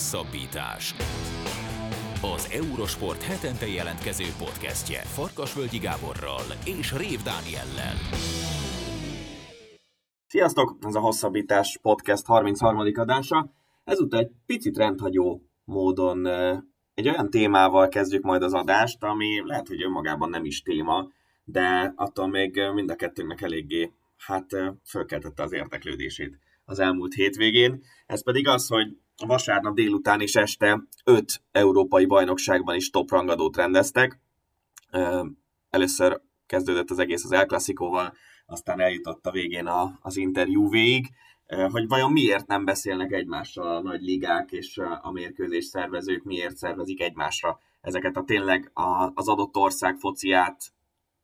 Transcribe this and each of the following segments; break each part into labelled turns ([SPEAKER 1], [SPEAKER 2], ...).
[SPEAKER 1] Hosszabbítás. Az Eurosport hetente jelentkező podcastje Farkasvölgyi Gáborral és Rév Dániellel.
[SPEAKER 2] Sziasztok! Ez a Hosszabbítás podcast 33. adása. Ezúttal egy picit rendhagyó módon egy olyan témával kezdjük majd az adást, ami lehet, hogy önmagában nem is téma, de attól még mind a kettőnknek eléggé hát fölkeltette az érdeklődését az elmúlt hétvégén. Ez pedig az, hogy vasárnap délután és este öt európai bajnokságban is top rangadót rendeztek. Először kezdődött az egész az El Clasico-val, aztán eljutott a végén a, az interjú végig, hogy vajon miért nem beszélnek egymással a nagy ligák és a mérkőzés szervezők, miért szervezik egymásra ezeket a tényleg az adott ország fociát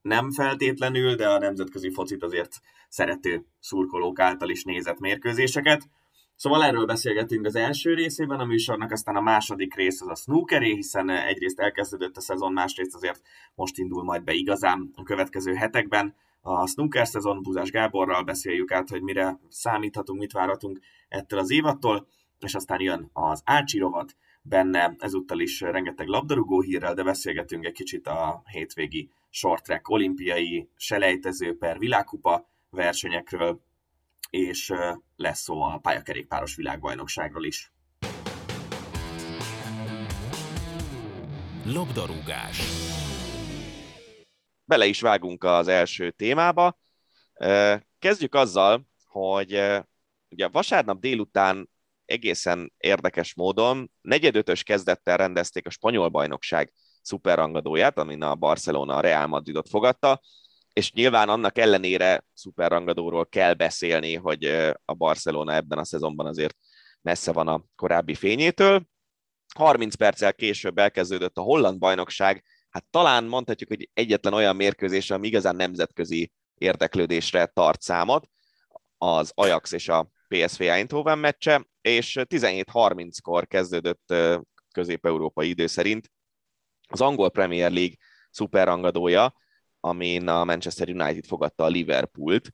[SPEAKER 2] nem feltétlenül, de a nemzetközi focit azért szerető szurkolók által is nézett mérkőzéseket. Szóval erről beszélgetünk az első részében a műsornak, aztán a második rész az a snookeré, hiszen egyrészt elkezdődött a szezon, másrészt azért most indul majd be igazán a következő hetekben. A snooker szezon Búzás Gáborral beszéljük át, hogy mire számíthatunk, mit várhatunk ettől az évattól, és aztán jön az Ácsi rovat, benne ezúttal is rengeteg labdarúgó hírrel, de beszélgetünk egy kicsit a hétvégi short track olimpiai selejtező per világkupa versenyekről, és lesz szó a pályakerékpáros világbajnokságról is.
[SPEAKER 1] Labdarúgás
[SPEAKER 3] Bele is vágunk az első témába. Kezdjük azzal, hogy ugye vasárnap délután egészen érdekes módon negyedötös kezdettel rendezték a spanyol bajnokság szuperrangadóját, amin a Barcelona a Real Madridot fogadta, és nyilván annak ellenére szuperrangadóról kell beszélni, hogy a Barcelona ebben a szezonban azért messze van a korábbi fényétől. 30 perccel később elkezdődött a holland bajnokság, hát talán mondhatjuk, hogy egyetlen olyan mérkőzés, ami igazán nemzetközi érdeklődésre tart számot, az Ajax és a PSV Eindhoven meccse, és 17.30-kor kezdődött közép-európai idő szerint az angol Premier League szuperrangadója, amin a Manchester United fogadta a Liverpoolt.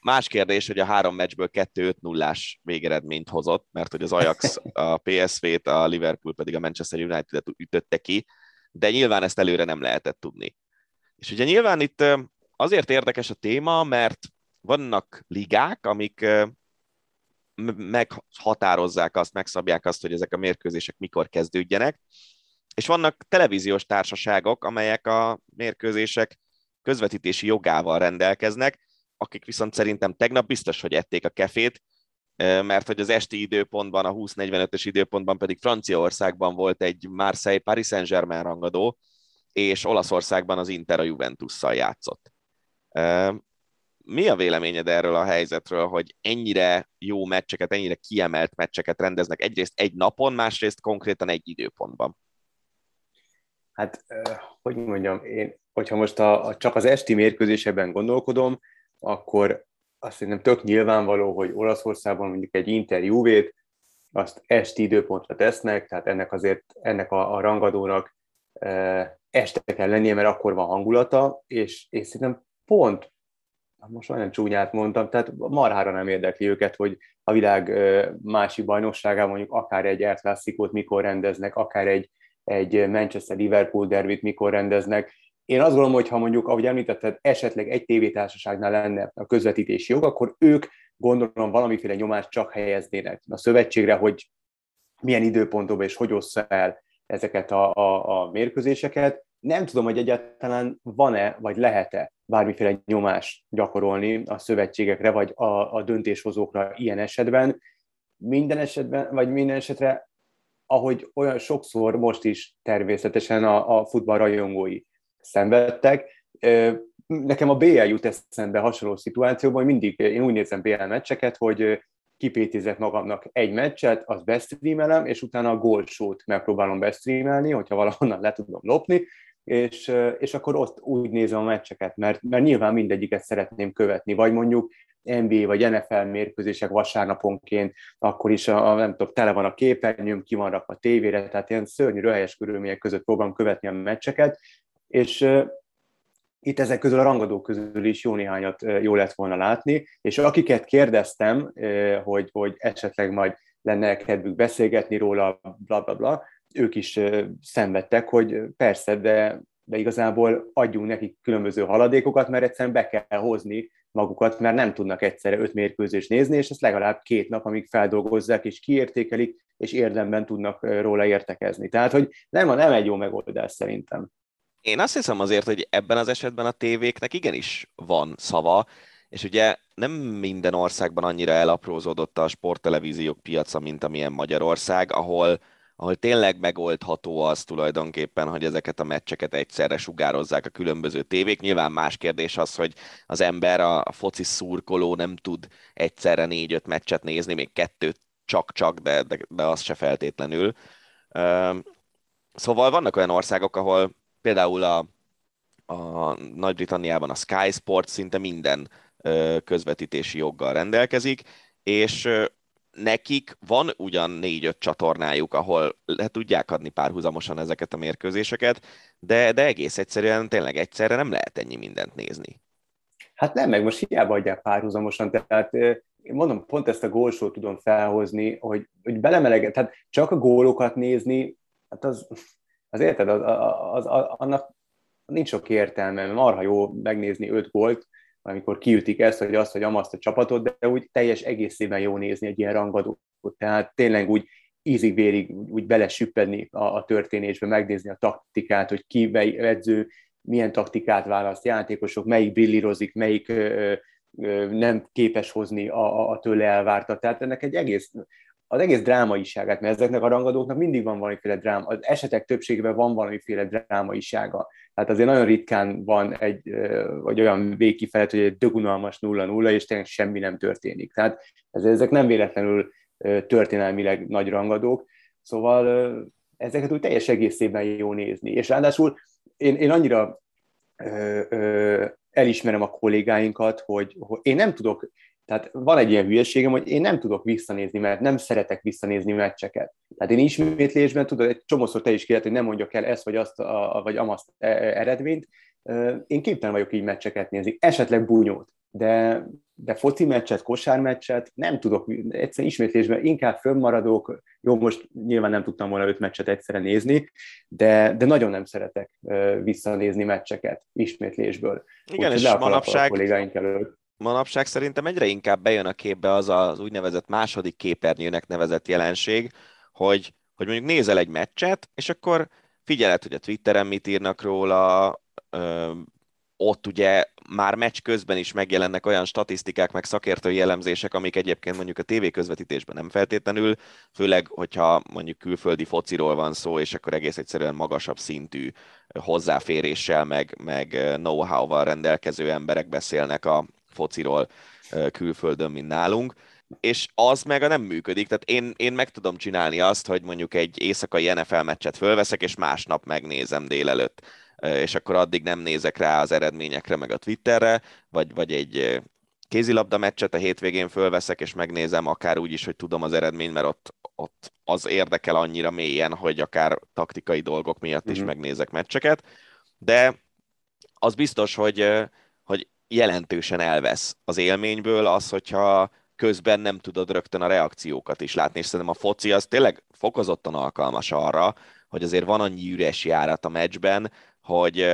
[SPEAKER 3] Más kérdés, hogy a három meccsből 2-5-0-ás végeredményt hozott, mert hogy az Ajax a PSV-t, a Liverpool pedig a Manchester United-et ütötte ki, de nyilván ezt előre nem lehetett tudni. És ugye nyilván itt azért érdekes a téma, mert vannak ligák, amik meghatározzák azt, megszabják azt, hogy ezek a mérkőzések mikor kezdődjenek, és vannak televíziós társaságok, amelyek a mérkőzések közvetítési jogával rendelkeznek, akik viszont szerintem tegnap biztos, hogy ették a kefét, mert hogy az esti időpontban, a 20-45-ös időpontban pedig Franciaországban volt egy Marseille-Paris Saint-Germain rangadó, és Olaszországban az Inter a Juventusszal játszott. Mi a véleményed erről a helyzetről, hogy ennyire jó meccseket, ennyire kiemelt meccseket rendeznek egyrészt egy napon, másrészt konkrétan egy időpontban?
[SPEAKER 4] Hát, hogy mondjam, én, hogyha most a, a, csak az esti mérkőzésekben gondolkodom, akkor azt szerintem tök nyilvánvaló, hogy Olaszországban mondjuk egy interjúvét, azt esti időpontra tesznek, tehát ennek azért, ennek a, a rangadónak e, este kell lennie, mert akkor van hangulata, és, és szerintem pont, most olyan csúnyát mondtam, tehát marhára nem érdekli őket, hogy a világ másik bajnokságában mondjuk akár egy El mikor rendeznek, akár egy, egy Manchester-Liverpool dervit mikor rendeznek. Én azt gondolom, hogy ha mondjuk, ahogy említetted, esetleg egy tévétársaságnál lenne a közvetítési jog, akkor ők gondolom valamiféle nyomást csak helyeznének a szövetségre, hogy milyen időpontokban és hogy ossza el ezeket a, a, a mérkőzéseket. Nem tudom, hogy egyáltalán van-e, vagy lehet-e bármiféle nyomást gyakorolni a szövetségekre, vagy a, a döntéshozókra ilyen esetben. Minden esetben, vagy minden esetre ahogy olyan sokszor most is természetesen a, a futballrajongói szenvedtek. Nekem a BL jut eszembe hasonló szituációban, hogy mindig én úgy nézem BL meccseket, hogy kipétézek magamnak egy meccset, azt bestreamelem, és utána a gólsót megpróbálom bestreamelni, hogyha valahonnan le tudom lopni, és, és akkor ott úgy nézem a meccseket, mert, mert nyilván mindegyiket szeretném követni, vagy mondjuk NBA vagy NFL mérkőzések vasárnaponként, akkor is a, nem tudom, tele van a képernyőm, ki van rakva a tévére, tehát ilyen szörnyű, röhelyes körülmények között próbálom követni a meccseket, és itt ezek közül a rangadók közül is jó néhányat jó lett volna látni, és akiket kérdeztem, hogy, hogy esetleg majd lenne kedvük beszélgetni róla, bla bla bla, ők is szenvedtek, hogy persze, de, de igazából adjunk nekik különböző haladékokat, mert egyszerűen be kell hozni magukat, mert nem tudnak egyszerre öt mérkőzést nézni, és ezt legalább két nap, amíg feldolgozzák és kiértékelik, és érdemben tudnak róla értekezni. Tehát, hogy nem, nem egy jó megoldás szerintem.
[SPEAKER 3] Én azt hiszem azért, hogy ebben az esetben a tévéknek igenis van szava, és ugye nem minden országban annyira elaprózódott a sporttelevíziók piaca, mint amilyen Magyarország, ahol, ahol tényleg megoldható az tulajdonképpen, hogy ezeket a meccseket egyszerre sugározzák a különböző tévék. Nyilván más kérdés az, hogy az ember, a, foci szurkoló nem tud egyszerre négy-öt meccset nézni, még kettőt csak-csak, de, de, de az se feltétlenül. Szóval vannak olyan országok, ahol például a, a Nagy-Britanniában a Sky Sport szinte minden közvetítési joggal rendelkezik, és nekik van ugyan négy-öt csatornájuk, ahol le tudják adni párhuzamosan ezeket a mérkőzéseket, de, de egész egyszerűen tényleg egyszerre nem lehet ennyi mindent nézni.
[SPEAKER 4] Hát nem, meg most hiába adják párhuzamosan, tehát én mondom, pont ezt a gólsót tudom felhozni, hogy, hogy belemeleget, tehát csak a gólokat nézni, hát az, az érted, az, az, az, annak nincs sok értelme, marha jó megnézni öt gólt, amikor kiütik ezt, hogy azt, hogy amaszt a csapatot, de úgy teljes egészében jó nézni egy ilyen rangadót. Tehát tényleg úgy ízig-vérig úgy belesüppedni a, a történésbe, megnézni a taktikát, hogy ki edző, milyen taktikát választ játékosok, melyik brillírozik, melyik ö, ö, nem képes hozni a, a tőle elvártat. Tehát ennek egy egész az egész drámaiságát, mert ezeknek a rangadóknak mindig van valamiféle dráma, az esetek többségében van valamiféle drámaisága. Tehát azért nagyon ritkán van egy, vagy olyan végkifelet, hogy egy dögunalmas 0-0, és tényleg semmi nem történik. Tehát ezek nem véletlenül történelmileg nagy rangadók, szóval ezeket úgy teljes egészében jó nézni. És ráadásul én, én annyira ö, ö, elismerem a kollégáinkat, hogy, hogy én nem tudok tehát van egy ilyen hülyeségem, hogy én nem tudok visszanézni, mert nem szeretek visszanézni meccseket. Tehát én ismétlésben, tudod, egy csomószor te is kérhet, hogy nem mondjak el ezt vagy azt, a, vagy amazt e, e, eredményt. Én képtelen vagyok így meccseket nézni, esetleg búnyót, de, de foci meccset, kosármeccset nem tudok, egyszerűen ismétlésben inkább fönnmaradok, jó, most nyilván nem tudtam volna öt meccset egyszerre nézni, de, de nagyon nem szeretek visszanézni meccseket ismétlésből.
[SPEAKER 3] Igen, Úgy, és manapság, a kollégáink előtt manapság szerintem egyre inkább bejön a képbe az az úgynevezett második képernyőnek nevezett jelenség, hogy, hogy mondjuk nézel egy meccset, és akkor figyeled, hogy a Twitteren mit írnak róla, ö, ott ugye már meccs közben is megjelennek olyan statisztikák, meg szakértői jellemzések, amik egyébként mondjuk a TV közvetítésben nem feltétlenül, főleg, hogyha mondjuk külföldi fociról van szó, és akkor egész egyszerűen magasabb szintű hozzáféréssel, meg, meg know-how-val rendelkező emberek beszélnek a, fociról külföldön, mint nálunk, és az meg a nem működik. Tehát én, én meg tudom csinálni azt, hogy mondjuk egy éjszakai NFL meccset fölveszek, és másnap megnézem délelőtt és akkor addig nem nézek rá az eredményekre, meg a Twitterre, vagy, vagy egy kézilabda meccset a hétvégén fölveszek, és megnézem akár úgy is, hogy tudom az eredményt, mert ott, ott az érdekel annyira mélyen, hogy akár taktikai dolgok miatt is mm-hmm. megnézek meccseket, de az biztos, hogy, hogy jelentősen elvesz az élményből az, hogyha közben nem tudod rögtön a reakciókat is látni, és szerintem a foci az tényleg fokozottan alkalmas arra, hogy azért van annyi üres járat a meccsben, hogy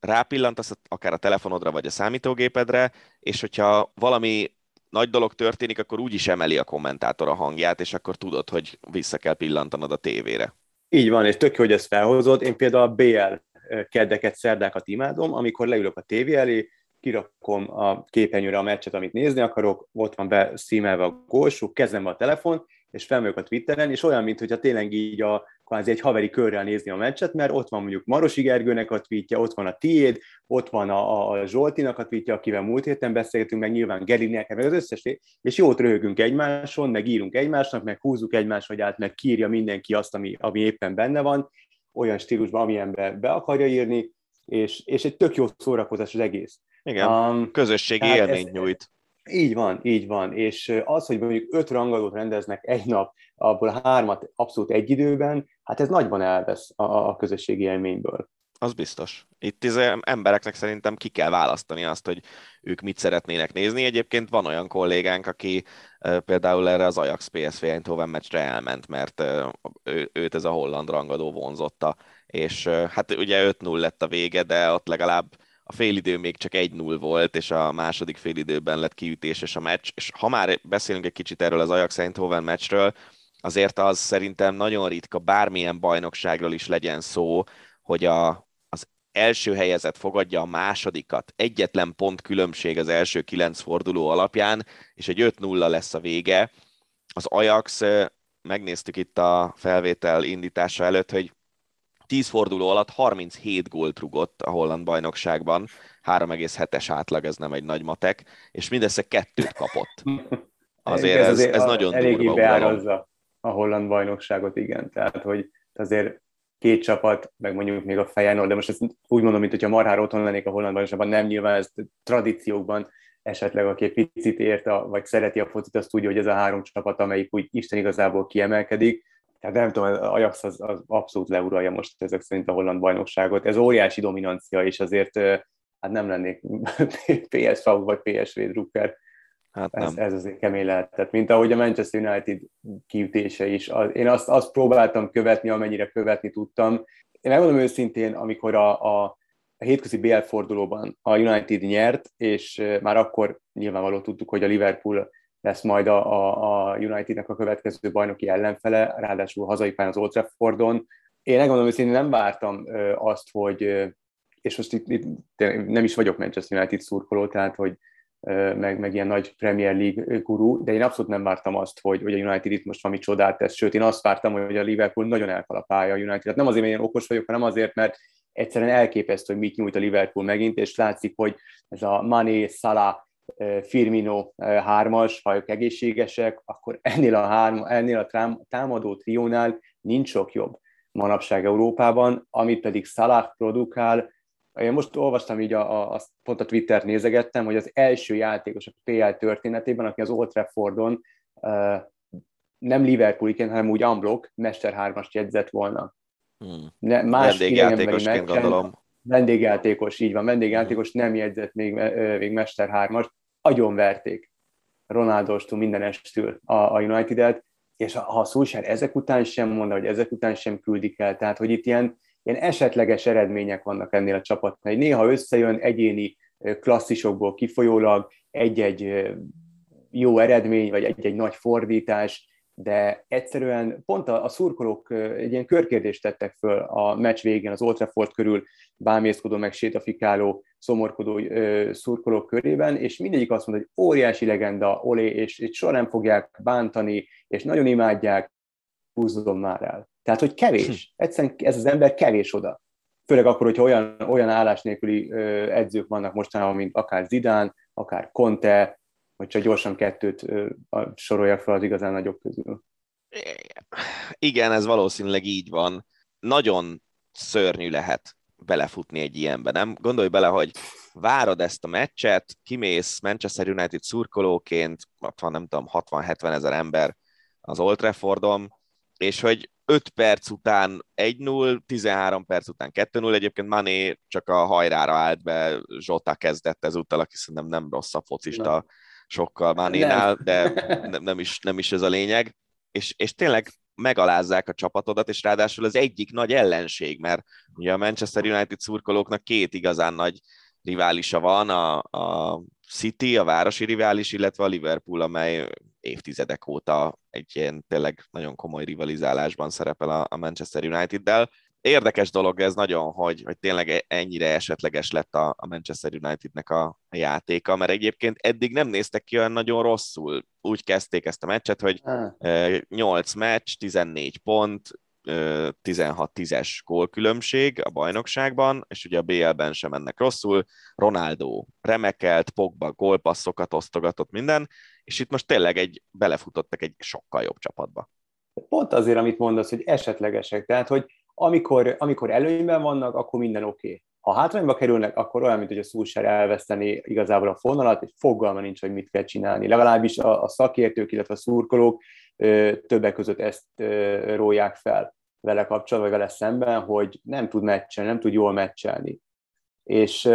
[SPEAKER 3] rápillantasz akár a telefonodra vagy a számítógépedre, és hogyha valami nagy dolog történik, akkor úgy is emeli a kommentátor a hangját, és akkor tudod, hogy vissza kell pillantanod a tévére.
[SPEAKER 4] Így van, és tök jó, hogy ezt felhozod. Én például a BL keddeket, szerdákat imádom, amikor leülök a tévé elé, kirakom a képernyőre a meccset, amit nézni akarok, ott van be szímelve a gólsú, kezembe a telefon, és felmegyek a Twitteren, és olyan, mintha tényleg így a, kvázi egy haveri körrel nézni a meccset, mert ott van mondjuk Marosi Gergőnek a tweetje, ott van a tiéd, ott van a, a Zsoltinak a tweetje, akivel múlt héten beszéltünk, meg nyilván Gerinek, meg az összes, és jót röhögünk egymáson, meg írunk egymásnak, meg húzzuk egymást, hogy át, meg kírja mindenki azt, ami, ami éppen benne van, olyan stílusban, amilyen be, be akarja írni, és, és egy tök jó szórakozás az egész.
[SPEAKER 3] Igen, um, közösségi élményt ez, nyújt.
[SPEAKER 4] Így van, így van. És az, hogy mondjuk öt rangadót rendeznek egy nap, abból hármat abszolút egy időben, hát ez nagyban elvesz a, a közösségi élményből.
[SPEAKER 3] Az biztos. Itt az embereknek szerintem ki kell választani azt, hogy ők mit szeretnének nézni. Egyébként van olyan kollégánk, aki például erre az Ajax PSV Eindhoven meccsre elment, mert őt ez a holland rangadó vonzotta. És hát ugye 5-0 lett a vége, de ott legalább a félidő még csak 1-0 volt, és a második félidőben lett kiütéses a meccs. És ha már beszélünk egy kicsit erről az Ajax Eindhoven meccsről, azért az szerintem nagyon ritka, bármilyen bajnokságról is legyen szó, hogy a, első helyezett fogadja a másodikat. Egyetlen pont különbség az első kilenc forduló alapján, és egy 5-0 lesz a vége. Az Ajax, megnéztük itt a felvétel indítása előtt, hogy 10 forduló alatt 37 gólt rugott a holland bajnokságban, 3,7-es átlag, ez nem egy nagy matek, és mindössze kettőt kapott. Azért ez, ez, ez nagyon durva.
[SPEAKER 4] beárazza a holland bajnokságot, igen. Tehát, hogy azért két csapat, meg mondjuk még a Feyenoord, de most ezt úgy mondom, mint hogyha marhára otthon lennék a holland bajnokságban, nem nyilván ez tradíciókban esetleg, aki egy picit ért, a, vagy szereti a focit, azt tudja, hogy ez a három csapat, amelyik úgy Isten igazából kiemelkedik. Tehát nem tudom, az Ajax az, az abszolút leuralja most ezek szerint a holland bajnokságot. Ez óriási dominancia, és azért hát nem lennék PSV vagy PSV drukker. Hát nem. Ez, ez azért kemény lehetett. Mint ahogy a Manchester United kiütése is. Én azt, azt próbáltam követni, amennyire követni tudtam. Én megmondom őszintén, amikor a, a, a hétközi BL fordulóban a United nyert, és már akkor nyilvánvaló tudtuk, hogy a Liverpool lesz majd a, a, a Unitednek a következő bajnoki ellenfele, ráadásul hazai pályán az Old Traffordon. Én megmondom őszintén, nem vártam azt, hogy, és most itt, itt nem is vagyok Manchester United szurkoló, tehát hogy meg, meg ilyen nagy Premier League gurú, de én abszolút nem vártam azt, hogy, hogy a United itt most valami csodát tesz, sőt, én azt vártam, hogy a Liverpool nagyon elkalapálja a United. Hát nem azért, mert én okos vagyok, hanem azért, mert egyszerűen elképesztő, hogy mit nyújt a Liverpool megint, és látszik, hogy ez a Mané, Salah, Firmino hármas, ha ők egészségesek, akkor ennél a, három, ennél a támadó triónál nincs sok jobb manapság Európában, amit pedig Salah produkál, én most olvastam így, a, a, a, pont a Twitter nézegettem, hogy az első játékos a PL történetében, aki az Old Traffordon uh, nem Liverpooliként, hanem úgy unblock, Mester 3-ast jegyzett volna.
[SPEAKER 3] Hmm. Ne, más vendégjátékosként gondolom.
[SPEAKER 4] Vendégjátékos, így van, vendégjátékos hmm. nem jegyzett még, még Mester 3-ast. Agyon verték Ronaldostól minden estül a, a United-et, és ha a Solskjaer ezek után sem mondta, hogy ezek után sem küldik el, tehát hogy itt ilyen, ilyen esetleges eredmények vannak ennél a csapatnál. Néha összejön egyéni klasszisokból kifolyólag egy-egy jó eredmény, vagy egy-egy nagy fordítás, de egyszerűen pont a, a szurkolók egy ilyen körkérdést tettek föl a meccs végén az Old Trafford körül bámészkodó, meg sétafikáló, szomorkodó ö, szurkolók körében, és mindegyik azt mondta, hogy óriási legenda, olé, és, és soha nem fogják bántani, és nagyon imádják, húzzon már el. Tehát, hogy kevés. Hm. Egyszerűen ez az ember kevés oda. Főleg akkor, hogyha olyan, olyan állás nélküli edzők vannak mostanában, mint akár Zidán, akár Conte, vagy csak gyorsan kettőt sorolja fel az igazán nagyobb közül.
[SPEAKER 3] Igen, ez valószínűleg így van. Nagyon szörnyű lehet belefutni egy ilyenbe, nem? Gondolj bele, hogy várod ezt a meccset, kimész Manchester United szurkolóként, ott van nem tudom, 60-70 ezer ember az Old Traffordon, és hogy 5 perc után 1-0, 13 perc után 2-0, egyébként Mané csak a hajrára állt be, Zsota kezdett ezúttal, aki szerintem nem rossz a focista nem. sokkal Manénál, de nem, nem, is, nem is ez a lényeg. És, és tényleg megalázzák a csapatodat, és ráadásul az egyik nagy ellenség, mert ugye a Manchester United szurkolóknak két igazán nagy riválisa van, a, a City, a városi rivális, illetve a Liverpool, amely évtizedek óta egy ilyen tényleg nagyon komoly rivalizálásban szerepel a Manchester United-del. Érdekes dolog ez nagyon, hogy, hogy tényleg e- ennyire esetleges lett a, a Manchester Unitednek a, a játéka, mert egyébként eddig nem néztek ki olyan nagyon rosszul. Úgy kezdték ezt a meccset, hogy 8 meccs, 14 pont, 16-10-es gólkülönbség a bajnokságban, és ugye a BL-ben sem mennek rosszul. Ronaldo remekelt, Pogba gólpasszokat osztogatott minden, és itt most tényleg egy belefutottak egy sokkal jobb csapatba.
[SPEAKER 4] Pont azért, amit mondasz, hogy esetlegesek, tehát hogy amikor, amikor előnyben vannak, akkor minden oké. Okay. Ha hátrányba kerülnek, akkor olyan, mint hogy a Szulsár elveszteni igazából a fonalat, és fogalma nincs, hogy mit kell csinálni. Legalábbis a, a szakértők, illetve a szurkolók többek között ezt róják fel. vele kapcsolatban, vele szemben, hogy nem tud meccselni, nem tud jól meccselni. És,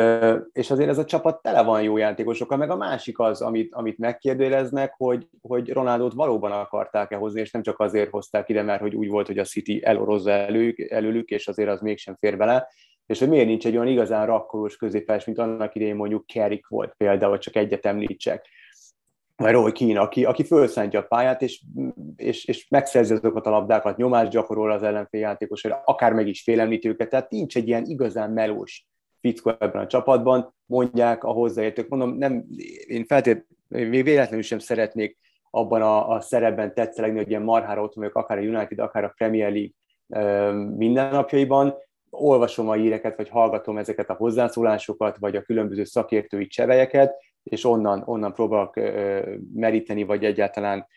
[SPEAKER 4] és azért ez a csapat tele van jó játékosokkal, meg a másik az, amit, amit megkérdőjeleznek, hogy, hogy Ronaldot valóban akarták-e hozni, és nem csak azért hozták ide, mert hogy úgy volt, hogy a City elorozza elők, előlük, és azért az mégsem fér bele, és hogy miért nincs egy olyan igazán rakkolós középes, mint annak idején mondjuk Kerik volt például, csak egyet említsek, vagy Roy Keane, aki, aki felszántja a pályát, és, és, és megszerzi azokat a labdákat, nyomást gyakorol az ellenfél játékosra, akár meg is félemlíti őket, tehát nincs egy ilyen igazán melós fickó ebben a csapatban, mondják a hozzáértők. Mondom, nem, én feltétlenül véletlenül sem szeretnék abban a, a szerepben tetszelegni, hogy ilyen marhára ott vagyok, akár a United, akár a Premier League mindennapjaiban, olvasom a híreket, vagy hallgatom ezeket a hozzászólásokat, vagy a különböző szakértői cserejeket, és onnan, onnan próbálok meríteni, vagy egyáltalán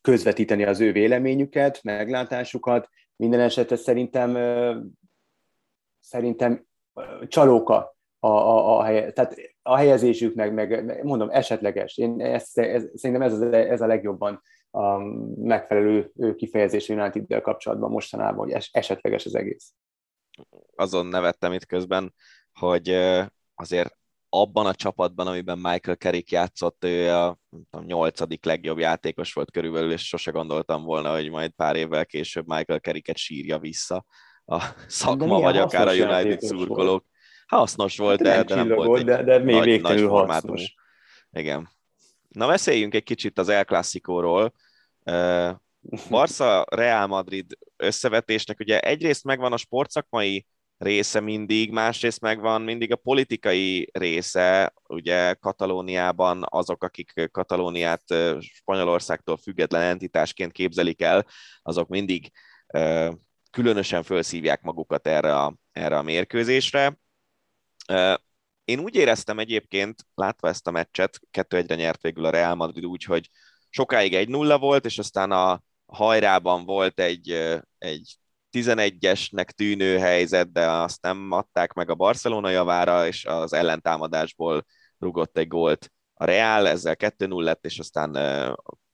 [SPEAKER 4] közvetíteni az ő véleményüket, meglátásukat. Minden esetre szerintem, szerintem csalóka a, a, a, helye, tehát a helyezésük, meg, meg mondom, esetleges. Én ezt, ez, szerintem ez, ez a legjobban a megfelelő kifejezés United-del kapcsolatban mostanában, hogy es, esetleges az egész.
[SPEAKER 3] Azon nevettem itt közben, hogy azért abban a csapatban, amiben Michael Carrick játszott, ő a tudom, nyolcadik legjobb játékos volt körülbelül, és sose gondoltam volna, hogy majd pár évvel később Michael Carricket sírja vissza a szakma, vagy akár a United szurkolók. Hasznos volt,
[SPEAKER 4] hát
[SPEAKER 3] de, de nem
[SPEAKER 4] volt de, de még nagy, nagy formátum.
[SPEAKER 3] Igen. Na beszéljünk egy kicsit az El Clásico-ról. Barca Real Madrid összevetésnek ugye egyrészt megvan a sportszakmai része mindig, másrészt megvan mindig a politikai része, ugye Katalóniában azok, akik Katalóniát Spanyolországtól független entitásként képzelik el, azok mindig különösen felszívják magukat erre a, erre a mérkőzésre. Én úgy éreztem egyébként, látva ezt a meccset, kettő egyre nyert végül a Real Madrid úgy, hogy sokáig egy nulla volt, és aztán a hajrában volt egy, egy 11-esnek tűnő helyzet, de azt nem adták meg a Barcelona javára, és az ellentámadásból rugott egy gólt a Real, ezzel 2-0 lett, és aztán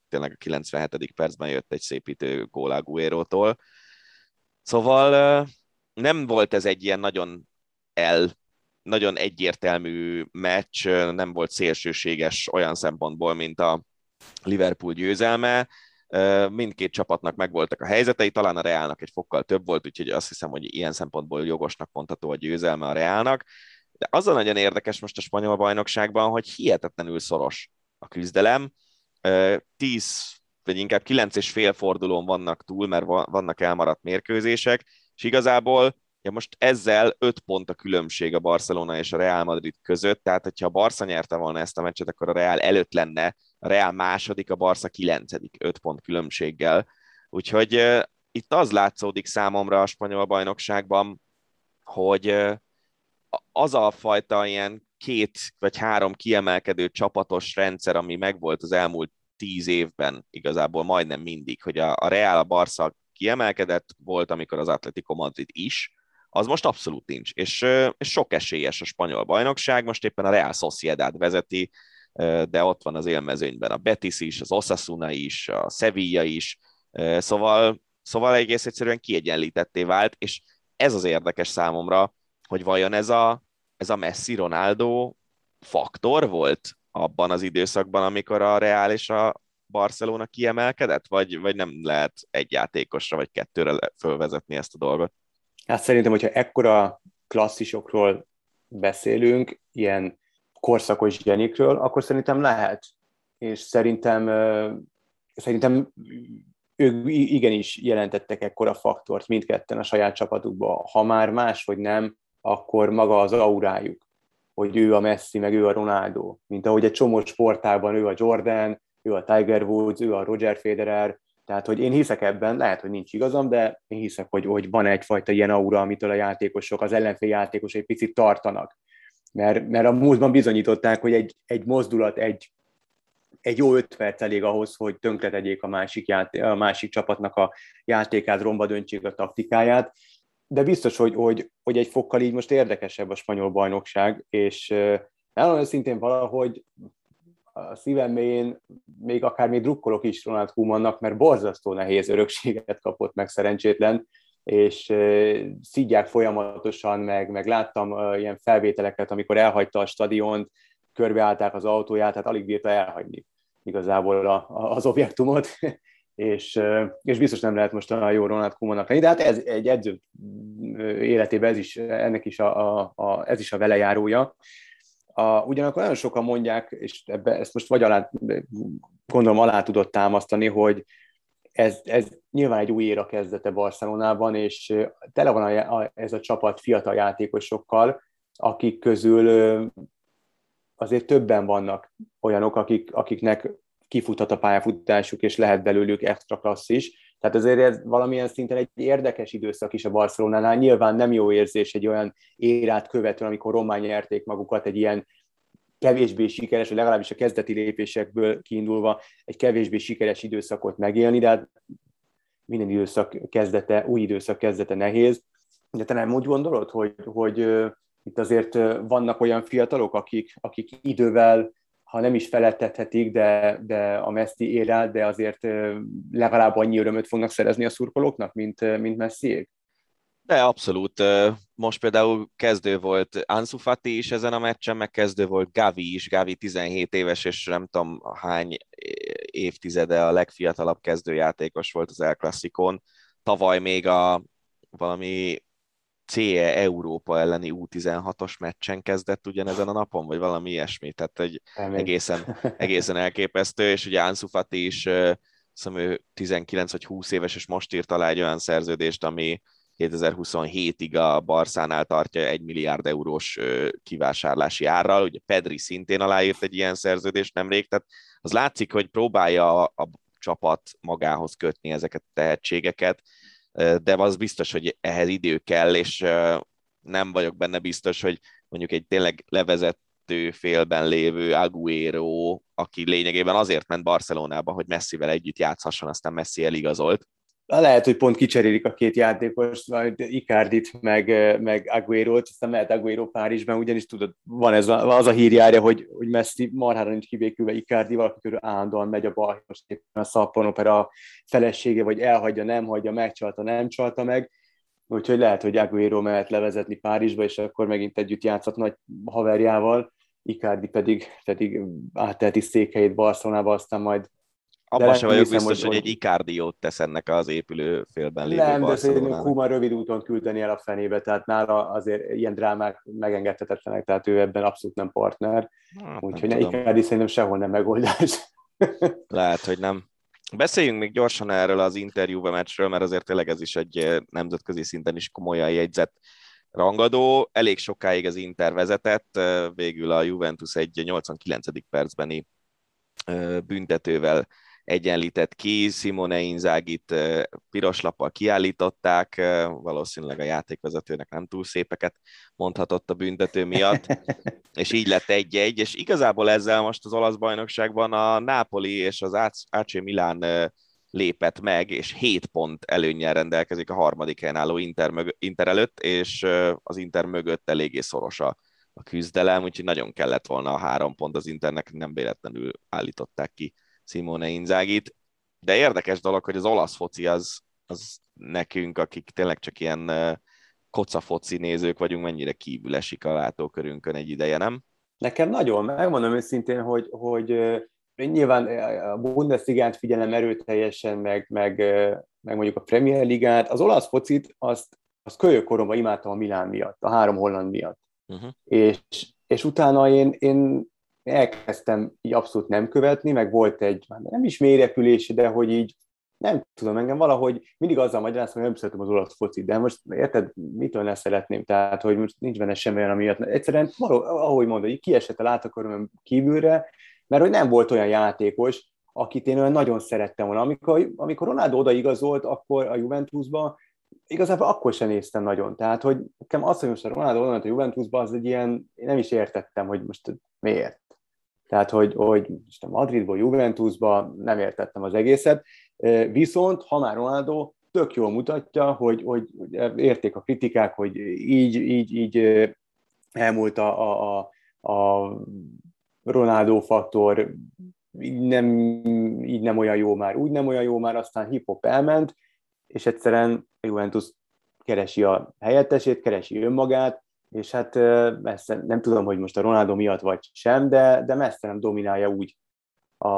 [SPEAKER 3] tényleg a 97. percben jött egy szépítő gól Aguero-tól. Szóval nem volt ez egy ilyen nagyon el, nagyon egyértelmű meccs, nem volt szélsőséges olyan szempontból, mint a Liverpool győzelme, mindkét csapatnak megvoltak a helyzetei, talán a Reálnak egy fokkal több volt, úgyhogy azt hiszem, hogy ilyen szempontból jogosnak mondható a győzelme a Reálnak. De az a nagyon érdekes most a spanyol bajnokságban, hogy hihetetlenül szoros a küzdelem. Tíz vagy inkább kilenc és fél fordulón vannak túl, mert vannak elmaradt mérkőzések, és igazából ja most ezzel öt pont a különbség a Barcelona és a Real Madrid között, tehát hogyha a Barca nyerte volna ezt a meccset, akkor a Real előtt lenne, a Real második, a Barca kilencedik, öt pont különbséggel. Úgyhogy uh, itt az látszódik számomra a spanyol bajnokságban, hogy uh, az a fajta ilyen két vagy három kiemelkedő csapatos rendszer, ami megvolt az elmúlt tíz évben igazából majdnem mindig, hogy a, a Real, a Barca kiemelkedett volt, amikor az Atletico Madrid is, az most abszolút nincs, és, és sok esélyes a spanyol bajnokság, most éppen a Real Sociedad vezeti, de ott van az élmezőnyben a Betis is, az Osasuna is, a Sevilla is, szóval, szóval egész egyszerűen kiegyenlítetté vált, és ez az érdekes számomra, hogy vajon ez a, ez a Messi-Ronaldo faktor volt abban az időszakban, amikor a Real és a Barcelona kiemelkedett, vagy, vagy nem lehet egy játékosra vagy kettőre fölvezetni ezt a dolgot?
[SPEAKER 4] Hát szerintem, hogyha ekkora klasszisokról beszélünk, ilyen korszakos zsenikről, akkor szerintem lehet. És szerintem, szerintem ők igenis jelentettek ekkora faktort mindketten a saját csapatukba. Ha már más vagy nem, akkor maga az aurájuk hogy ő a Messi, meg ő a Ronaldo, mint ahogy egy csomó sportában ő a Jordan, ő a Tiger Woods, ő a Roger Federer, tehát, hogy én hiszek ebben, lehet, hogy nincs igazam, de én hiszek, hogy, hogy van egyfajta ilyen aura, amitől a játékosok, az ellenfél játékos egy picit tartanak. Mert, mert a múltban bizonyították, hogy egy, egy mozdulat, egy, egy jó öt perc elég ahhoz, hogy tönkretegyék a másik, játé- a másik csapatnak a játékát, romba döntsék a taktikáját, de biztos, hogy, hogy, hogy egy fokkal így most érdekesebb a spanyol bajnokság, és nagyon szintén valahogy a szívem mélyén még akár még drukkolok is Ronald Koemannak, mert borzasztó nehéz örökséget kapott meg szerencsétlen, és szígyák folyamatosan, meg, meg láttam ilyen felvételeket, amikor elhagyta a stadiont, körbeállták az autóját, tehát alig bírta elhagyni igazából a, az objektumot, és, és biztos nem lehet most a jó Ronald Koemannak lenni, de hát ez egy edző életében ez is, ennek is a, a, a, ez is a velejárója. A, ugyanakkor nagyon sokan mondják, és ebbe, ezt most vagy alá, gondolom alá tudott támasztani, hogy ez, ez nyilván egy új éra kezdete Barcelonában, és tele van a, a, ez a csapat fiatal játékosokkal, akik közül azért többen vannak olyanok, akik, akiknek kifuthat a pályafutásuk, és lehet belőlük extra klassz is. Tehát azért ez valamilyen szinten egy érdekes időszak is a Barcelonánál. Nyilván nem jó érzés egy olyan érát követően, amikor román nyerték magukat egy ilyen kevésbé sikeres, vagy legalábbis a kezdeti lépésekből kiindulva egy kevésbé sikeres időszakot megélni, de hát minden időszak kezdete, új időszak kezdete nehéz. De te nem úgy gondolod, hogy, hogy itt azért vannak olyan fiatalok, akik, akik idővel, ha nem is felettethetik, de, de a Messi ér el, de azért legalább annyi örömöt fognak szerezni a szurkolóknak, mint, mint Messiék?
[SPEAKER 3] De abszolút. Most például kezdő volt Ansu Fati is ezen a meccsen, meg kezdő volt Gavi is, Gavi 17 éves, és nem tudom hány évtizede a legfiatalabb kezdőjátékos volt az El Classicon. Tavaly még a valami CE Európa elleni U16-os meccsen kezdett ugyanezen a napon, vagy valami ilyesmi, tehát egy egészen, egészen elképesztő, és ugye Ansu Fati is, hiszem ő 19 vagy 20 éves, és most írt alá egy olyan szerződést, ami 2027-ig a Barszánál tartja egy milliárd eurós kivásárlási árral, ugye Pedri szintén aláírt egy ilyen szerződést nemrég, tehát az látszik, hogy próbálja a, a csapat magához kötni ezeket a tehetségeket, de az biztos, hogy ehhez idő kell, és nem vagyok benne biztos, hogy mondjuk egy tényleg levezető félben lévő Aguero, aki lényegében azért ment Barcelonába, hogy Messivel együtt játszhasson, aztán Messi eligazolt,
[SPEAKER 4] lehet, hogy pont kicserélik a két játékos, majd Icardit, meg, meg Aguero-t, aztán mehet Aguero Párizsban, ugyanis tudod, van ez a, az a hírjára, hogy, hogy Messi marhára nincs kibékülve Icardi, valaki körül állandóan megy a bal, most éppen a Szappan opera felesége, vagy elhagyja, nem hagyja, megcsalta, nem csalta meg, úgyhogy lehet, hogy Aguero mehet levezetni Párizsba, és akkor megint együtt játszhat nagy haverjával, Icardi pedig, pedig átteheti székhelyét Barcelonába, aztán majd
[SPEAKER 3] abban sem vagyok biztos, hogy, hogy egy Icardiót tesz ennek az épülő félben lévő
[SPEAKER 4] Nem, de szerintem Kuma rövid úton küldeni el a fenébe, tehát nála azért ilyen drámák megengedhetetlenek, tehát ő ebben abszolút nem partner. Hát, Úgyhogy nem Icardi szerintem sehol nem megoldás.
[SPEAKER 3] Lehet, hogy nem. Beszéljünk még gyorsan erről az interjúba meccsről, mert azért tényleg ez is egy eh, nemzetközi szinten is komolyan jegyzett rangadó. Elég sokáig az Inter vezetett, eh, végül a Juventus egy 89. percbeni eh, büntetővel egyenlített ki, Simone Inzagit piros lappal kiállították, valószínűleg a játékvezetőnek nem túl szépeket mondhatott a büntető miatt, és így lett egy-egy, és igazából ezzel most az olasz bajnokságban a Napoli és az AC Milán lépett meg, és 7 pont előnyel rendelkezik a harmadik helyen álló Inter, mög- Inter előtt, és az Inter mögött eléggé szoros a, a küzdelem, úgyhogy nagyon kellett volna a három pont az Internek, nem véletlenül állították ki Simone Inzágit, de érdekes dolog, hogy az olasz foci az, az nekünk, akik tényleg csak ilyen kocafoci nézők vagyunk, mennyire kívül esik a látókörünkön egy ideje, nem?
[SPEAKER 4] Nekem nagyon, megmondom őszintén, hogy, hogy nyilván a Bundesligát figyelem erőteljesen, meg, meg, meg mondjuk a Premier Ligát, az olasz focit azt, azt kölyökkoromban imádtam a Milán miatt, a három holland miatt. Uh-huh. És, és utána én, én elkezdtem így abszolút nem követni, meg volt egy, nem is mélyrepülés, de hogy így nem tudom, engem valahogy mindig azzal magyarázom, hogy nem szeretem az olasz focit, de most érted, mitől ne szeretném, tehát hogy most nincs benne semmi olyan, amiatt. Egyszerűen, való, ahogy mondod, így kiesett a látaköröm kívülre, mert hogy nem volt olyan játékos, akit én olyan nagyon szerettem volna. Amikor, amikor Ronaldo odaigazolt, akkor a Juventusba, igazából akkor sem néztem nagyon. Tehát, hogy nekem azt, hogy most a Ronaldo oda a Juventusba, az egy ilyen, én nem is értettem, hogy most miért. Tehát, hogy, hogy a Madridból, Juventusba nem értettem az egészet. Viszont, ha már Ronaldo tök jól mutatja, hogy, hogy érték a kritikák, hogy így, így, így elmúlt a, a, a, a Ronaldo faktor, így nem, így nem olyan jó már, úgy nem olyan jó már, aztán hip-hop elment, és egyszerűen Juventus keresi a helyettesét, keresi önmagát, és hát messze, nem tudom, hogy most a Ronaldo miatt vagy sem, de, de messze nem dominálja úgy a,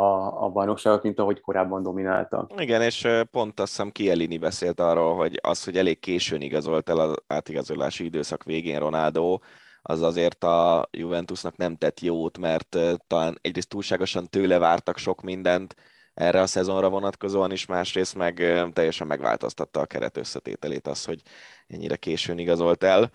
[SPEAKER 4] a bajnokságot, mint ahogy korábban dominálta.
[SPEAKER 3] Igen, és pont azt hiszem Kielini beszélt arról, hogy az, hogy elég későn igazolt el az átigazolási időszak végén Ronaldo, az azért a Juventusnak nem tett jót, mert talán egyrészt túlságosan tőle vártak sok mindent erre a szezonra vonatkozóan is, másrészt meg teljesen megváltoztatta a keret összetételét az, hogy ennyire későn igazolt el.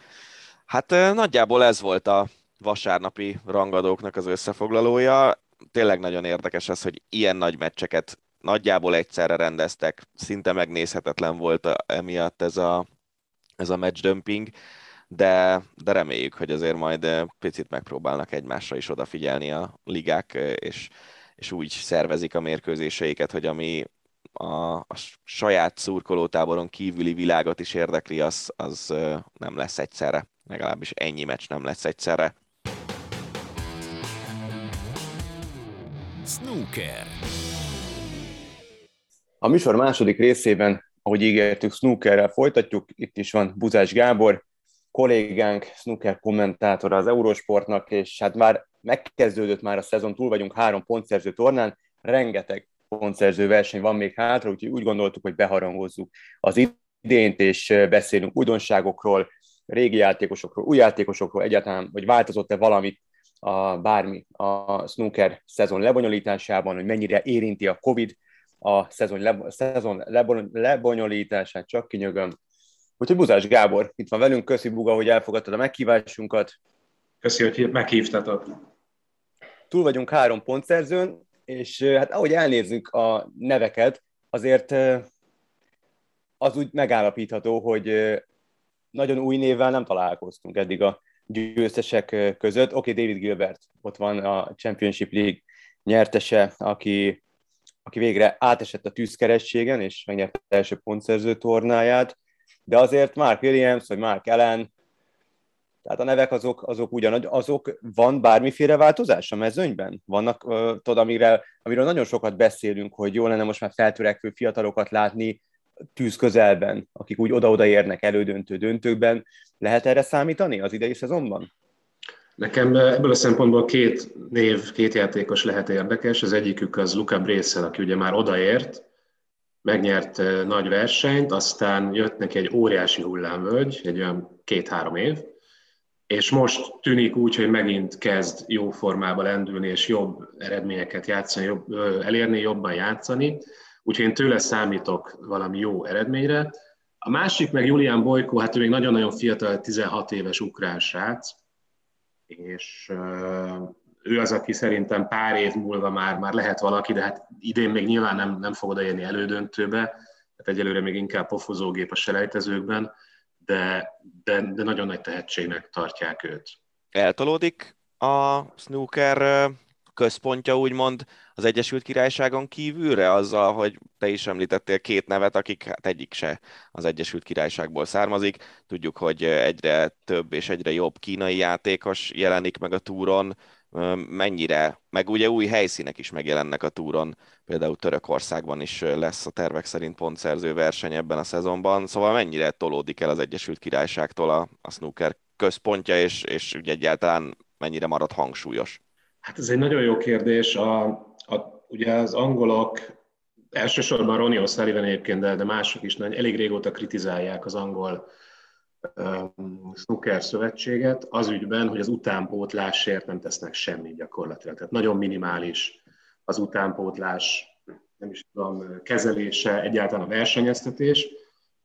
[SPEAKER 3] Hát nagyjából ez volt a vasárnapi rangadóknak az összefoglalója. Tényleg nagyon érdekes az, hogy ilyen nagy meccseket nagyjából egyszerre rendeztek, szinte megnézhetetlen volt emiatt ez a, ez a match dumping de, de reméljük, hogy azért majd picit megpróbálnak egymásra is odafigyelni a ligák, és, és úgy szervezik a mérkőzéseiket, hogy ami a, a saját szurkolótáboron kívüli világot is érdekli, az, az nem lesz egyszerre. Legalábbis ennyi meccs nem lesz egyszerre.
[SPEAKER 1] Snooker.
[SPEAKER 4] A műsor második részében, ahogy ígértük, snookerrel folytatjuk. Itt is van Buzás Gábor, kollégánk, snooker kommentátora az Eurosportnak, és hát már megkezdődött már a szezon, túl vagyunk három pontszerző tornán, rengeteg pontszerző verseny van még hátra, úgyhogy úgy gondoltuk, hogy beharangozzuk az idént, és beszélünk újdonságokról, régi játékosokról, új játékosokról, egyáltalán, hogy változott-e valamit a, bármi a snooker szezon lebonyolításában, hogy mennyire érinti a Covid a szezon, le, szezon lebonyolítását, csak kinyögöm, Úgyhogy Buzás Gábor itt van velünk, köszi Buga, hogy elfogadtad a meghívásunkat.
[SPEAKER 5] Köszi, hogy meghívtatok.
[SPEAKER 4] Túl vagyunk három pontszerzőn, és hát ahogy elnézzük a neveket, azért az úgy megállapítható, hogy nagyon új névvel nem találkoztunk eddig a győztesek között. Oké, okay, David Gilbert, ott van a Championship League nyertese, aki, aki végre átesett a tűzkerességen, és megnyerte első pontszerző tornáját de azért Mark Williams, vagy Mark Allen, tehát a nevek azok, azok ugyanaz, azok van bármiféle változás a mezőnyben? Vannak, tudod, amire, amiről nagyon sokat beszélünk, hogy jó lenne most már feltörekvő fiatalokat látni tűz közelben, akik úgy oda-oda érnek elődöntő döntőkben. Lehet erre számítani az idei szezonban?
[SPEAKER 5] Nekem ebből a szempontból két név, két játékos lehet érdekes. Az egyikük az Luca Brészel, aki ugye már odaért, megnyert nagy versenyt, aztán jött neki egy óriási hullámvölgy, egy olyan két-három év, és most tűnik úgy, hogy megint kezd jó formába lendülni, és jobb eredményeket játszani, jobb, elérni, jobban játszani, úgyhogy én tőle számítok valami jó eredményre. A másik meg Julián Bojko, hát ő még nagyon-nagyon fiatal, 16 éves ukrán srác, és ő az, aki szerintem pár év múlva már, már lehet valaki, de hát idén még nyilván nem, nem fog odaérni elődöntőbe, tehát egyelőre még inkább pofozógép a selejtezőkben, de, de, de nagyon nagy tehetségnek tartják őt.
[SPEAKER 3] Eltolódik a snooker központja úgymond az Egyesült Királyságon kívülre, azzal, hogy te is említettél két nevet, akik hát egyik se az Egyesült Királyságból származik. Tudjuk, hogy egyre több és egyre jobb kínai játékos jelenik meg a túron, mennyire, meg ugye új helyszínek is megjelennek a túron, például Törökországban is lesz a tervek szerint pontszerző verseny ebben a szezonban, szóval mennyire tolódik el az Egyesült Királyságtól a, a snooker központja, és, és ugye egyáltalán mennyire marad hangsúlyos?
[SPEAKER 5] Hát ez egy nagyon jó kérdés. A, a, ugye az angolok, elsősorban Ronnie O'Sullivan egyébként, de, de mások is nagyon, elég régóta kritizálják az angol snooker szövetséget az ügyben, hogy az utánpótlásért nem tesznek semmit gyakorlatilag. Tehát nagyon minimális az utánpótlás, nem is tudom, kezelése, egyáltalán a versenyeztetés.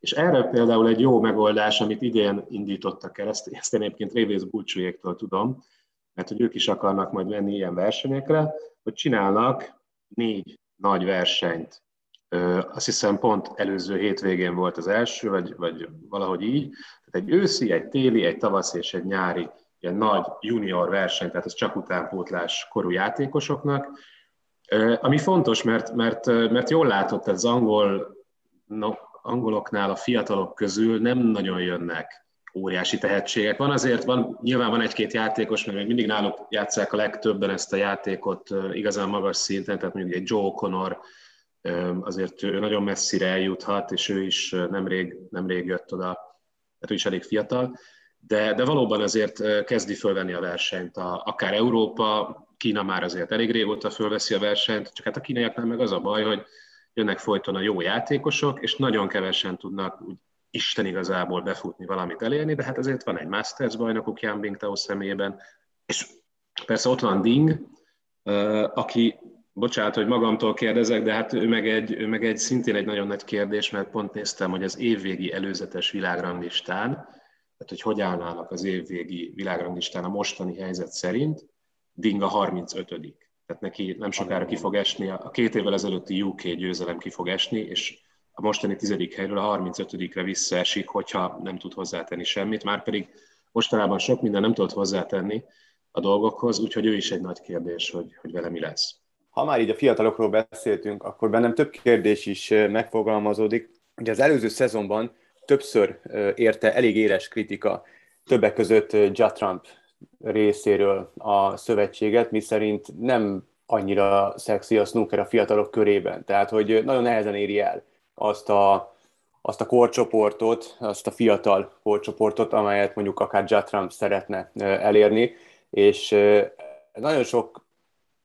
[SPEAKER 5] És erre például egy jó megoldás, amit idén indítottak el, ezt, ezt én egyébként Révész Bulcsújéktől tudom, mert hogy ők is akarnak majd menni ilyen versenyekre, hogy csinálnak négy nagy versenyt azt hiszem pont előző hétvégén volt az első, vagy, vagy valahogy így. Tehát egy őszi, egy téli, egy tavasz és egy nyári ilyen nagy junior verseny, tehát ez csak utánpótlás korú játékosoknak. Ami fontos, mert, mert, mert jól látott, az angol, no, angoloknál a fiatalok közül nem nagyon jönnek óriási tehetségek. Van azért, van, nyilván van egy-két játékos, mert mindig náluk játszák a legtöbben ezt a játékot igazán magas szinten, tehát mondjuk egy Joe Connor, azért ő nagyon messzire eljuthat, és ő is nemrég, nemrég jött oda, tehát ő is elég fiatal, de, de valóban azért kezdi fölvenni a versenyt. A, akár Európa, Kína már azért elég régóta fölveszi a versenyt, csak hát a kínaiaknál meg az a baj, hogy jönnek folyton a jó játékosok, és nagyon kevesen tudnak úgy Isten igazából befutni, valamit elérni, de hát azért van egy Masters bajnokuk Jan Bingtao személyében, és persze ott van Ding, aki, bocsánat, hogy magamtól kérdezek, de hát ő meg egy, ő meg egy szintén egy nagyon nagy kérdés, mert pont néztem, hogy az évvégi előzetes világranglistán, tehát hogy hogy állnának az évvégi világranglistán a mostani helyzet szerint, Ding a 35 tehát neki nem sokára ki fog esni, a két évvel ezelőtti UK győzelem ki fog esni, és a mostani tizedik helyről a 35-re visszaesik, hogyha nem tud hozzátenni semmit, már pedig mostanában sok minden nem tudott hozzátenni a dolgokhoz, úgyhogy ő is egy nagy kérdés, hogy, hogy vele mi lesz.
[SPEAKER 4] Ha már így a fiatalokról beszéltünk, akkor bennem több kérdés is megfogalmazódik. Ugye az előző szezonban többször érte elég éles kritika, többek között Ja Trump részéről a szövetséget, miszerint nem annyira szexi a snooker a fiatalok körében. Tehát, hogy nagyon nehezen éri el azt a, azt a korcsoportot, azt a fiatal korcsoportot, amelyet mondjuk akár Jatram szeretne elérni, és nagyon sok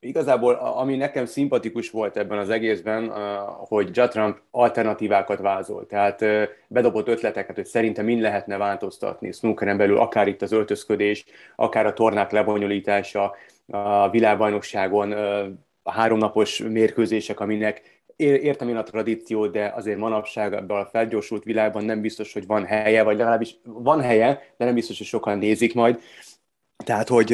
[SPEAKER 4] Igazából, ami nekem szimpatikus volt ebben az egészben, hogy Jatram alternatívákat vázol. Tehát bedobott ötleteket, hogy szerintem mind lehetne változtatni snookeren belül, akár itt az öltözködés, akár a tornák lebonyolítása, a világbajnokságon, a háromnapos mérkőzések, aminek értem én a tradíciót, de azért manapság ebben a felgyorsult világban nem biztos, hogy van helye, vagy legalábbis van helye, de nem biztos, hogy sokan nézik majd. Tehát, hogy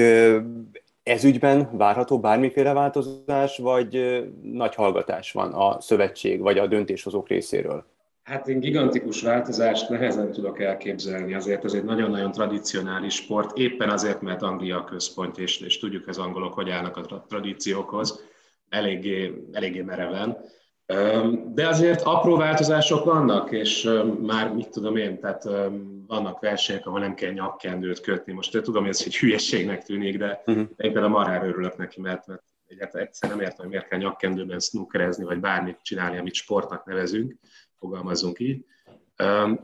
[SPEAKER 4] ez ügyben várható bármiféle változás, vagy nagy hallgatás van a szövetség vagy a döntéshozók részéről?
[SPEAKER 5] Hát én gigantikus változást nehezen tudok elképzelni, azért ez egy nagyon-nagyon tradicionális sport, éppen azért, mert Anglia a központ, és, és tudjuk az angolok, hogy állnak a tradíciókhoz, eléggé, eléggé mereven. De azért apró változások vannak, és már mit tudom én, tehát vannak versenyek, ahol nem kell nyakkendőt kötni. Most tudom, hogy ez egy hülyeségnek tűnik, de uh-huh. én például marhára örülök neki, mert, mert egyáltalán egyszer nem értem, hogy miért kell nyakkendőben snookerezni, vagy bármit csinálni, amit sportnak nevezünk, fogalmazzunk így.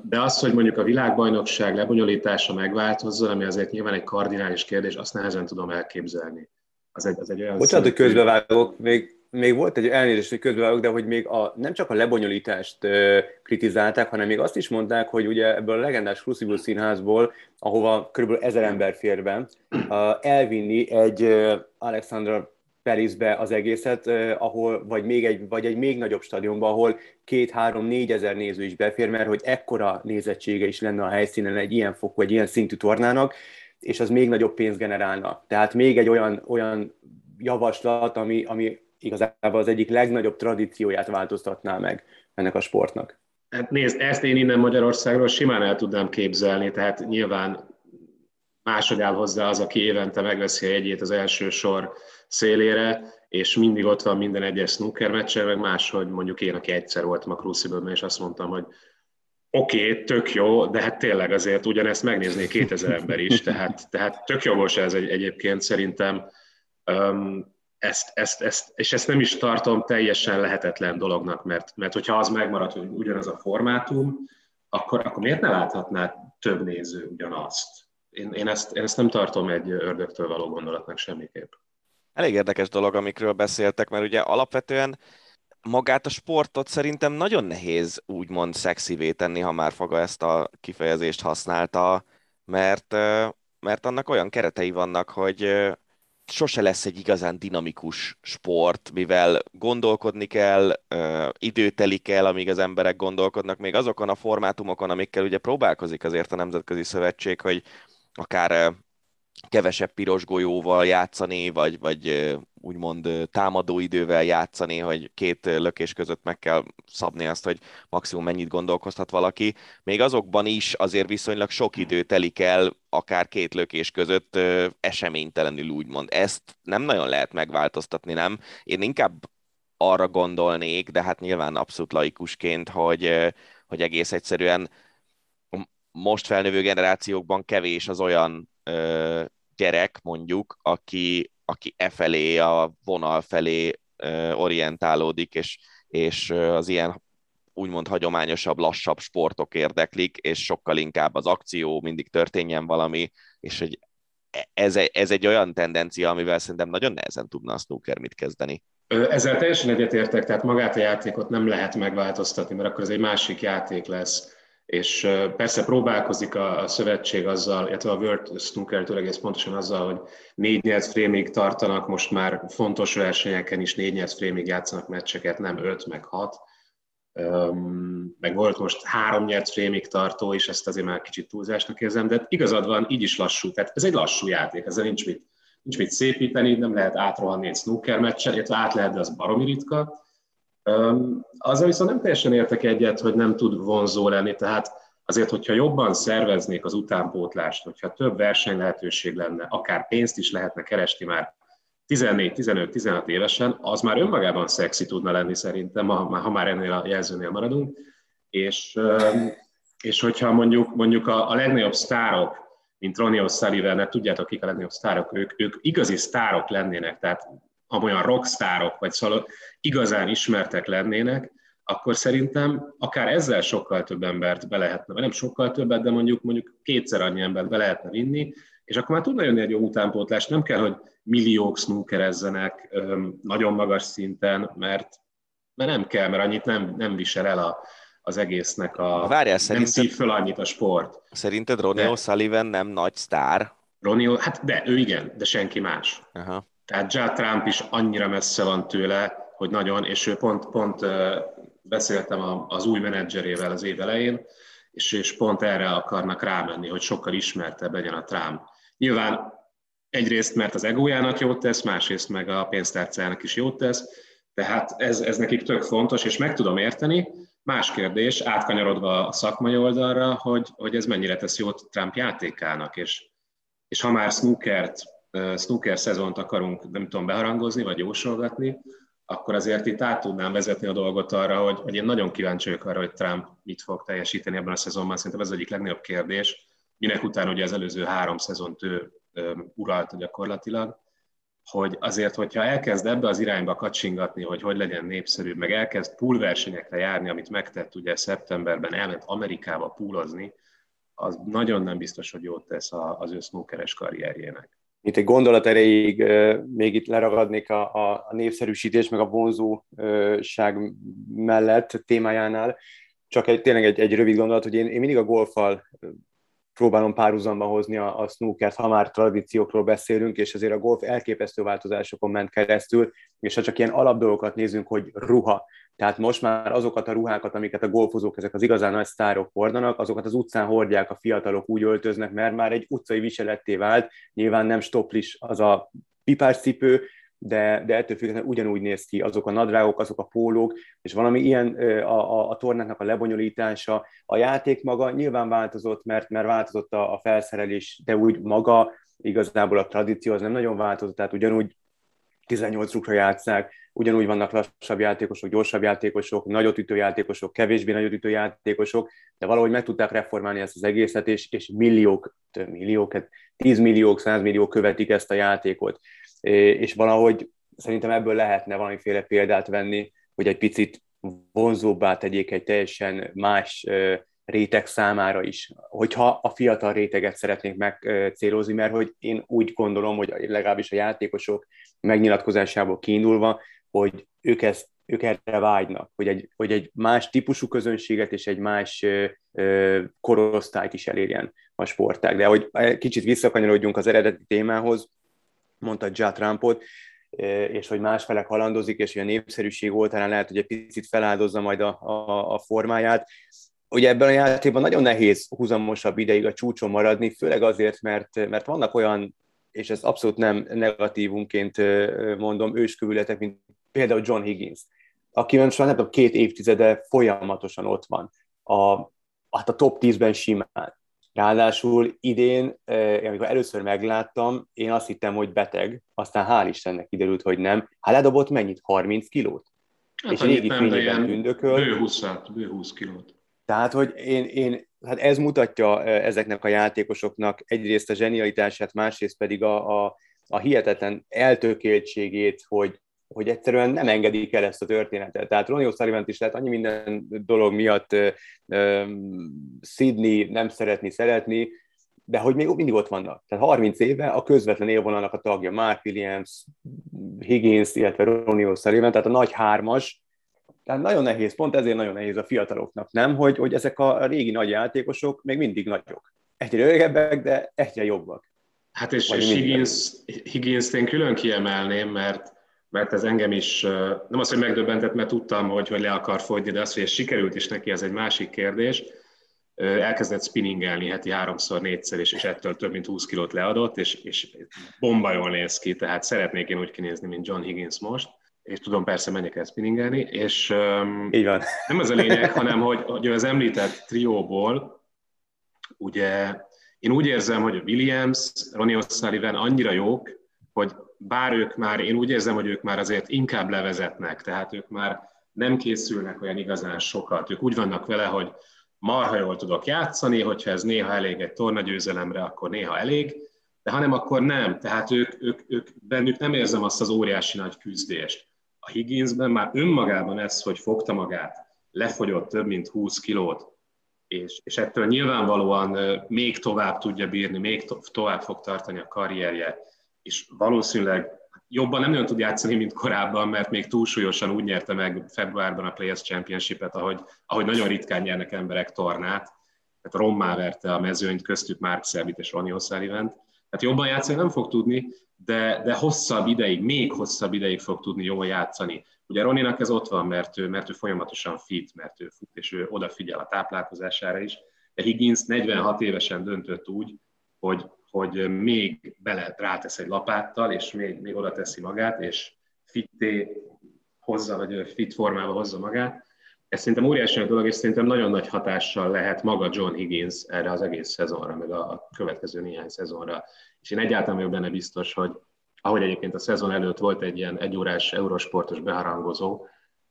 [SPEAKER 5] De az, hogy mondjuk a világbajnokság lebonyolítása megváltozzon, ami azért nyilván egy kardinális kérdés, azt nehezen tudom elképzelni.
[SPEAKER 4] Az egy, az egy olyan Bocsánat, hogy közbevágok, még még volt egy elnézést, hogy közben de hogy még a, nem csak a lebonyolítást ö, kritizálták, hanem még azt is mondták, hogy ugye ebből a legendás Crucible színházból, ahova kb. ezer ember fér be, elvinni egy ö, Alexandra Perisbe az egészet, ahol, vagy, még egy, vagy egy még nagyobb stadionban, ahol két, három, négy ezer néző is befér, mert hogy ekkora nézettsége is lenne a helyszínen egy ilyen fokú, egy ilyen szintű tornának, és az még nagyobb pénzt generálna. Tehát még egy olyan, olyan javaslat, ami, ami igazából az egyik legnagyobb tradícióját változtatná meg ennek a sportnak.
[SPEAKER 5] Hát nézd, ezt én innen Magyarországról simán el tudnám képzelni, tehát nyilván máshogy áll hozzá az, aki évente megveszi a jegyét az első sor szélére, és mindig ott van minden egyes snooker meccsen, meg máshogy mondjuk én, aki egyszer voltam a crucible és azt mondtam, hogy oké, okay, tök jó, de hát tényleg azért ugyanezt megnézné 2000 ember is, tehát, tehát tök jogos ez egy, egyébként szerintem. Um, ezt, ezt, ezt, és ezt nem is tartom teljesen lehetetlen dolognak, mert, mert hogyha az megmarad, hogy ugyanaz a formátum, akkor, akkor miért ne láthatná több néző ugyanazt? Én, én, ezt, én ezt nem tartom egy ördögtől való gondolatnak semmiképp.
[SPEAKER 3] Elég érdekes dolog, amikről beszéltek, mert ugye alapvetően magát a sportot szerintem nagyon nehéz úgymond szexivé tenni, ha már Faga ezt a kifejezést használta, mert, mert annak olyan keretei vannak, hogy sose lesz egy igazán dinamikus sport, mivel gondolkodni kell, idő telik el, amíg az emberek gondolkodnak, még azokon a formátumokon, amikkel ugye próbálkozik azért a Nemzetközi Szövetség, hogy akár kevesebb piros golyóval játszani, vagy, vagy úgymond támadó idővel játszani, hogy két lökés között meg kell szabni azt, hogy maximum mennyit gondolkozhat valaki. Még azokban is azért viszonylag sok idő telik el, akár két lökés között eseménytelenül úgymond. Ezt nem nagyon lehet megváltoztatni, nem? Én inkább arra gondolnék, de hát nyilván abszolút laikusként, hogy, hogy egész egyszerűen most felnövő generációkban kevés az olyan ö, gyerek, mondjuk, aki, aki e felé, a vonal felé orientálódik, és, és az ilyen úgymond hagyományosabb, lassabb sportok érdeklik, és sokkal inkább az akció, mindig történjen valami, és hogy ez, ez egy olyan tendencia, amivel szerintem nagyon nehezen tudna a snooker mit kezdeni.
[SPEAKER 5] Ezzel teljesen egyetértek, tehát magát a játékot nem lehet megváltoztatni, mert akkor ez egy másik játék lesz. És persze próbálkozik a, a szövetség azzal, illetve a World Snooker egész pontosan azzal, hogy négy nyert frémig tartanak, most már fontos versenyeken is négy nyert frémig játszanak meccseket, nem öt, meg hat meg volt most három nyert frémig tartó, és ezt azért már kicsit túlzásnak érzem, de igazad van, így is lassú. Tehát ez egy lassú játék, ezzel nincs mit, nincs mit szépíteni, nem lehet átrohanni egy snooker meccsen, illetve át lehet, de az baromi ritka. Azzal viszont nem teljesen értek egyet, hogy nem tud vonzó lenni, tehát azért, hogyha jobban szerveznék az utánpótlást, hogyha több verseny lehetőség lenne, akár pénzt is lehetne keresni már 14-15-16 évesen, az már önmagában szexi tudna lenni szerintem, ha, ha már ennél a jelzőnél maradunk, és, és hogyha mondjuk, mondjuk a, a legnagyobb sztárok, mint Ronnie O'Sullivan, tudjátok, kik a legnagyobb sztárok, ők, ők igazi sztárok lennének, tehát amolyan rockstárok, vagy szóval igazán ismertek lennének, akkor szerintem akár ezzel sokkal több embert be lehetne, vagy nem sokkal többet, de mondjuk, mondjuk kétszer annyi embert be lehetne vinni, és akkor már tudna jönni egy jó utánpótlás, nem kell, hogy milliók snookerezzenek nagyon magas szinten, mert, mert nem kell, mert annyit nem, nem visel el a, az egésznek a...
[SPEAKER 3] Várjál,
[SPEAKER 5] nem szív föl annyit a sport.
[SPEAKER 3] Szerinted Ronnie O'Sullivan nem nagy sztár?
[SPEAKER 5] Ronnie, hát de, ő igen, de senki más.
[SPEAKER 3] Aha.
[SPEAKER 5] Tehát Judd Trump is annyira messze van tőle, hogy nagyon, és ő pont, pont beszéltem az új menedzserével az év elején, és, és pont erre akarnak rámenni, hogy sokkal ismertebb legyen a Trump. Nyilván egyrészt, mert az egójának jót tesz, másrészt meg a pénztárcának is jót tesz, tehát ez, ez nekik tök fontos, és meg tudom érteni. Más kérdés, átkanyarodva a szakmai oldalra, hogy, hogy ez mennyire tesz jót Trump játékának, és, és ha már snookert, snooker szezont akarunk, nem tudom, beharangozni, vagy jósolgatni, akkor azért itt át tudnám vezetni a dolgot arra, hogy, hogy én nagyon kíváncsi vagyok arra, hogy Trump mit fog teljesíteni ebben a szezonban. Szerintem ez az egyik legnagyobb kérdés, minek után ugye az előző három szezont ő uralta gyakorlatilag, hogy azért, hogyha elkezd ebbe az irányba kacsingatni, hogy hogy legyen népszerűbb, meg elkezd poolversenyekre járni, amit megtett ugye szeptemberben, elment Amerikába poolozni, az nagyon nem biztos, hogy jót tesz az ő snookeres karrierjének.
[SPEAKER 4] Mint egy gondolat erejéig még itt leragadnék a, a, a népszerűsítés, meg a vonzóság mellett témájánál, csak egy, tényleg egy, egy rövid gondolat, hogy én, én mindig a golfal próbálom párhuzamba hozni a, a snookert, ha már tradíciókról beszélünk, és azért a golf elképesztő változásokon ment keresztül, és ha csak ilyen alapdolgokat nézünk, hogy ruha, tehát most már azokat a ruhákat, amiket a golfozók, ezek az igazán nagy sztárok hordanak, azokat az utcán hordják a fiatalok, úgy öltöznek, mert már egy utcai viseletté vált, nyilván nem stoplis az a pipás cipő, de, de ettől függetlenül ugyanúgy néz ki azok a nadrágok, azok a pólók, és valami ilyen a, a, a tornáknak a lebonyolítása. A játék maga nyilván változott, mert, mert változott a, a felszerelés, de úgy maga igazából a tradíció az nem nagyon változott, tehát ugyanúgy 18 rukra játszák, ugyanúgy vannak lassabb játékosok, gyorsabb játékosok, nagyot ütő játékosok, kevésbé nagyot ütő játékosok, de valahogy meg tudták reformálni ezt az egészet, és, és milliók, több milliók, 10 hát milliók, 100 milliók követik ezt a játékot. És valahogy szerintem ebből lehetne valamiféle példát venni, hogy egy picit vonzóbbá tegyék egy teljesen más réteg számára is, hogyha a fiatal réteget szeretnénk megcélozni, mert hogy én úgy gondolom, hogy legalábbis a játékosok megnyilatkozásából kiindulva, hogy ők, ezt, ők erre vágynak, hogy egy, hogy egy más típusú közönséget és egy más korosztályt is elérjen a sportág. De hogy kicsit visszakanyarodjunk az eredeti témához, mondta Ja Trumpot, és hogy másfelek halandozik, és hogy a népszerűség oltárán lehet, hogy egy picit feláldozza majd a, a, a formáját. Ugye ebben a játékban nagyon nehéz húzamosabb ideig a csúcson maradni, főleg azért, mert, mert vannak olyan, és ez abszolút nem negatívunként mondom, őskövületek, mint például John Higgins, aki most már nem tudom, két évtizede folyamatosan ott van. A, hát a top 10-ben simán. Ráadásul idén, eh, amikor először megláttam, én azt hittem, hogy beteg, aztán hál' Istennek kiderült, hogy nem. Hát ledobott mennyit? 30 kilót?
[SPEAKER 5] Hát és régi fényében tündököl. Bő 20, bő 20 kilót.
[SPEAKER 4] Tehát, hogy én, én, hát ez mutatja ezeknek a játékosoknak egyrészt a zsenialitását, másrészt pedig a, a, a hihetetlen eltökéltségét, hogy, hogy egyszerűen nem engedik el ezt a történetet. Tehát Ronnie osullivan is lehet annyi minden dolog miatt Sydney nem szeretni, szeretni, de hogy még mindig ott vannak. Tehát 30 éve a közvetlen élvonalnak a tagja Mark Williams, Higgins, illetve Ronnie O'Sullivan, tehát a nagy hármas, tehát nagyon nehéz, pont ezért nagyon nehéz a fiataloknak, nem? Hogy, hogy ezek a régi nagy játékosok még mindig nagyok. Egyre öregebbek, de egyre jobbak.
[SPEAKER 5] Hát és, és Higgins, Higgins-t én külön kiemelném, mert mert ez engem is, nem az, hogy megdöbbentett, mert tudtam, hogy, hogy le akar fogyni, de az, hogy ez sikerült is neki, az egy másik kérdés. Elkezdett spinningelni heti háromszor, négyszer, és, és ettől több mint 20 kilót leadott, és, és bomba jól néz ki, tehát szeretnék én úgy kinézni, mint John Higgins most és tudom persze menjek el spinningelni, és um,
[SPEAKER 4] Így van.
[SPEAKER 5] nem az a lényeg, hanem hogy, hogy az említett trióból, ugye én úgy érzem, hogy a Williams, Ronnie O'Sullivan annyira jók, hogy bár ők már, én úgy érzem, hogy ők már azért inkább levezetnek, tehát ők már nem készülnek olyan igazán sokat. Ők úgy vannak vele, hogy marha jól tudok játszani, hogyha ez néha elég egy tornagyőzelemre, akkor néha elég, de hanem akkor nem. Tehát ők, ők, ők bennük nem érzem azt az óriási nagy küzdést. A Higginsben már önmagában ez, hogy fogta magát, lefogyott több mint 20 kilót, és, és ettől nyilvánvalóan még tovább tudja bírni, még to- tovább fog tartani a karrierje, és valószínűleg jobban nem nagyon tud játszani, mint korábban, mert még túlsúlyosan úgy nyerte meg februárban a Players Championship-et, ahogy, ahogy nagyon ritkán nyernek emberek tornát. Tehát rommá verte a mezőnyt, köztük Mark Selbit és Ronnie O'Sullivan. Tehát jobban játszani nem fog tudni, de, de hosszabb ideig, még hosszabb ideig fog tudni jól játszani. Ugye Roninak ez ott van, mert ő, mert ő folyamatosan fit, mert ő fut, és ő odafigyel a táplálkozására is. De Higgins 46 évesen döntött úgy, hogy hogy még bele rátesz egy lapáttal, és még, még oda teszi magát, és fitté hozza, vagy fit formába hozza magát. Ez szerintem óriási nagy dolog, és szerintem nagyon nagy hatással lehet maga John Higgins erre az egész szezonra, meg a következő néhány szezonra. És én egyáltalán vagyok benne biztos, hogy ahogy egyébként a szezon előtt volt egy ilyen egyórás eurosportos beharangozó,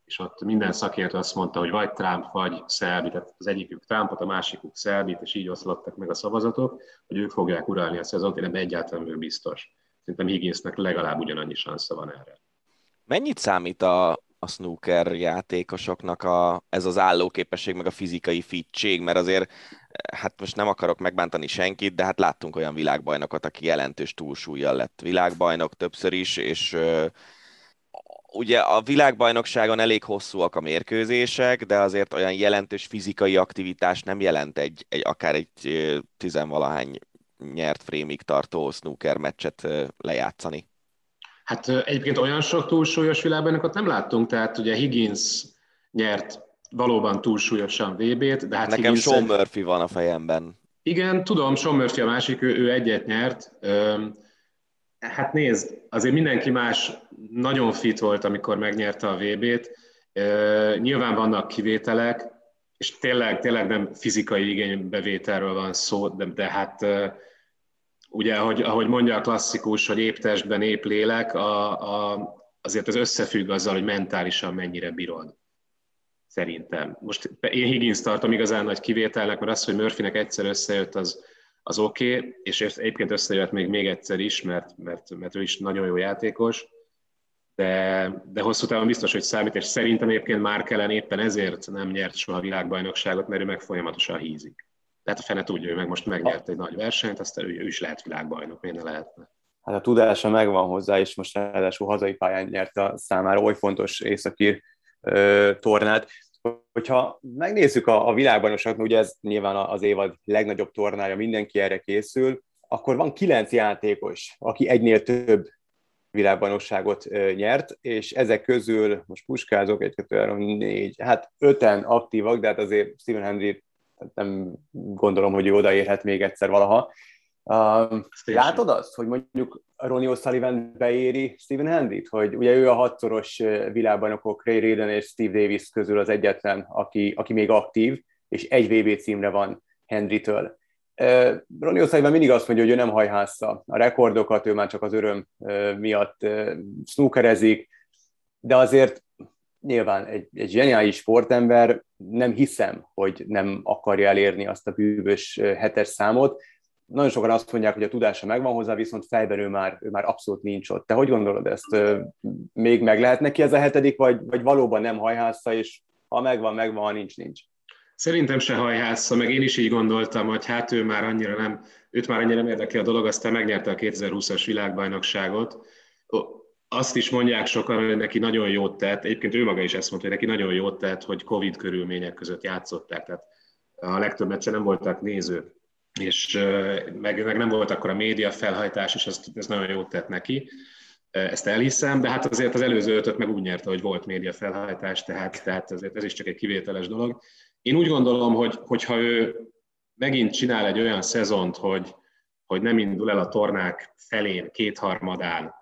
[SPEAKER 5] és ott minden szakértő azt mondta, hogy vagy Trump, vagy Szelbi, tehát az egyikük Trumpot, a másikuk Szelbit, és így oszlottak meg a szavazatok, hogy ők fogják uralni a szezont, én ebben egyáltalán vagyok biztos. Szerintem Higginsnek legalább ugyanannyi sansza van erre.
[SPEAKER 3] Mennyit számít a, a snooker játékosoknak a, ez az állóképesség, meg a fizikai fittség, mert azért, hát most nem akarok megbántani senkit, de hát láttunk olyan világbajnokot, aki jelentős túlsúlyjal lett világbajnok többször is, és ugye a világbajnokságon elég hosszúak a mérkőzések, de azért olyan jelentős fizikai aktivitás nem jelent egy, egy akár egy tizenvalahány nyert frémig tartó snooker meccset lejátszani.
[SPEAKER 5] Hát egyébként olyan sok túlsúlyos világbajnokot nem láttunk, tehát ugye Higgins nyert valóban túlsúlyosan VB-t, de hát
[SPEAKER 3] Nekem
[SPEAKER 5] Higgins
[SPEAKER 3] Sean Murphy van a fejemben.
[SPEAKER 5] Igen, tudom, Sean Murphy a másik, ő, ő egyet nyert. Hát nézd, azért mindenki más nagyon fit volt, amikor megnyerte a VB-t. Nyilván vannak kivételek, és tényleg, tényleg nem fizikai igénybevételről van szó, de, de hát ugye, ahogy, ahogy mondja a klasszikus, hogy épp testben, épp lélek, a, a, azért az összefügg azzal, hogy mentálisan mennyire bírod. Szerintem. Most én Higgins tartom igazán nagy kivételnek, mert az, hogy Murphynek egyszer összejött, az, az oké, okay, és egyébként összejött még, még egyszer is, mert, mert, mert ő is nagyon jó játékos, de, de hosszú távon biztos, hogy számít, és szerintem egyébként már kellene éppen ezért nem nyert soha világbajnokságot, mert ő meg folyamatosan hízik. Tehát a fene tudja, hogy meg most megnyert egy nagy versenyt, aztán ő, ő is lehet világbajnok, miért ne lehetne.
[SPEAKER 4] Hát a tudása megvan hozzá, és most ráadásul hazai pályán nyert a számára oly fontos északír tornát hogyha megnézzük a, a világbajnokságot, ugye ez nyilván az évad legnagyobb tornája, mindenki erre készül, akkor van kilenc játékos, aki egynél több világbajnokságot nyert, és ezek közül, most puskázok, egy, kettő, három, négy, hát öten aktívak, de hát azért Stephen Hendry nem gondolom, hogy ő odaérhet még egyszer valaha. Uh, látod azt, hogy mondjuk Ronnie O'Sullivan beéri Stephen Hendit, hogy ugye ő a hatszoros világbajnokok Ray Raiden és Steve Davis közül az egyetlen, aki, aki még aktív, és egy VB címre van Hendritől. Uh, Ronnie O'Sullivan mindig azt mondja, hogy ő nem hajhásza a rekordokat, ő már csak az öröm uh, miatt uh, snookerezik, de azért nyilván egy, egy zseniális sportember nem hiszem, hogy nem akarja elérni azt a bűvös hetes számot. Nagyon sokan azt mondják, hogy a tudása megvan hozzá, viszont fejben ő már, ő már abszolút nincs ott. Te hogy gondolod ezt? Még meg lehet neki ez a hetedik, vagy, vagy valóban nem hajhásza, és ha megvan, megvan, ha nincs, nincs?
[SPEAKER 5] Szerintem se hajhásza, meg én is így gondoltam, hogy hát ő már annyira nem, őt már annyira nem érdekli a dolog, aztán megnyerte a 2020-as világbajnokságot. Azt is mondják sokan, hogy neki nagyon jót tett, egyébként ő maga is ezt mondta, hogy neki nagyon jót tett, hogy Covid körülmények között játszották, tehát a legtöbb meccsen nem voltak nézők, és meg, meg nem volt akkor a média felhajtás, és ez, ez nagyon jót tett neki. Ezt elhiszem, de hát azért az előző ötöt meg úgy nyerte, hogy volt média felhajtás, tehát, tehát azért ez is csak egy kivételes dolog. Én úgy gondolom, hogy, hogyha ő megint csinál egy olyan szezont, hogy, hogy nem indul el a tornák felén, kétharmadán,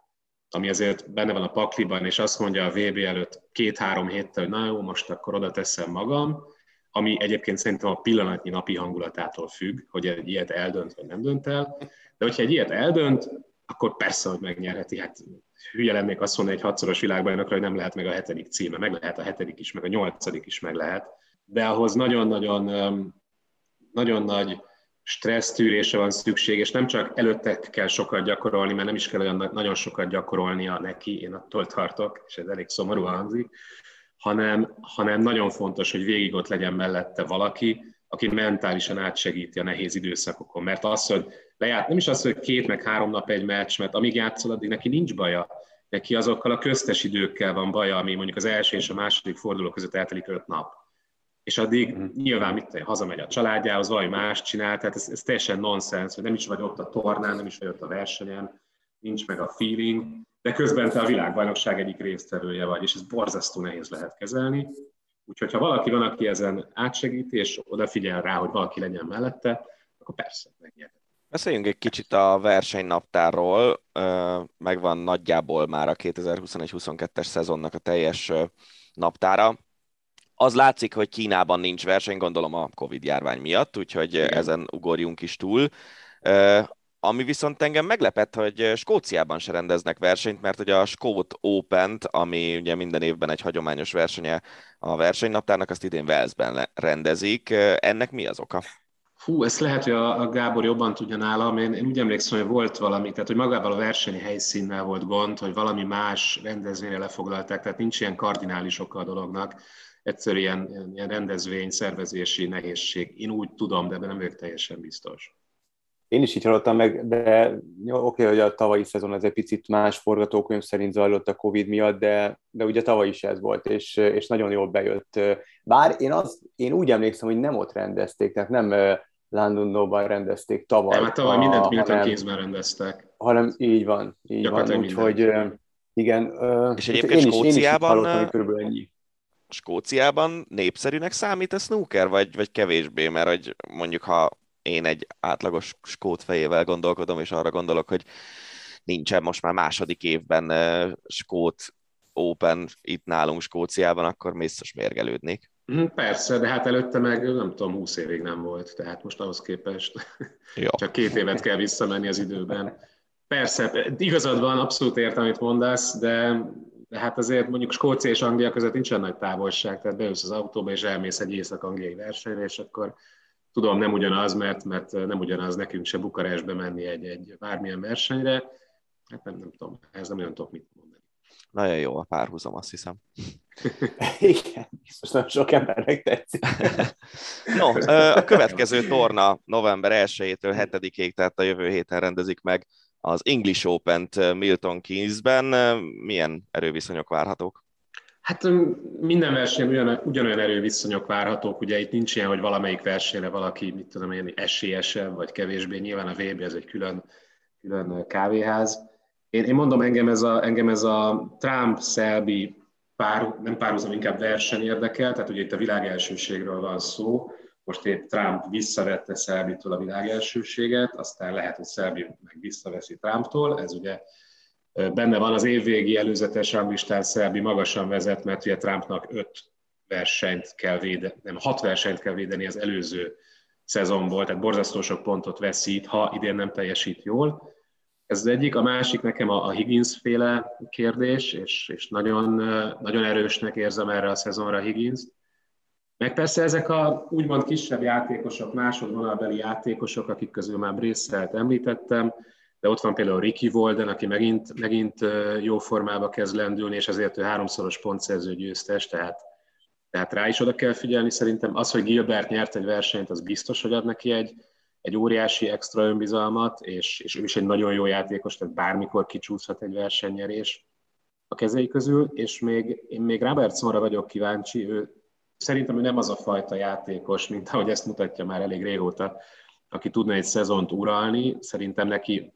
[SPEAKER 5] ami azért benne van a pakliban, és azt mondja a VB előtt két-három héttel, hogy na jó, most akkor oda teszem magam, ami egyébként szerintem a pillanatnyi napi hangulatától függ, hogy egy ilyet eldönt, vagy nem dönt el. De hogyha egy ilyet eldönt, akkor persze, hogy megnyerheti. Hát hülye lennék azt mondani egy hatszoros világbajnokra, hogy nem lehet meg a hetedik címe. Meg lehet a hetedik is, meg a nyolcadik is meg lehet. De ahhoz nagyon-nagyon nagyon nagy stressztűrése van szükség, és nem csak előtte kell sokat gyakorolni, mert nem is kell olyan nagyon sokat gyakorolnia neki, én attól tartok, és ez elég szomorú hangzik, hanem, hanem nagyon fontos, hogy végig ott legyen mellette valaki, aki mentálisan átsegíti a nehéz időszakokon. Mert az, hogy lejárt, nem is az, hogy két meg három nap egy meccs, mert amíg játszol, addig neki nincs baja. Neki azokkal a köztes időkkel van baja, ami mondjuk az első és a második forduló között eltelik öt nap. És addig mm. nyilván mit hazamegy a családjához, valami más csinál, tehát ez, ez teljesen nonsens, hogy nem is vagy ott a tornán, nem is vagy ott a versenyen, nincs meg a feeling, de közben te a világbajnokság egyik résztvevője vagy, és ez borzasztó nehéz lehet kezelni. Úgyhogy ha valaki van, aki ezen átsegíti, és odafigyel rá, hogy valaki legyen mellette, akkor persze megnyerhet.
[SPEAKER 3] Beszéljünk egy kicsit a versenynaptárról, megvan nagyjából már a 2021-22-es szezonnak a teljes naptára. Az látszik, hogy Kínában nincs verseny, gondolom a Covid járvány miatt, úgyhogy Igen. ezen ugorjunk is túl. Ami viszont engem meglepett, hogy Skóciában se rendeznek versenyt, mert ugye a Skót Open-t, ami ugye minden évben egy hagyományos versenye a versenynaptárnak, azt idén Walesben rendezik. Ennek mi az oka?
[SPEAKER 5] Fú, ezt lehet, hogy a, Gábor jobban tudja nálam. Én, én úgy emlékszem, hogy volt valami, tehát hogy magával a verseny helyszínnel volt gond, hogy valami más rendezvényre lefoglalták, tehát nincs ilyen kardinális oka a dolognak. Egyszerűen ilyen, ilyen rendezvény, szervezési nehézség. Én úgy tudom, de nem vagyok teljesen biztos.
[SPEAKER 4] Én is így hallottam meg, de jó, oké, hogy a tavalyi szezon ez egy picit más forgatókönyv szerint zajlott a Covid miatt, de, de ugye tavaly is ez volt, és, és nagyon jól bejött. Bár én, az, én úgy emlékszem, hogy nem ott rendezték, tehát nem Londonban rendezték tavaly.
[SPEAKER 5] Nem, hát tavaly mindent Milton kézben rendeztek.
[SPEAKER 4] Hanem így van, így van, úgyhogy igen.
[SPEAKER 3] És egyébként én Skóciában, is, én is körülbelül ennyi. Skóciában népszerűnek számít a snooker, vagy, vagy kevésbé, mert hogy mondjuk ha én egy átlagos skót fejével gondolkodom, és arra gondolok, hogy nincsen most már második évben uh, skót Open itt nálunk Skóciában, akkor biztos mérgelődnék.
[SPEAKER 5] Mhm, persze, de hát előtte meg nem tudom, 20 évig nem volt, tehát most ahhoz képest Jó. csak két évet kell visszamenni az időben. Persze, igazad van, abszolút értem, amit mondasz, de, de hát azért mondjuk Skócia és Anglia között nincsen nagy távolság, tehát beülsz az autóba és elmész egy észak-angliai versenyre, és akkor tudom, nem ugyanaz, mert, mert nem ugyanaz nekünk se Bukarestbe menni egy, egy bármilyen versenyre, hát nem, nem tudom, ez nem olyan tudok mit mondani.
[SPEAKER 3] Nagyon jó a párhuzam, azt hiszem.
[SPEAKER 4] Igen, biztos nagyon sok embernek tetszik.
[SPEAKER 3] no, a következő torna november 1-től 7-ig, tehát a jövő héten rendezik meg az English Open-t Milton Keynesben. Milyen erőviszonyok várhatók?
[SPEAKER 5] Hát minden versenyen ugyan, ugyanolyan erőviszonyok várhatók, ugye itt nincs ilyen, hogy valamelyik versenyre valaki, mit tudom én, esélyesebb, vagy kevésbé, nyilván a VB ez egy külön, külön kávéház. Én, én mondom, engem ez a, engem ez a Trump-Szelbi pár, nem párhuzam, inkább verseny érdekel, tehát ugye itt a világelsőségről van szó, most épp Trump visszavette Szelbitől a világelsőséget, aztán lehet, hogy Szelbi meg visszaveszi Trumptól, ez ugye benne van az évvégi előzetes ranglistán Szelbi magasan vezet, mert ugye Trumpnak öt versenyt kell védeni, nem, hat versenyt kell védeni az előző szezonból, tehát borzasztó sok pontot veszít, ha idén nem teljesít jól. Ez az egyik, a másik nekem a, a Higgins féle kérdés, és, és nagyon, nagyon erősnek érzem erre a szezonra Higgins. Meg persze ezek a úgymond kisebb játékosok, másodvonalbeli játékosok, akik közül már Brisselt említettem, de ott van például Ricky Walden, aki megint, megint jó formába kezd lendülni, és ezért ő háromszoros pontszerző győztes, tehát, tehát rá is oda kell figyelni. Szerintem az, hogy Gilbert nyert egy versenyt, az biztos, hogy ad neki egy, egy óriási extra önbizalmat, és, és ő is egy nagyon jó játékos, tehát bármikor kicsúszhat egy versenynyerés a kezei közül, és még, én még Robertsonra vagyok kíváncsi, ő, szerintem ő nem az a fajta játékos, mint ahogy ezt mutatja már elég régóta, aki tudna egy szezont uralni, szerintem neki,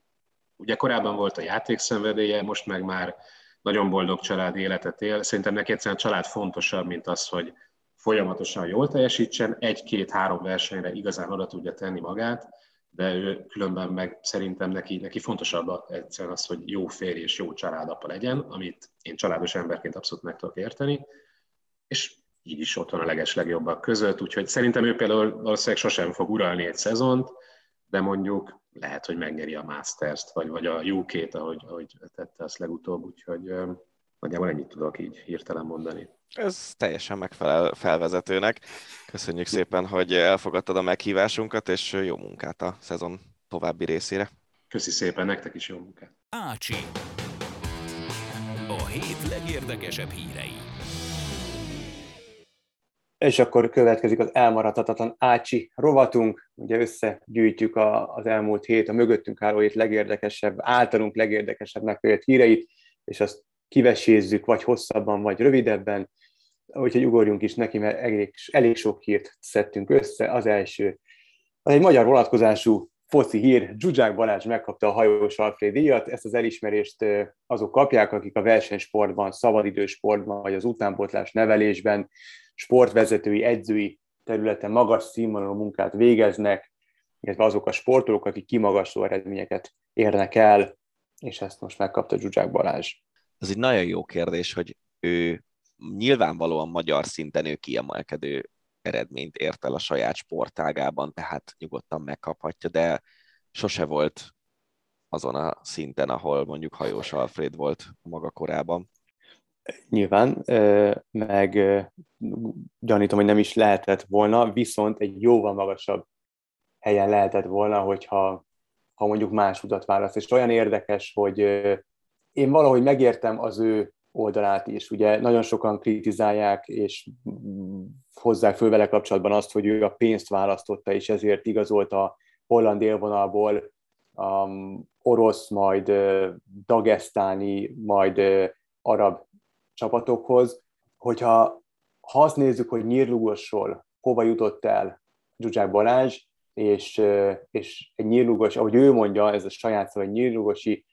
[SPEAKER 5] ugye korábban volt a játékszenvedélye, most meg már nagyon boldog család életet él, szerintem neki egyszerűen a család fontosabb, mint az, hogy folyamatosan jól teljesítsen, egy-két-három versenyre igazán oda tudja tenni magát, de ő különben meg szerintem neki, neki fontosabb egyszerűen az, hogy jó férj és jó családapa legyen, amit én családos emberként abszolút meg tudok érteni, és így is ott van a leges legjobbak között, úgyhogy szerintem ő például valószínűleg sosem fog uralni egy szezont, de mondjuk lehet, hogy megnyeri a Masters-t, vagy, vagy a UK-t, ahogy, ahogy tette azt legutóbb, úgyhogy nagyjából ennyit tudok így hirtelen mondani.
[SPEAKER 3] Ez teljesen megfelel felvezetőnek. Köszönjük szépen, hogy elfogadtad a meghívásunkat, és jó munkát a szezon további részére.
[SPEAKER 5] Köszi szépen, nektek is jó munkát.
[SPEAKER 1] Ácsi. A hét legérdekesebb hírei.
[SPEAKER 4] És akkor következik az elmaradhatatlan Ácsi rovatunk. Ugye összegyűjtjük a, az elmúlt hét, a mögöttünk álló hét legérdekesebb, általunk legérdekesebbnek vélt híreit, és azt kivesézzük, vagy hosszabban, vagy rövidebben. Úgyhogy ugorjunk is neki, mert elég, elég sok hírt szedtünk össze. Az első, az egy magyar vonatkozású foci hír, Zsuzsák Balázs megkapta a hajós Alfred díjat, ezt az elismerést azok kapják, akik a versenysportban, szabadidősportban, vagy az utánpotlás nevelésben, sportvezetői, edzői területen magas színvonalú munkát végeznek, illetve azok a sportolók, akik kimagasló eredményeket érnek el, és ezt most megkapta Zsuzsák Balázs
[SPEAKER 3] ez egy nagyon jó kérdés, hogy ő nyilvánvalóan magyar szinten ő kiemelkedő eredményt ért el a saját sportágában, tehát nyugodtan megkaphatja, de sose volt azon a szinten, ahol mondjuk Hajós Alfred volt maga korában.
[SPEAKER 4] Nyilván, meg gyanítom, hogy nem is lehetett volna, viszont egy jóval magasabb helyen lehetett volna, hogyha ha mondjuk más utat választ. És olyan érdekes, hogy én valahogy megértem az ő oldalát is. Ugye nagyon sokan kritizálják, és hozzák föl vele kapcsolatban azt, hogy ő a pénzt választotta, és ezért igazolt a holland élvonalból um, orosz, majd uh, dagesztáni, majd uh, arab csapatokhoz. Hogyha ha azt nézzük, hogy nyírlugosról hova jutott el Zsuzsák Balázs, és, és egy nyírlugos, ahogy ő mondja, ez a saját szó, egy nyírlugosi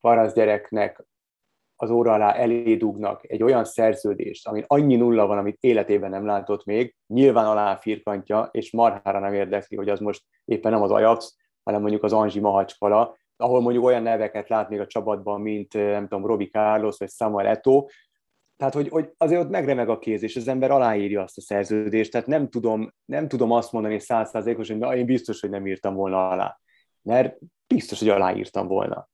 [SPEAKER 4] parasz gyereknek az óra alá elédugnak egy olyan szerződést, amin annyi nulla van, amit életében nem látott még, nyilván alá firkantja, és marhára nem érdekli, hogy az most éppen nem az Ajax, hanem mondjuk az Anzsi Mahacskala, ahol mondjuk olyan neveket lát még a csapatban, mint nem tudom, Robi Carlos vagy Samuel Eto, tehát, hogy, hogy azért ott megremeg a kéz, és az ember aláírja azt a szerződést, tehát nem tudom, nem tudom azt mondani százszázalékosan, hogy én biztos, hogy nem írtam volna alá. Mert biztos, hogy aláírtam volna.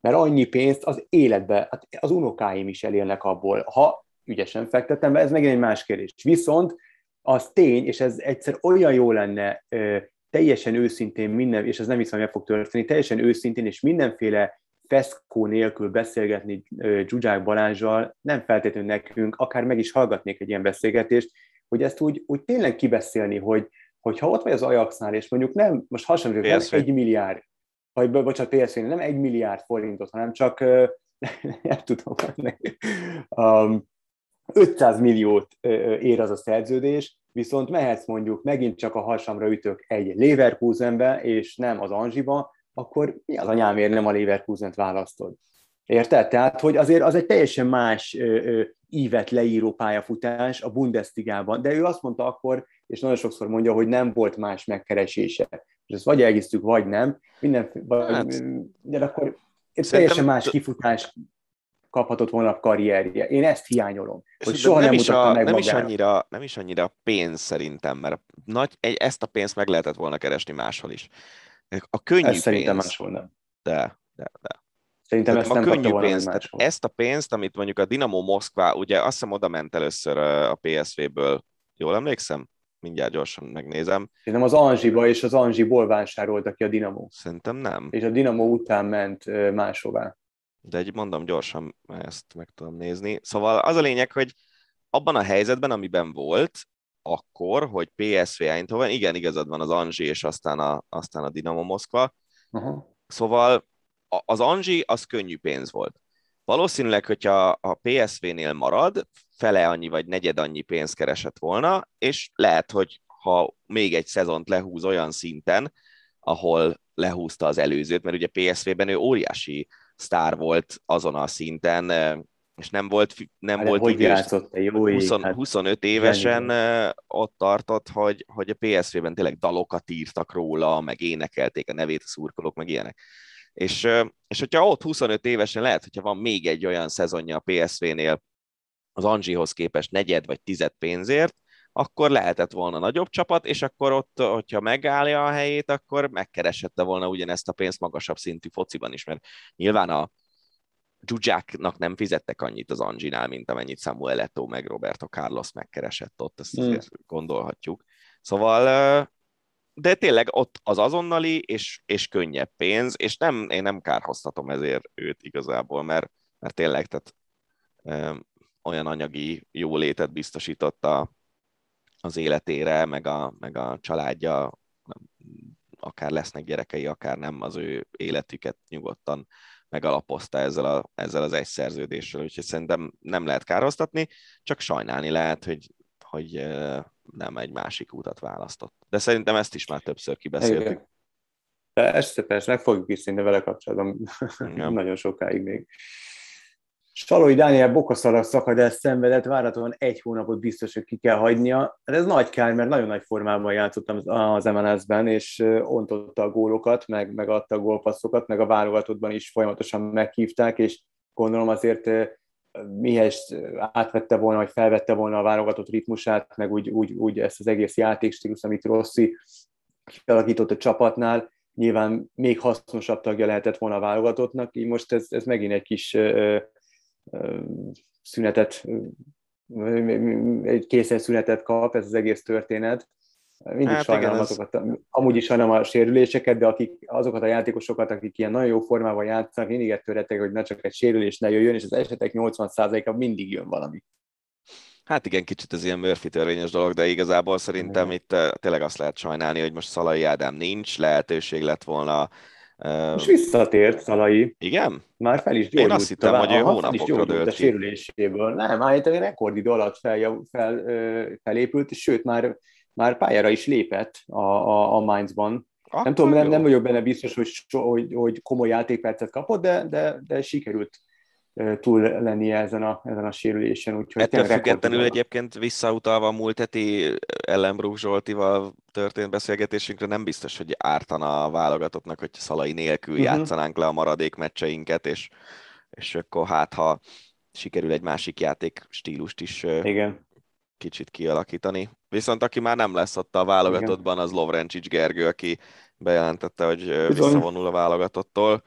[SPEAKER 4] Mert annyi pénzt az életbe, hát az unokáim is elélnek abból, ha ügyesen fektetem be, ez megint egy más kérdés. Viszont az tény, és ez egyszer olyan jó lenne teljesen őszintén minden, és ez nem hiszem, hogy meg fog történni, teljesen őszintén és mindenféle feszkó nélkül beszélgetni Zsuzsák Balázsjal, nem feltétlenül nekünk, akár meg is hallgatnék egy ilyen beszélgetést, hogy ezt úgy, úgy tényleg kibeszélni, hogy, hogy ha ott vagy az Ajaxnál, és mondjuk nem, most hasonló, nem egy milliárd, vagy bocsánat, psv nem egy milliárd forintot, hanem csak, nem tudom, um, 500 milliót ér az a szerződés, viszont mehetsz mondjuk megint csak a hasamra ütök egy Leverkusenbe, és nem az Anzsiba, akkor mi az anyámért nem a Leverkusent választod? Érted? Tehát, hogy azért az egy teljesen más ö, ö, ívet leíró pályafutás a Bundesligában, de ő azt mondta akkor, és nagyon sokszor mondja, hogy nem volt más megkeresése. És ezt vagy elhisztük, vagy nem. Minden, vagy, hát, de akkor teljesen más kifutás kaphatott volna a karrierje. Én ezt hiányolom. Hogy soha nem, nem, is a, meg
[SPEAKER 3] nem, is annyira, nem is annyira pénz szerintem, mert nagy, ezt a pénzt meg lehetett volna keresni máshol is. A könnyű
[SPEAKER 4] ezt
[SPEAKER 3] pénz,
[SPEAKER 4] máshol nem.
[SPEAKER 3] De, de, de.
[SPEAKER 4] Szerintem
[SPEAKER 3] Tehát
[SPEAKER 4] ezt
[SPEAKER 3] a
[SPEAKER 4] nem
[SPEAKER 3] könnyű pénzt, tehát ezt a pénzt, amit mondjuk a Dinamo Moszkva, ugye azt hiszem oda ment először a PSV-ből, jól emlékszem? Mindjárt gyorsan megnézem.
[SPEAKER 4] Szerintem az Anzsiba és az Anzsiból vásárolta ki a Dinamo.
[SPEAKER 3] Szerintem nem.
[SPEAKER 4] És a Dinamo után ment máshová.
[SPEAKER 3] De egy mondom gyorsan, ezt meg tudom nézni. Szóval az a lényeg, hogy abban a helyzetben, amiben volt, akkor, hogy PSV Eindhoven, igen, igazad van az Anzsi és aztán a, aztán a Dinamo Moszkva,
[SPEAKER 4] Aha.
[SPEAKER 3] Szóval az Anzsi az könnyű pénz volt. Valószínűleg, hogyha a PSV-nél marad, fele annyi vagy negyed annyi pénzt keresett volna, és lehet, hogy ha még egy szezont lehúz olyan szinten, ahol lehúzta az előzőt, mert ugye PSV-ben ő óriási sztár volt azon a szinten, és nem volt, nem
[SPEAKER 4] Hát,
[SPEAKER 3] volt
[SPEAKER 4] hogy
[SPEAKER 3] idős,
[SPEAKER 4] jó ég,
[SPEAKER 3] 20,
[SPEAKER 4] hát
[SPEAKER 3] 25 évesen eh, ott tartott, hogy, hogy a PSV-ben tényleg dalokat írtak róla, meg énekelték a nevét a szurkolók, meg ilyenek. És, és hogyha ott 25 évesen lehet, hogyha van még egy olyan szezonja a PSV-nél az Anzsihoz képest negyed vagy tized pénzért, akkor lehetett volna nagyobb csapat, és akkor ott, hogyha megállja a helyét, akkor megkereshette volna ugyanezt a pénzt magasabb szintű fociban is, mert nyilván a Zsuzsáknak nem fizettek annyit az Anginál, mint amennyit Samuel Eto'o meg Roberto Carlos megkeresett ott, ezt
[SPEAKER 4] Hmm.
[SPEAKER 3] gondolhatjuk. Szóval, de tényleg ott az azonnali és, és könnyebb pénz, és nem, én nem kárhoztatom ezért őt igazából, mert, mert tényleg tehát, ö, olyan anyagi jólétet biztosította az életére, meg a, meg a családja, akár lesznek gyerekei, akár nem, az ő életüket nyugodtan megalapozta ezzel, a, ezzel az egy szerződéssel, úgyhogy szerintem nem lehet károztatni, csak sajnálni lehet, hogy, hogy nem egy másik útat választott. De szerintem ezt is már többször kibeszéltük.
[SPEAKER 4] Igen. Persze, persze, meg fogjuk is vele kapcsolatban nagyon sokáig még. Salói Dániel bokaszalag szakadást szenvedett, várhatóan egy hónapot biztos, hogy ki kell hagynia. Hát ez nagy kár, mert nagyon nagy formában játszottam az MLS-ben, és ontotta a gólokat, meg, meg adta a gólpasszokat, meg a válogatottban is folyamatosan meghívták, és gondolom azért mihez átvette volna, vagy felvette volna a válogatott ritmusát, meg úgy, úgy, úgy ezt az egész játékstílus, amit Rossi kialakított a csapatnál, nyilván még hasznosabb tagja lehetett volna a válogatottnak, így most ez, ez megint egy kis szünetet, egy készen szünetet kap ez az egész történet. Mindig
[SPEAKER 3] Hát
[SPEAKER 4] sajnálom
[SPEAKER 3] igen, ez-
[SPEAKER 4] azokat, a- amúgy is sajnálom a sérüléseket, de akik, azokat a játékosokat, akik ilyen nagyon jó formában játszanak, mindig ettől rettek, hogy ne csak egy sérülés ne jöjjön, és az esetek 80%-a mindig jön valami.
[SPEAKER 3] Hát igen, kicsit ez ilyen Murphy törvényes dolog, de igazából szerintem itt tényleg azt lehet sajnálni, hogy most Szalai Ádám nincs, lehetőség lett volna.
[SPEAKER 4] És visszatért Szalai,
[SPEAKER 3] Igen?
[SPEAKER 4] már fel is
[SPEAKER 3] Én
[SPEAKER 4] gyógyult.
[SPEAKER 3] azt hittem, hogy ő hónapokra dőlt
[SPEAKER 4] a sérüléséből. Nem, állítólag rekordidő alatt fel, fel, felépült, és sőt, már, már pályára is lépett a, a, a Mainzban.
[SPEAKER 3] Akkor
[SPEAKER 4] Nem tudom, nem, nem vagyok benne biztos, hogy, hogy, hogy komoly játékpercet kapott, de, de, de sikerült túl lennie ezen a, ezen a sérülésen. Úgyhogy
[SPEAKER 3] Ettől függetlenül egyébként visszautalva a múlt heti Ellenbrook Zsoltival történt beszélgetésünkre nem biztos, hogy ártana a válogatottnak, hogy Szalai nélkül
[SPEAKER 4] Mhm.
[SPEAKER 3] játszanánk le a maradék meccseinket, és, és akkor hát, ha sikerül egy másik játék stílust is
[SPEAKER 4] Igen.
[SPEAKER 3] kicsit kialakítani. Viszont aki már nem lesz ott a válogatottban, az Lovrencsics Gergő, aki bejelentette, hogy
[SPEAKER 4] Bizony.
[SPEAKER 3] visszavonul a válogatottól.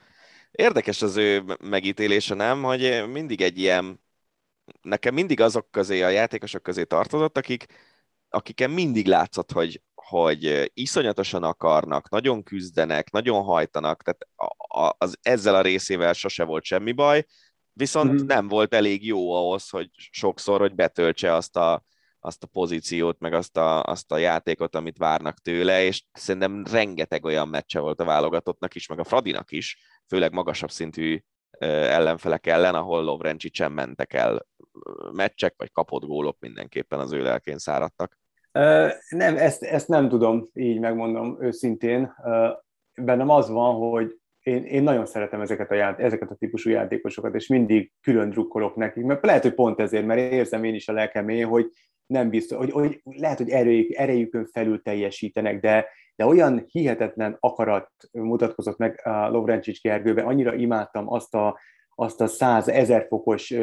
[SPEAKER 3] Érdekes az ő megítélése, nem? Hogy mindig egy ilyen, nekem mindig azok közé, a játékosok közé tartozott, akik, akiken mindig látszott, hogy, hogy iszonyatosan akarnak, nagyon küzdenek, nagyon hajtanak, tehát az, ezzel a részével sose volt semmi baj, viszont
[SPEAKER 4] Mhm.
[SPEAKER 3] nem volt elég jó ahhoz, hogy sokszor, hogy betöltse azt a, azt a pozíciót, meg azt a, azt a játékot, amit várnak tőle, és szerintem rengeteg olyan meccse volt a válogatottnak is, meg a Fradinak is, főleg magasabb szintű ellenfelek ellen, ahol Lovrencsicsen mentek el meccsek, vagy kapott gólok mindenképpen az ő lelkén száradtak.
[SPEAKER 4] Nem, ezt, ezt nem tudom, így megmondom őszintén. Bennem az van, hogy én, én nagyon szeretem ezeket a, ját, ezeket a típusú játékosokat, és mindig külön drukkolok nekik, mert lehet, hogy pont ezért, mert érzem én is a lelkemén, hogy nem biztos, hogy, hogy lehet, hogy erejük, erejükön felül teljesítenek, de, de olyan hihetetlen akarat mutatkozott meg a Lovrencsics Gergőben, annyira imádtam azt a, azt a száz ezer fokos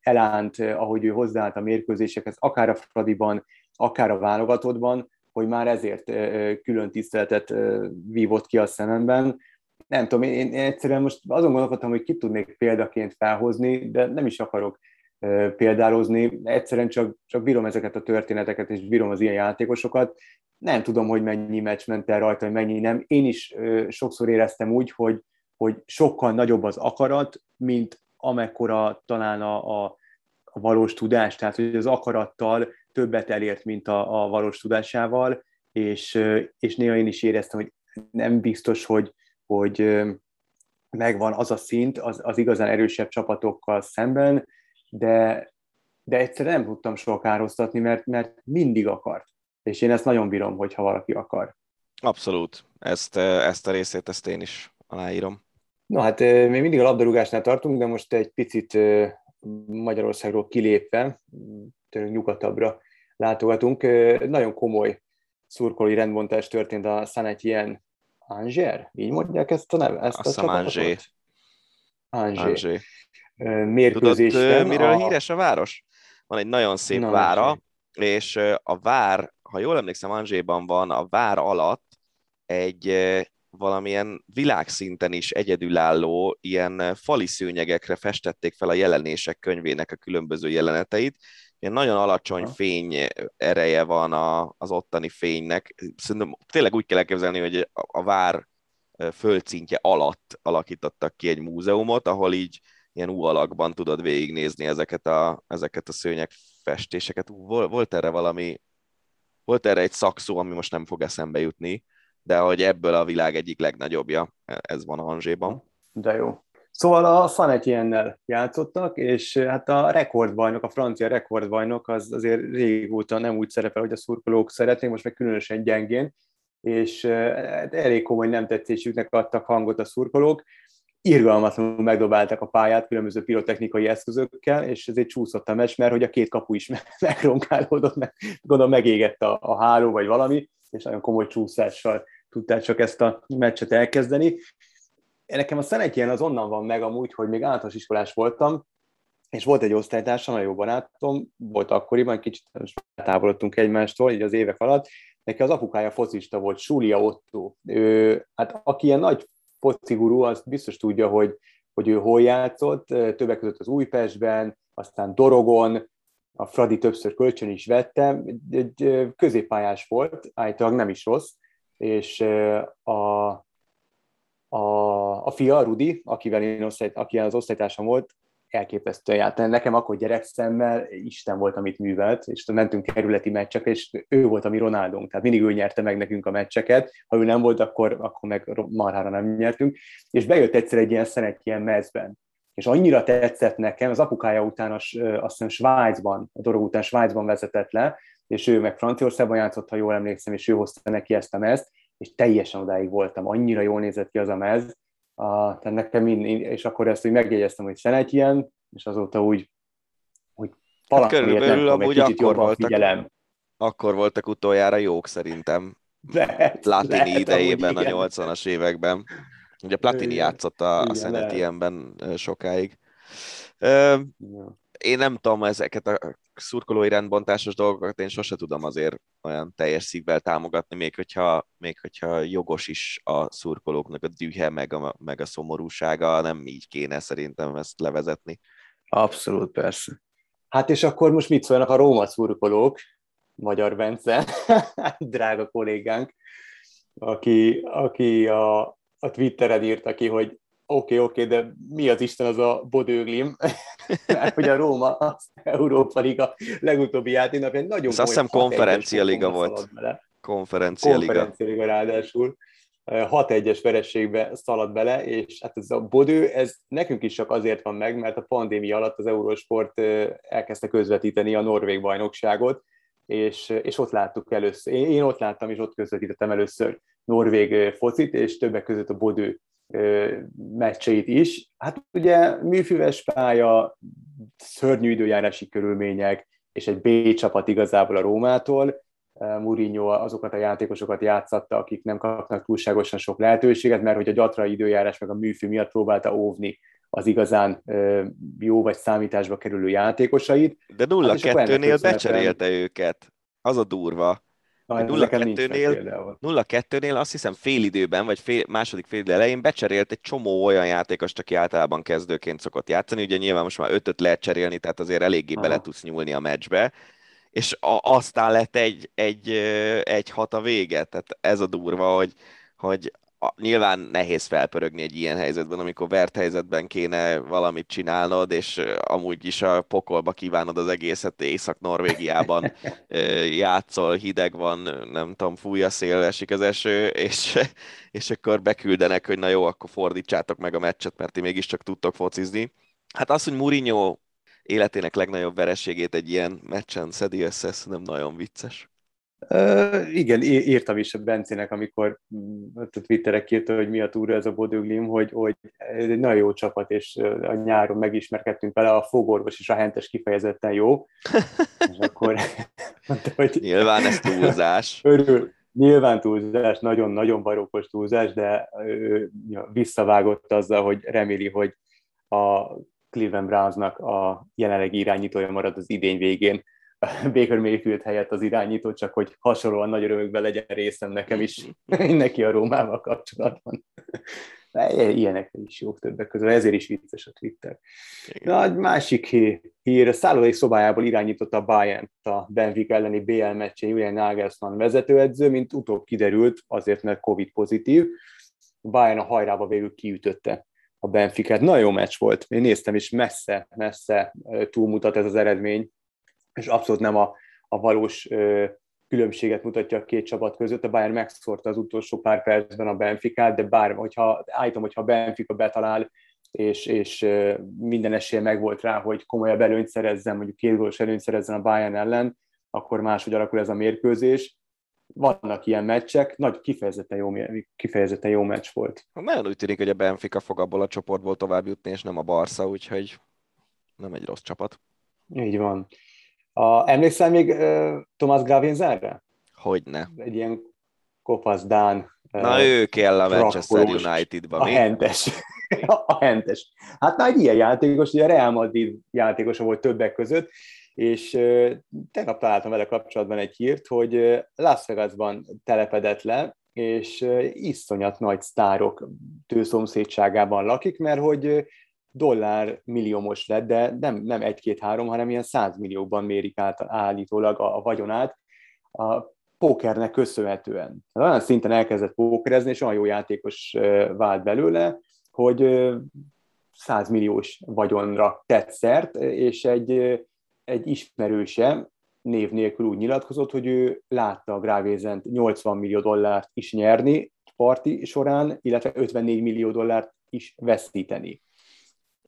[SPEAKER 4] elánt, ahogy ő hozzáállt a mérkőzésekhez, akár a Fradiban, akár a válogatottban, hogy már ezért külön tiszteletet vívott ki a szememben. nem tudom, én egyszerűen most azon gondolkodtam, hogy ki tudnék példaként felhozni, de nem is akarok példározni, egyszerűen csak, csak bírom ezeket a történeteket, és bírom az ilyen játékosokat. Nem tudom, hogy mennyi meccs ment el rajta, hogy mennyi nem. Én is sokszor éreztem úgy, hogy, hogy sokkal nagyobb az akarat, mint amekkora talán a, a, a valós tudás, tehát hogy az akarattal többet elért, mint a, a valós tudásával, és, és néha én is éreztem, hogy nem biztos, hogy, hogy megvan az a szint az, az igazán erősebb csapatokkal szemben, de, de egyszerűen nem tudtam soha károztatni, mert, mert mindig akart. És én ezt nagyon bírom, hogyha valaki akar.
[SPEAKER 3] Abszolút. Ezt, ezt a részét ezt én is aláírom.
[SPEAKER 4] Na hát még mindig a labdarúgásnál tartunk, de most egy picit Magyarországról kilépve, tőlünk nyugatabbra látogatunk. Nagyon komoly szurkolói rendbontás történt a Saint-Étienne Anger, így mondják ezt a neve? Ezt
[SPEAKER 3] Azt a Angé.
[SPEAKER 4] Angé. Mérkőzésen.
[SPEAKER 3] Tudod, miről a... híres a város? Van egy nagyon szép Na, vára, és a vár, ha jól emlékszem, Angéban van, a vár alatt egy valamilyen világszinten is egyedülálló ilyen fali szőnyegekre festették fel a jelenések könyvének a különböző jeleneteit, ilyen nagyon alacsony fény ereje van a, az ottani fénynek. Szerintem tényleg úgy kell elképzelni, hogy a, a vár földszintje alatt alakítottak ki egy múzeumot, ahol így ilyen U alakban tudod végignézni ezeket a, ezeket a szőnyeg festéseket. Volt erre valami, volt erre egy szakszó, ami most nem fog eszembe jutni, de hogy ebből a világ egyik legnagyobbja, ez van Angéban.
[SPEAKER 4] De jó. Szóval a Sanetiennel játszottak, és hát a rekordbajnok, a francia rekordbajnok az azért régóta nem úgy szerepel, hogy a szurkolók szeretnék, most meg különösen gyengén, és hát elég komoly nem tetszésüknek adtak hangot a szurkolók. Irgalmatlanul megdobáltak a pályát különböző pirotechnikai eszközökkel, és ezért csúszott a meccs, mert hogy a két kapu is megronkálódott, meg, gondolom megégett a, a háló vagy valami, és nagyon komoly csúszással tudták csak ezt a meccset elkezdeni nekem a szenetjen az onnan van meg amúgy, hogy még általános iskolás voltam, és volt egy osztálytársam, nagyon jó barátom, volt akkoriban, kicsit távolodtunk egymástól, így az évek alatt, neki az apukája focista volt, Súlia Otto. Ő, hát aki ilyen nagy focigurú, az biztos tudja, hogy, hogy ő hol játszott, többek között az Újpestben, aztán Dorogon, a Fradi többször kölcsön is vette, egy középpályás volt, állítólag nem is rossz, és a a, a fia, Rudi, akivel én osztály, aki az osztálytársam volt, elképesztően járt. Nekem akkor gyerekszemmel Isten volt, amit művelt, és mentünk kerületi meccsekre, és ő volt a mi Ronaldónk, tehát mindig ő nyerte meg nekünk a meccseket, ha ő nem volt, akkor, akkor meg marhára nem nyertünk, és bejött egyszer egy ilyen szenet ilyen mezben, és annyira tetszett nekem, az apukája után, azt hiszem Svájcban, a dolog után Svájcban vezetett le, és ő meg Franciaországban játszott, ha jól emlékszem, és ő hozta neki ezt a mezt, és teljesen odáig voltam, annyira jól nézett ki az a mez, a, tehát nekem mind, és akkor ezt úgy megjegyeztem, hogy szenet ilyen, és azóta úgy, hogy
[SPEAKER 3] hát körülbelül nem amúgy kicsit akkor voltak, figyelem. Akkor voltak utoljára jók szerintem. Lehet, Platini lehet, idejében, a 80-as években. Ugye Platini játszott a, a Szenet ilyenben sokáig. Ö, én nem tudom ezeket a szurkolói rendbontásos dolgokat, én sose tudom azért olyan teljes szívvel támogatni, még hogyha, még hogyha jogos is a szurkolóknak a dühe, meg a, meg a szomorúsága, nem így kéne szerintem ezt levezetni.
[SPEAKER 4] Abszolút, persze. Hát és akkor most mit szólnak a Róma szurkolók, Magyar Bence, drága kollégánk, aki, aki a, a Twitteren írta ki, hogy oké, okay, oké, okay, de mi az Isten az a Bodőglim? Mert hogy a Róma az Európa Liga legutóbbi játéknapján nagyon
[SPEAKER 3] Ez azt hiszem konferencia liga volt. Konferencia liga.
[SPEAKER 4] Konferencia liga ráadásul. 6-1-es verességbe szaladt bele, és hát ez a bodő, ez nekünk is csak azért van meg, mert a pandémia alatt az Eurosport elkezdte közvetíteni a Norvég bajnokságot, és, és ott láttuk először. Én, én ott láttam, és ott közvetítettem először Norvég focit, és többek között a bodő meccseit is. Hát ugye műfüves pálya, szörnyű időjárási körülmények, és egy B csapat igazából a Rómától. Mourinho azokat a játékosokat játszatta, akik nem kapnak túlságosan sok lehetőséget, mert hogy a gyatra időjárás meg a műfű miatt próbálta óvni az igazán jó vagy számításba kerülő játékosait.
[SPEAKER 3] De 0-2-nél hát becserélte őket. Az a durva 0-2-nél, 0-2-nél azt hiszem fél időben, vagy fél, második fél idő elején becserélt egy csomó olyan játékost, aki általában kezdőként szokott játszani. Ugye nyilván most már ötöt lehet cserélni, tehát azért eléggé Aha. bele tudsz nyúlni a meccsbe. És a, aztán lett egy, egy, egy hat a vége. Tehát ez a durva, hogy, hogy nyilván nehéz felpörögni egy ilyen helyzetben, amikor vert helyzetben kéne valamit csinálnod, és amúgy is a pokolba kívánod az egészet, Észak-Norvégiában játszol, hideg van, nem tudom, fúj a szél, esik az eső, és, és akkor beküldenek, hogy na jó, akkor fordítsátok meg a meccset, mert ti mégiscsak tudtok focizni. Hát az, hogy Mourinho életének legnagyobb vereségét egy ilyen meccsen szedi össze, ez nem nagyon vicces.
[SPEAKER 4] Uh, igen, írtam is a Bencének, amikor mm, a Twitterek írta, hogy mi a túra ez a Bodöglim, hogy, hogy ez egy nagyon jó csapat, és a nyáron megismerkedtünk vele, a fogorvos és a hentes kifejezetten jó. és akkor
[SPEAKER 3] mondta, hogy... Nyilván ez túlzás.
[SPEAKER 4] Örül, nyilván túlzás, nagyon-nagyon barokkos túlzás, de ő visszavágott azzal, hogy reméli, hogy a Cleveland Brownsnak a jelenlegi irányítója marad az idény végén, Baker helyett az irányító, csak hogy hasonlóan nagy örömökben legyen részem nekem is neki a Rómával kapcsolatban. Ilyenek is jók többek között, ezért is vicces a Twitter. Na, egy másik hír, a szállodai szobájából irányította a Bayern a Benfica elleni BL meccsén Julian Nagelsmann vezetőedző, mint utóbb kiderült, azért mert Covid pozitív. Bayern a hajrába végül kiütötte a Benficát. Nagyon jó meccs volt. Én néztem, és messze, messze túlmutat ez az eredmény és abszolút nem a, a valós különbséget mutatja a két csapat között. A Bayern megszórta az utolsó pár percben a Benficát, de bár, hogyha, állítom, hogyha a Benfica betalál, és, és minden esélye megvolt rá, hogy komolyabb előnyt szerezzen, mondjuk két gólos előnyt szerezzen a Bayern ellen, akkor máshogy alakul ez a mérkőzés. Vannak ilyen meccsek, nagy kifejezetten jó, kifejezetten jó meccs volt.
[SPEAKER 3] Nagyon úgy tűnik, hogy a Benfica fog abból a csoportból tovább jutni, és nem a Barca, úgyhogy nem egy rossz csapat.
[SPEAKER 4] Így van. A, emlékszel még uh, Thomas Gravenzelre?
[SPEAKER 3] Hogyne.
[SPEAKER 4] Egy ilyen kopasz Dán.
[SPEAKER 3] Na uh, ő kell a Manchester United-ba,
[SPEAKER 4] A hentes. a hentes. Hát na egy ilyen játékos, ugye a Real Madrid játékosa volt többek között, és uh, tegnap találtam vele kapcsolatban egy hírt, hogy uh, Las Vegasban telepedett le, és iszonyat nagy sztárok tőszomszédságában lakik, mert hogy dollár milliómos lett, de nem, nem egy-két-három, hanem ilyen százmilliókban mérik át állítólag a, a vagyonát a pókernek köszönhetően. Olyan szinten elkezdett pókerezni, és olyan jó játékos vált belőle, hogy százmilliós vagyonra tett szert, és egy, egy ismerőse név nélkül úgy nyilatkozott, hogy ő látta a Grávézent 80 millió dollárt is nyerni parti során, illetve 54 millió dollárt is veszíteni.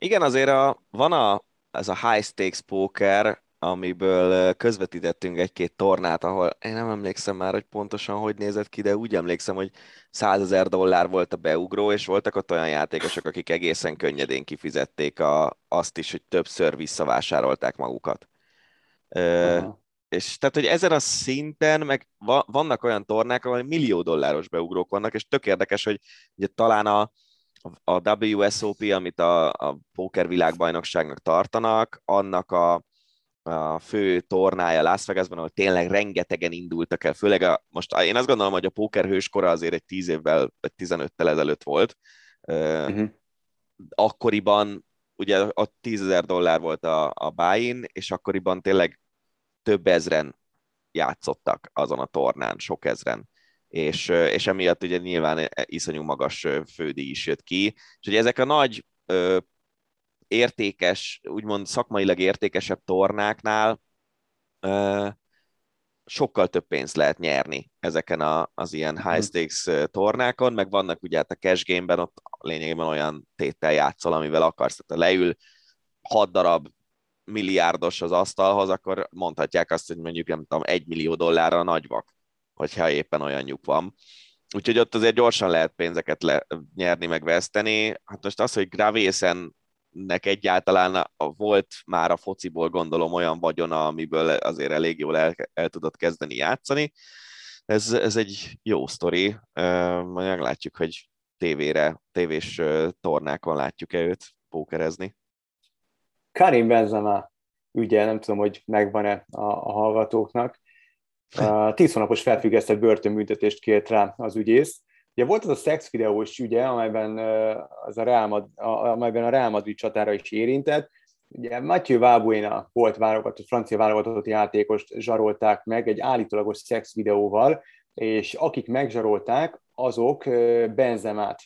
[SPEAKER 3] Igen, azért a, van a, ez a high stakes poker, amiből közvetítettünk egy-két tornát, ahol én nem emlékszem már, hogy pontosan hogy nézett ki, de úgy emlékszem, hogy 100 ezer dollár volt a beugró, és voltak ott olyan játékosok, akik egészen könnyedén kifizették a, azt is, hogy többször visszavásárolták magukat. Aha. És tehát, hogy ezen a szinten, meg vannak olyan tornák, ahol millió dolláros beugrók vannak, és tök érdekes, hogy ugye talán a, a WSOP, amit a, a póker világbajnokságnak tartanak, annak a, a fő tornája Las Vegasban, ahol tényleg rengetegen indultak el, főleg a, most én azt gondolom, hogy a póker hőskora azért egy 10 évvel, vagy 15-tel ezelőtt volt. Uh-huh. Akkoriban ugye a 10 ezer dollár volt a, a buy és akkoriban tényleg több ezren játszottak azon a tornán, sok ezren és, és emiatt ugye nyilván e, iszonyú magas fődíj is jött ki, és ugye ezek a nagy értékes, úgymond szakmailag értékesebb tornáknál sokkal több pénzt lehet nyerni ezeken a, az ilyen high mhm. stakes tornákon, meg vannak ugye hát a cash game-ben ott lényegében olyan téttel játszol, amivel akarsz, tehát leül hat darab milliárdos az asztalhoz, akkor mondhatják azt, hogy mondjuk nem tudom, egy millió dollárra a nagyvak hogyha éppen olyan nyug van. Úgyhogy ott azért gyorsan lehet pénzeket le, nyerni, meg veszteni. Hát most az, hogy Gravészen nek egyáltalán volt már a fociból gondolom olyan vagyona, amiből azért elég jól el, el tudott kezdeni játszani. Ez, ez egy jó sztori. Majd meglátjuk, hogy tévére, tévés tornákon látjuk-e őt pókerezni.
[SPEAKER 4] Karim Benzema ügye, nem tudom, hogy megvan-e a, a hallgatóknak, Tíz hónapos felfüggesztett börtönbüntetést kért rá az ügyész. Ugye volt az a szex videós ügye, amelyben, az a Real Madrid, amelyben a Real Madrid csatára is érintett. Ugye Mathieu Valbuena volt válogatott, francia válogatott játékost zsarolták meg egy állítólagos szex videóval, és akik megzsarolták, azok Benzemát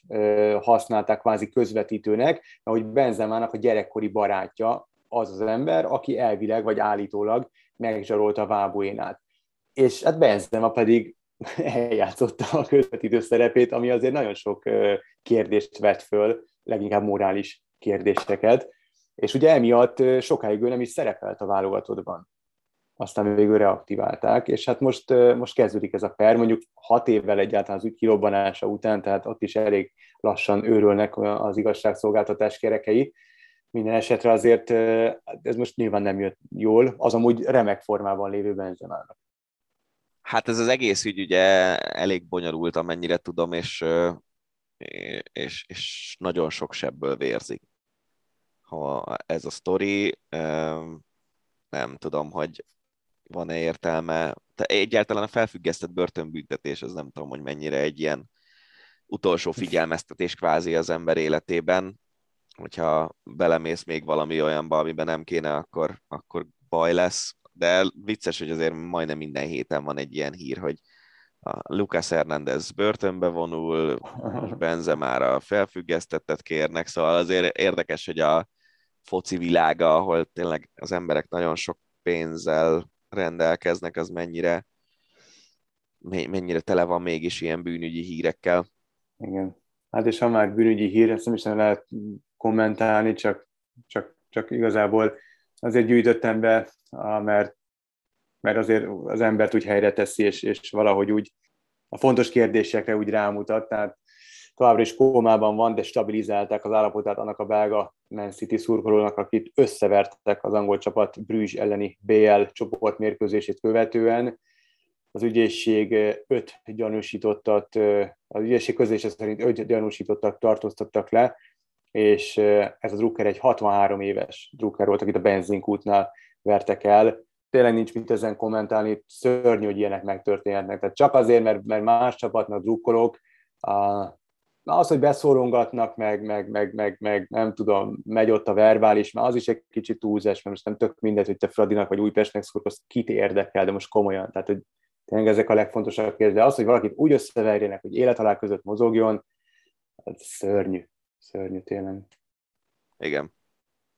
[SPEAKER 4] használták kvázi közvetítőnek, mert hogy Benzemának a gyerekkori barátja az az ember, aki elvileg vagy állítólag megzsarolta Vábuénát. És hát Benzema pedig eljátszotta a közvetítő szerepét, ami azért nagyon sok kérdést vett föl, leginkább morális kérdéseket, és ugye emiatt sokáig ő nem is szerepelt a válogatottban aztán végül reaktiválták, és hát most, most kezdődik ez a per, mondjuk hat évvel egyáltalán az ügy kirobbanása után, tehát ott is elég lassan őrölnek az igazságszolgáltatás kerekei. Minden esetre azért ez most nyilván nem jött jól, az amúgy remek formában lévő Benzemának.
[SPEAKER 3] Hát ez az egész ügy ugye elég bonyolult, amennyire tudom, és, és, és nagyon sok sebből vérzik. Ha ez a sztori, nem tudom, hogy van-e értelme. Te egyáltalán a felfüggesztett börtönbüntetés, az nem tudom, hogy mennyire egy ilyen utolsó figyelmeztetés kvázi az ember életében, hogyha belemész még valami olyanba, amiben nem kéne, akkor, akkor baj lesz. De vicces, hogy azért majdnem minden héten van egy ilyen hír, hogy a Lucas Hernández börtönbe vonul, Benzemára felfüggesztettet kérnek, szóval azért érdekes, hogy a foci világa, ahol tényleg az emberek nagyon sok pénzzel rendelkeznek, az mennyire, mennyire tele van mégis ilyen bűnügyi hírekkel.
[SPEAKER 4] Igen. Hát és ha már bűnügyi hír, ezt nem is nem lehet kommentálni, csak, csak, csak igazából azért gyűjtöttem be, mert, mert azért az embert úgy helyre teszi, és, és valahogy úgy a fontos kérdésekre úgy rámutat, tehát továbbra is kómában van, de stabilizálták az állapotát annak a belga Man City szurkolónak, akit összevertek az angol csapat Brüzs elleni BL csoportmérkőzését követően. Az ügyészség öt gyanúsítottat, az ügyészség közlése szerint öt gyanúsítottat tartóztattak le, és ez a Drucker egy 63 éves Drucker volt, akit a benzinkútnál vertek el. Tényleg nincs mit ezen kommentálni, szörnyű, hogy ilyenek megtörténhetnek. Tehát csak azért, mert, mert más csapatnak drukkolok, Na az, hogy beszórongatnak, meg, meg, meg, meg, meg, nem tudom, megy ott a verbális, már az is egy kicsit túlzás, mert most nem tök mindegy, hogy te Fradinak vagy Újpestnek szurkolsz, kit érdekel, de most komolyan. Tehát, hogy tényleg ezek a legfontosabb kérdés. De az, hogy valakit úgy összeverjenek, hogy élethalál között mozogjon, az szörnyű. Szörnyű tényleg.
[SPEAKER 3] Igen.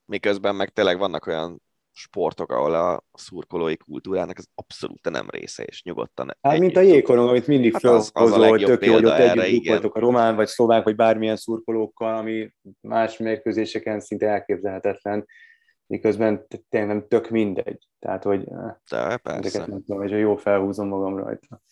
[SPEAKER 3] Miközben meg tényleg vannak olyan sportok, ahol a szurkolói kultúrának ez abszolút nem része, és nyugodtan.
[SPEAKER 4] Hát, mint a jégkorong, amit mindig hát felhozol, hogy tök jó, hogy ott együtt voltok a román, vagy szlovák, vagy bármilyen szurkolókkal, ami más mérkőzéseken szinte elképzelhetetlen, miközben tényleg tök mindegy. Tehát, hogy
[SPEAKER 3] De, persze.
[SPEAKER 4] nem tudom, hogy jó felhúzom magam rajta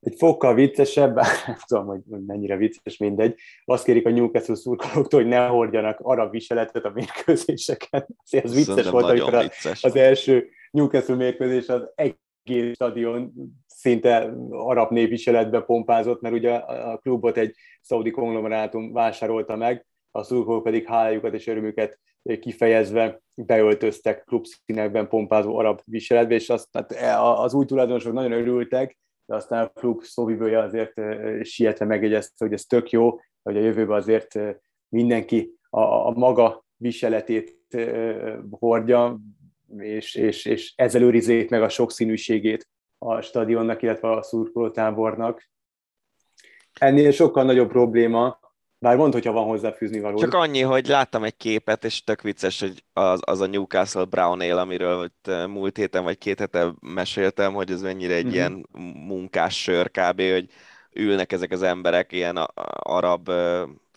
[SPEAKER 4] egy fokkal viccesebb, nem tudom, hogy mennyire vicces, mindegy. Azt kérik a Newcastle szurkolóktól, hogy ne hordjanak arab viseletet a mérkőzéseken. Azért az vicces Szerintem volt, amikor vicces. az első Newcastle mérkőzés az egész stadion szinte arab népviseletbe pompázott, mert ugye a klubot egy szaudi konglomerátum vásárolta meg, a szurkolók pedig hálájukat és örömüket kifejezve beöltöztek klubszínekben pompázó arab viseletbe, és azt, hát az új tulajdonosok nagyon örültek, de aztán a klub szóvivője azért sietve megjegyezte, hogy ez tök jó, hogy a jövőben azért mindenki a, a maga viseletét hordja, és, és, és ezzel őrizzék meg a sokszínűségét a stadionnak, illetve a szurkolótábornak. Ennél sokkal nagyobb probléma bár mond, hogyha van hozzáfűzni való.
[SPEAKER 3] Csak annyi, hogy láttam egy képet, és tök vicces, hogy az, az a Newcastle Brown Ale, amiről múlt héten vagy két hete meséltem, hogy ez mennyire egy mm-hmm. ilyen munkás sör kb., hogy ülnek ezek az emberek ilyen arab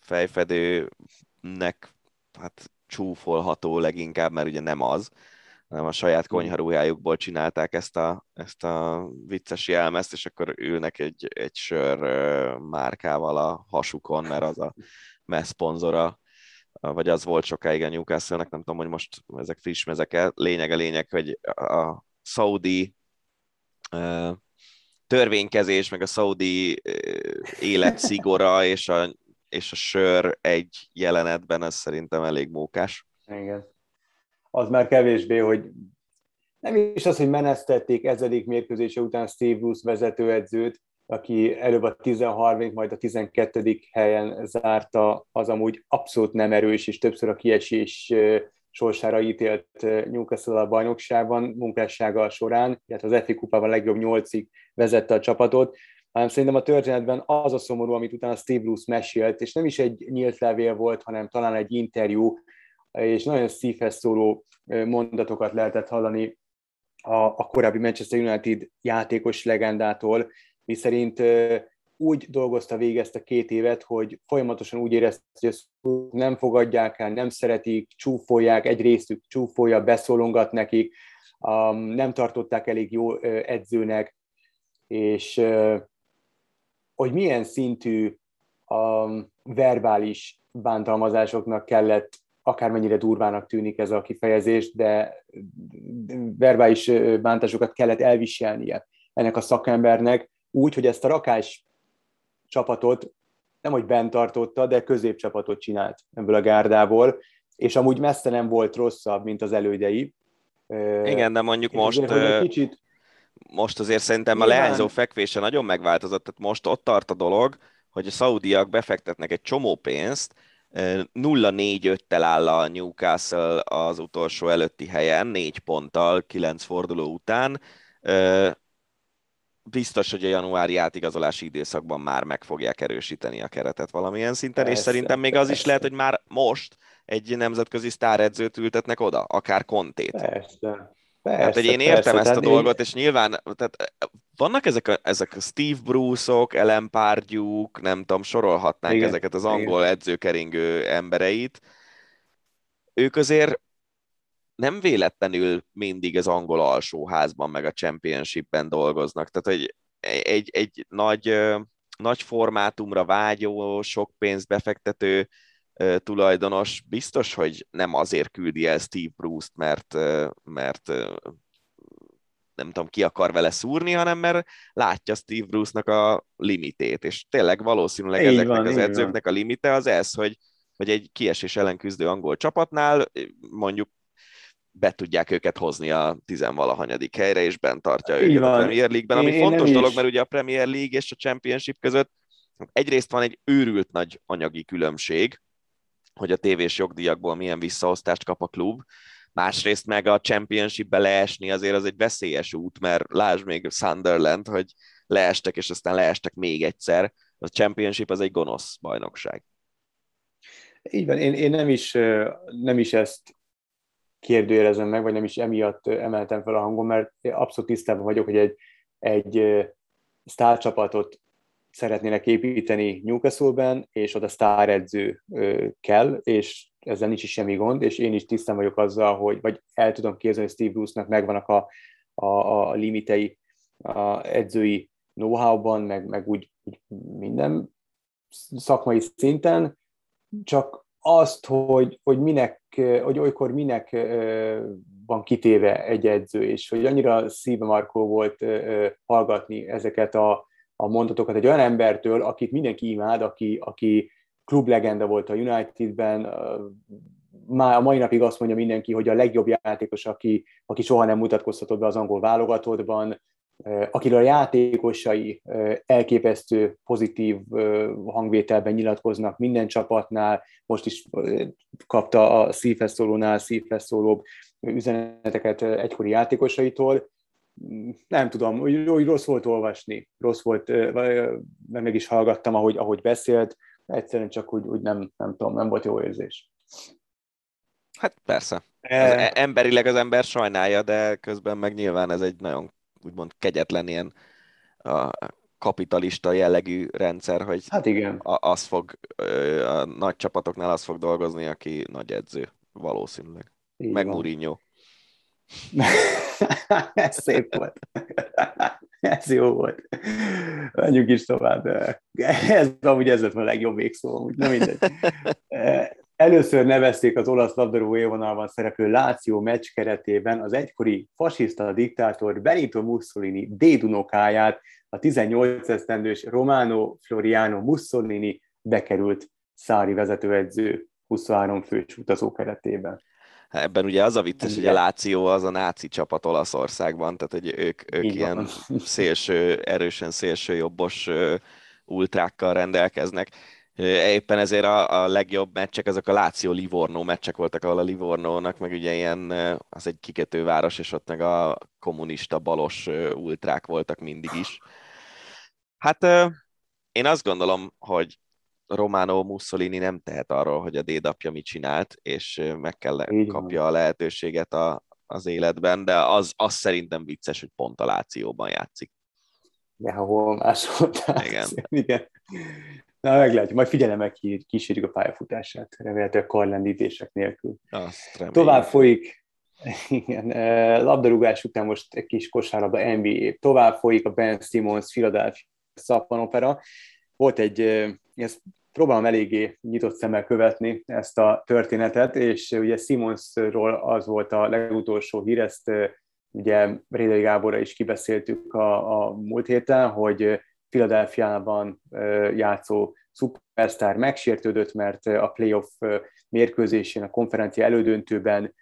[SPEAKER 3] fejfedőnek hát csúfolható leginkább, mert ugye nem az, hanem a saját konyharuhájukból csinálták ezt a, ezt a vicces jelmezt, és akkor ülnek egy, egy sör márkával a hasukon, mert az a mess szponzora, vagy az volt sokáig a Newcastle-nek, nem tudom, hogy most ezek friss mezek el. Lényeg a lényeg, hogy a Saudi törvénykezés, meg a szaudi életszigora és a, és a sör egy jelenetben, ez szerintem elég mókás.
[SPEAKER 4] Igen az már kevésbé, hogy nem is az, hogy menesztették ezedik mérkőzése után Steve Bruce vezetőedzőt, aki előbb a 13. majd a 12. helyen zárta, az amúgy abszolút nem erős, és többször a kiesés sorsára ítélt Newcastle a bajnokságban munkássága során, illetve az FA kupában legjobb nyolcig vezette a csapatot, hanem szerintem a történetben az a szomorú, amit utána Steve Bruce mesélt, és nem is egy nyílt levél volt, hanem talán egy interjú, és nagyon szívhez szóló mondatokat lehetett hallani a, a korábbi Manchester United játékos legendától, miszerint úgy dolgozta végig ezt a két évet, hogy folyamatosan úgy érezte, hogy ezt nem fogadják el, nem szeretik, csúfolják, egy részük csúfolja, beszólongat nekik, um, nem tartották elég jó edzőnek, és hogy milyen szintű um, verbális bántalmazásoknak kellett, akármennyire durvának tűnik ez a kifejezés, de verbális bántásokat kellett elviselnie ennek a szakembernek, úgy, hogy ezt a rakás csapatot nem, hogy bent tartotta, de középcsapatot csinált ebből a gárdából, és amúgy messze nem volt rosszabb, mint az elődei.
[SPEAKER 3] Igen, de mondjuk most, azért, kicsit... most azért szerintem a leányzó fekvése nagyon megváltozott, tehát most ott tart a dolog, hogy a szaudiak befektetnek egy csomó pénzt, 0-4-5-tel áll a Newcastle az utolsó előtti helyen, 4 ponttal, 9 forduló után biztos, hogy a januári átigazolási időszakban már meg fogják erősíteni a keretet valamilyen szinten, persze, és szerintem még persze. az is lehet, hogy már most egy nemzetközi sztáredzőt ültetnek oda, akár kontét.
[SPEAKER 4] Persze.
[SPEAKER 3] Persze, hát, hogy én értem persze, ezt a dolgot, és nyilván tehát vannak ezek a, ezek a Steve Bruce-ok, Ellen Pardew, nem tudom, sorolhatnánk igen, ezeket az angol igen. edzőkeringő embereit. Ők azért nem véletlenül mindig az angol alsóházban, meg a championshipben dolgoznak. Tehát, hogy egy, egy nagy, nagy formátumra vágyó, sok pénzt befektető tulajdonos biztos, hogy nem azért küldi el Steve Bruce-t, mert, mert nem tudom, ki akar vele szúrni, hanem mert látja Steve Bruce-nak a limitét, és tényleg valószínűleg így ezeknek van, az edzőknek van. a limite az ez, hogy, hogy egy kiesés ellen küzdő angol csapatnál mondjuk be tudják őket hozni a tizenvalahanyadik helyre, és bent tartja őket van. a Premier League-ben, ami én, fontos én dolog, is. mert ugye a Premier League és a Championship között egyrészt van egy őrült nagy anyagi különbség, hogy a tévés jogdíjakból milyen visszaosztást kap a klub, másrészt meg a Championship-be leesni azért az egy veszélyes út, mert lásd még Sunderland, hogy leestek, és aztán leestek még egyszer. A Championship az egy gonosz bajnokság.
[SPEAKER 4] Így van, én, én nem, is, nem is ezt kérdőjelezem meg, vagy nem is emiatt emeltem fel a hangom, mert abszolút tisztában vagyok, hogy egy, egy sztárcsapatot szeretnének építeni Newcastle-ben, és oda sztáredző kell, és ezzel nincs is semmi gond, és én is tisztán vagyok azzal, hogy, vagy el tudom képzelni, hogy Steve Bruce-nak megvannak a, a, a limitei a edzői know-how-ban, meg, meg úgy, úgy minden szakmai szinten, csak azt, hogy, hogy minek, hogy olykor minek van kitéve egy edző, és hogy annyira szívemarkó volt hallgatni ezeket a, a mondatokat egy olyan embertől, akit mindenki imád, aki, aki klublegenda volt a Unitedben, már a mai napig azt mondja mindenki, hogy a legjobb játékos, aki, aki soha nem mutatkozhatott be az angol válogatottban, akiről a játékosai elképesztő pozitív hangvételben nyilatkoznak minden csapatnál, most is kapta a szívhez szólónál szívhez szólóbb üzeneteket egykori játékosaitól. Nem tudom, hogy rossz volt olvasni, rossz volt, meg is hallgattam, ahogy, ahogy beszélt, egyszerűen csak úgy, úgy nem, nem tudom, nem volt jó érzés.
[SPEAKER 3] Hát persze. Az e... emberileg az ember sajnálja, de közben meg nyilván ez egy nagyon úgymond kegyetlen ilyen a kapitalista jellegű rendszer, hogy
[SPEAKER 4] hát igen.
[SPEAKER 3] az fog, a nagy csapatoknál az fog dolgozni, aki nagy edző, valószínűleg. Így Meg van. Mourinho.
[SPEAKER 4] Ez szép volt. Ez jó volt. Menjünk is tovább. Ez amúgy ez lett a legjobb végszó, amúgy nem mindegy. Először nevezték az olasz labdarúgó élvonalban szereplő Láció meccs keretében az egykori fasiszta diktátor Benito Mussolini dédunokáját, a 18 esztendős Romano Floriano Mussolini bekerült Szári vezetőedző 23 fős utazó keretében.
[SPEAKER 3] Ebben ugye az a vicces, hogy a Láció az a náci csapat Olaszországban, tehát hogy ők, ők ilyen szélső, erősen szélső jobbos ultrákkal rendelkeznek. Éppen ezért a, a legjobb meccsek, azok a Láció Livorno meccsek voltak, ahol a Livornónak meg ugye ilyen, az egy kiketőváros, és ott meg a kommunista balos ultrák voltak mindig is. Hát én azt gondolom, hogy Romano Mussolini nem tehet arról, hogy a dédapja mit csinált, és meg kell Így kapja a lehetőséget a, az életben, de az, az szerintem vicces, hogy pont a Lációban játszik.
[SPEAKER 4] Ja, hol máshol. Igen. Igen. Na, meglátjuk. Majd figyelemmel kísérjük a pályafutását, remélhetőleg karlendítések nélkül.
[SPEAKER 3] Azt
[SPEAKER 4] Tovább folyik, igen, labdarúgás után most egy kis kosárlabda NBA. Tovább folyik a Ben Simmons Philadelphia szappanopera. Volt egy, ezt próbálom eléggé nyitott szemmel követni ezt a történetet, és ugye Simonsról az volt a legutolsó hír, ezt ugye Rédei Gáborra is kibeszéltük a, a múlt héten, hogy Philadelphia-ban játszó szupersztár megsértődött, mert a playoff mérkőzésén, a konferencia elődöntőben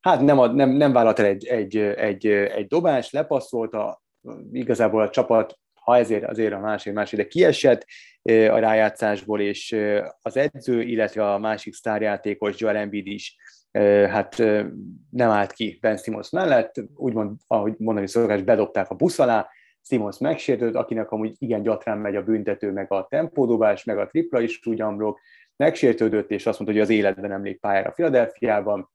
[SPEAKER 4] hát nem, ad, nem, nem vállalt el egy, egy, egy, egy dobást, lepasszolta, igazából a csapat, ha ezért azért a másik, másik, de kiesett a rájátszásból, és az edző, illetve a másik sztárjátékos Joel Embiid is hát nem állt ki Ben Simmons mellett, úgymond, ahogy mondani szokás, bedobták a busz alá, Simons megsértődött, akinek amúgy igen gyatrán megy a büntető, meg a tempódobás, meg a tripla is ugyanblok, megsértődött, és azt mondta, hogy az életben nem lép pályára Filadelfiában,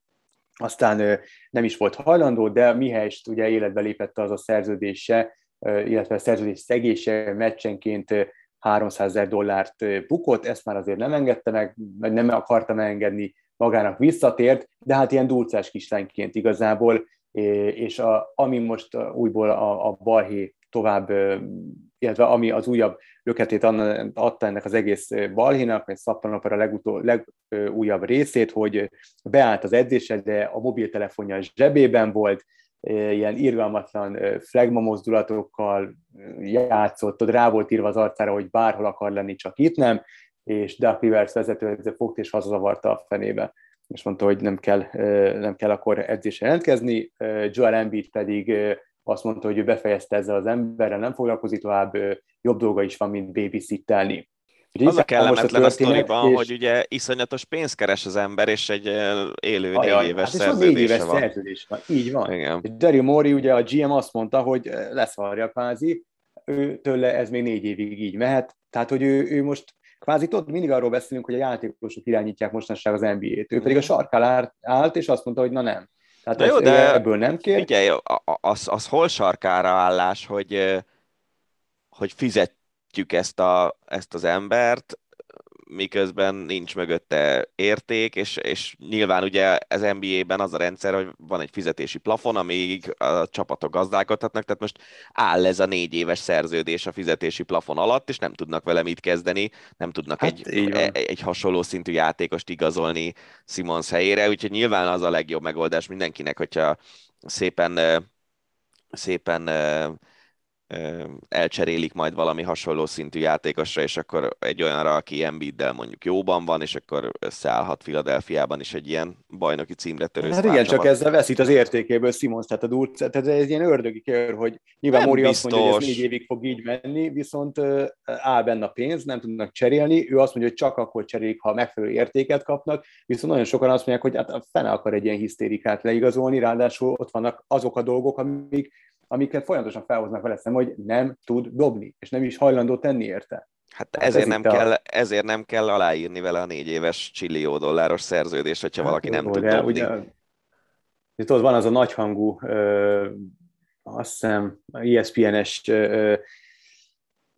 [SPEAKER 4] aztán nem is volt hajlandó, de mihelyest ugye életbe lépett az a szerződése, illetve szerződés szegése meccsenként 300 ezer dollárt bukott, ezt már azért nem engedte meg, vagy nem akarta megengedni, magának visszatért, de hát ilyen dulcás kislányként igazából, és a, ami most újból a, a balhé tovább, illetve ami az újabb löketét adta ennek az egész balhénak, vagy szappanopera legutó, legújabb részét, hogy beállt az edzésre, de a mobiltelefonja zsebében volt, ilyen irgalmatlan flagma mozdulatokkal játszott, ott rá volt írva az arcára, hogy bárhol akar lenni, csak itt nem, és Doug Rivers vezetőedző fogt és hazazavarta a fenébe és mondta, hogy nem kell, nem kell akkor edzésre jelentkezni. Joel Embiid pedig azt mondta, hogy ő befejezte ezzel az emberrel, nem foglalkozik tovább, jobb dolga is van, mint babysittelni.
[SPEAKER 3] Az a kellemetlen a, a sztoriban, és... hogy ugye iszonyatos pénzt keres az ember, és egy élő négy éves hát szerződése négy éves
[SPEAKER 4] van. szerződés van. Így van. Igen. És Daryl Mori, ugye a GM azt mondta, hogy leszarja kvázi, ő tőle ez még négy évig így mehet, tehát hogy ő, ő most kvázi tudod, mindig arról beszélünk, hogy a játékosok irányítják mostanság az NBA-t. Ő pedig a sarkál állt, és azt mondta, hogy na nem. Tehát
[SPEAKER 3] de jó, de ebből nem kér. Figyelj, az, az hol sarkára állás, hogy, hogy fizetjük ezt, a, ezt az embert, miközben nincs mögötte érték, és, és nyilván ugye az NBA-ben az a rendszer, hogy van egy fizetési plafon, amíg a csapatok gazdálkodhatnak, tehát most áll ez a négy éves szerződés a fizetési plafon alatt, és nem tudnak vele mit kezdeni, nem tudnak hát, egy, egy, egy hasonló szintű játékost igazolni Simons helyére, úgyhogy nyilván az a legjobb megoldás mindenkinek, hogyha szépen szépen elcserélik majd valami hasonló szintű játékosra, és akkor egy olyanra, aki Embiiddel mondjuk jóban van, és akkor összeállhat Filadelfiában is egy ilyen bajnoki címre törő
[SPEAKER 4] Hát igen, csak ezzel veszít az értékéből Simons, tehát a Dulc, tehát ez egy ilyen ördögi kör, hogy nyilván Móri azt mondja, hogy ez négy évig fog így menni, viszont áll benne a pénz, nem tudnak cserélni, ő azt mondja, hogy csak akkor cserélik, ha megfelelő értéket kapnak, viszont nagyon sokan azt mondják, hogy hát fene akar egy ilyen hisztérikát leigazolni, ráadásul ott vannak azok a dolgok, amik amiket folyamatosan felhoznak vele szem, hogy nem tud dobni, és nem is hajlandó tenni érte.
[SPEAKER 3] Hát ezért, ez nem a... kell, ezért nem kell aláírni vele a négy éves csillió dolláros szerződést, hogyha hát, valaki nem jó, tud de, dobni. Ugye,
[SPEAKER 4] tudod, van az a nagyhangú, ö, azt hiszem, ESPN-es ö,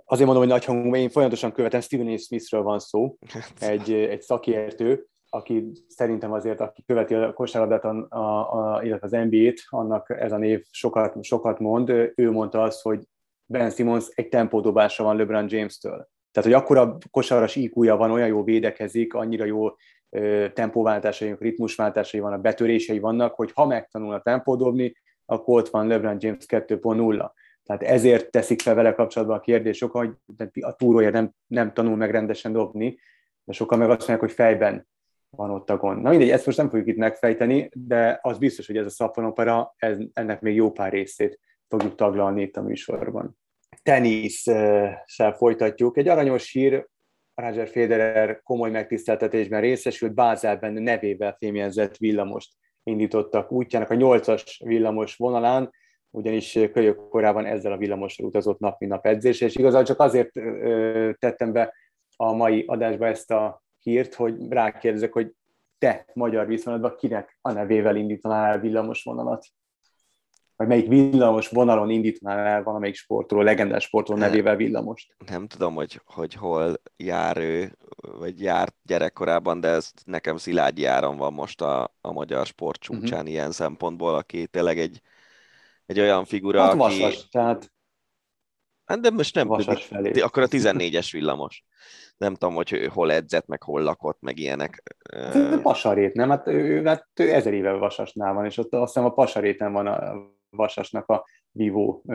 [SPEAKER 4] azért mondom, hogy nagyhangú, mert én folyamatosan követem, Stephen A. Smithről van szó, hát. egy, egy szakértő, aki szerintem azért, aki követi a kosárlabdát, a, a, a, illetve az NBA-t, annak ez a név sokat, sokat mond. Ő mondta azt, hogy Ben Simmons egy tempódobásra van LeBron James-től. Tehát, hogy akkora kosaras iq van, olyan jó védekezik, annyira jó tempóváltásai, ritmusváltásai vannak, betörései vannak, hogy ha megtanul a tempódobni, akkor ott van LeBron James 2.0. Tehát ezért teszik fel vele kapcsolatban a kérdés, hogy a túrója nem, nem tanul meg rendesen dobni, de sokan meg azt mondják, hogy fejben van ott a gond. Na mindegy, ezt most nem fogjuk itt megfejteni, de az biztos, hogy ez a szappanopera, ez, ennek még jó pár részét fogjuk taglalni itt a műsorban. Tenisszel folytatjuk. Egy aranyos hír, Roger Federer komoly megtiszteltetésben részesült, Bázelben nevével fémjelzett villamost indítottak útjának a nyolcas villamos vonalán, ugyanis kölyök korábban ezzel a villamosra utazott nap, mint nap edzésre, és igazán csak azért tettem be a mai adásba ezt a hírt, hogy rákérdezek, hogy te magyar viszonylatban kinek a nevével indítanál el villamos vonalat? Vagy melyik villamos vonalon indítanál el valamelyik sportoló, legendás sportoló nevével villamost?
[SPEAKER 3] Nem tudom, hogy, hogy hol jár ő, vagy járt gyerekkorában, de ez nekem Szilágyi Áron van most a, a magyar sport csúcsán uh-huh. ilyen szempontból, aki tényleg egy, egy olyan figura,
[SPEAKER 4] hát
[SPEAKER 3] aki...
[SPEAKER 4] vasas, tehát
[SPEAKER 3] Hát de most nem,
[SPEAKER 4] vasas felé.
[SPEAKER 3] akkor a 14-es villamos. Nem tudom, hogy ő hol edzett, meg hol lakott, meg ilyenek.
[SPEAKER 4] De Pasarét, nem? Hát ő, hát ő ezer éve Vasasnál van, és ott azt hiszem a Pasaréten van a Vasasnak a vívó ö,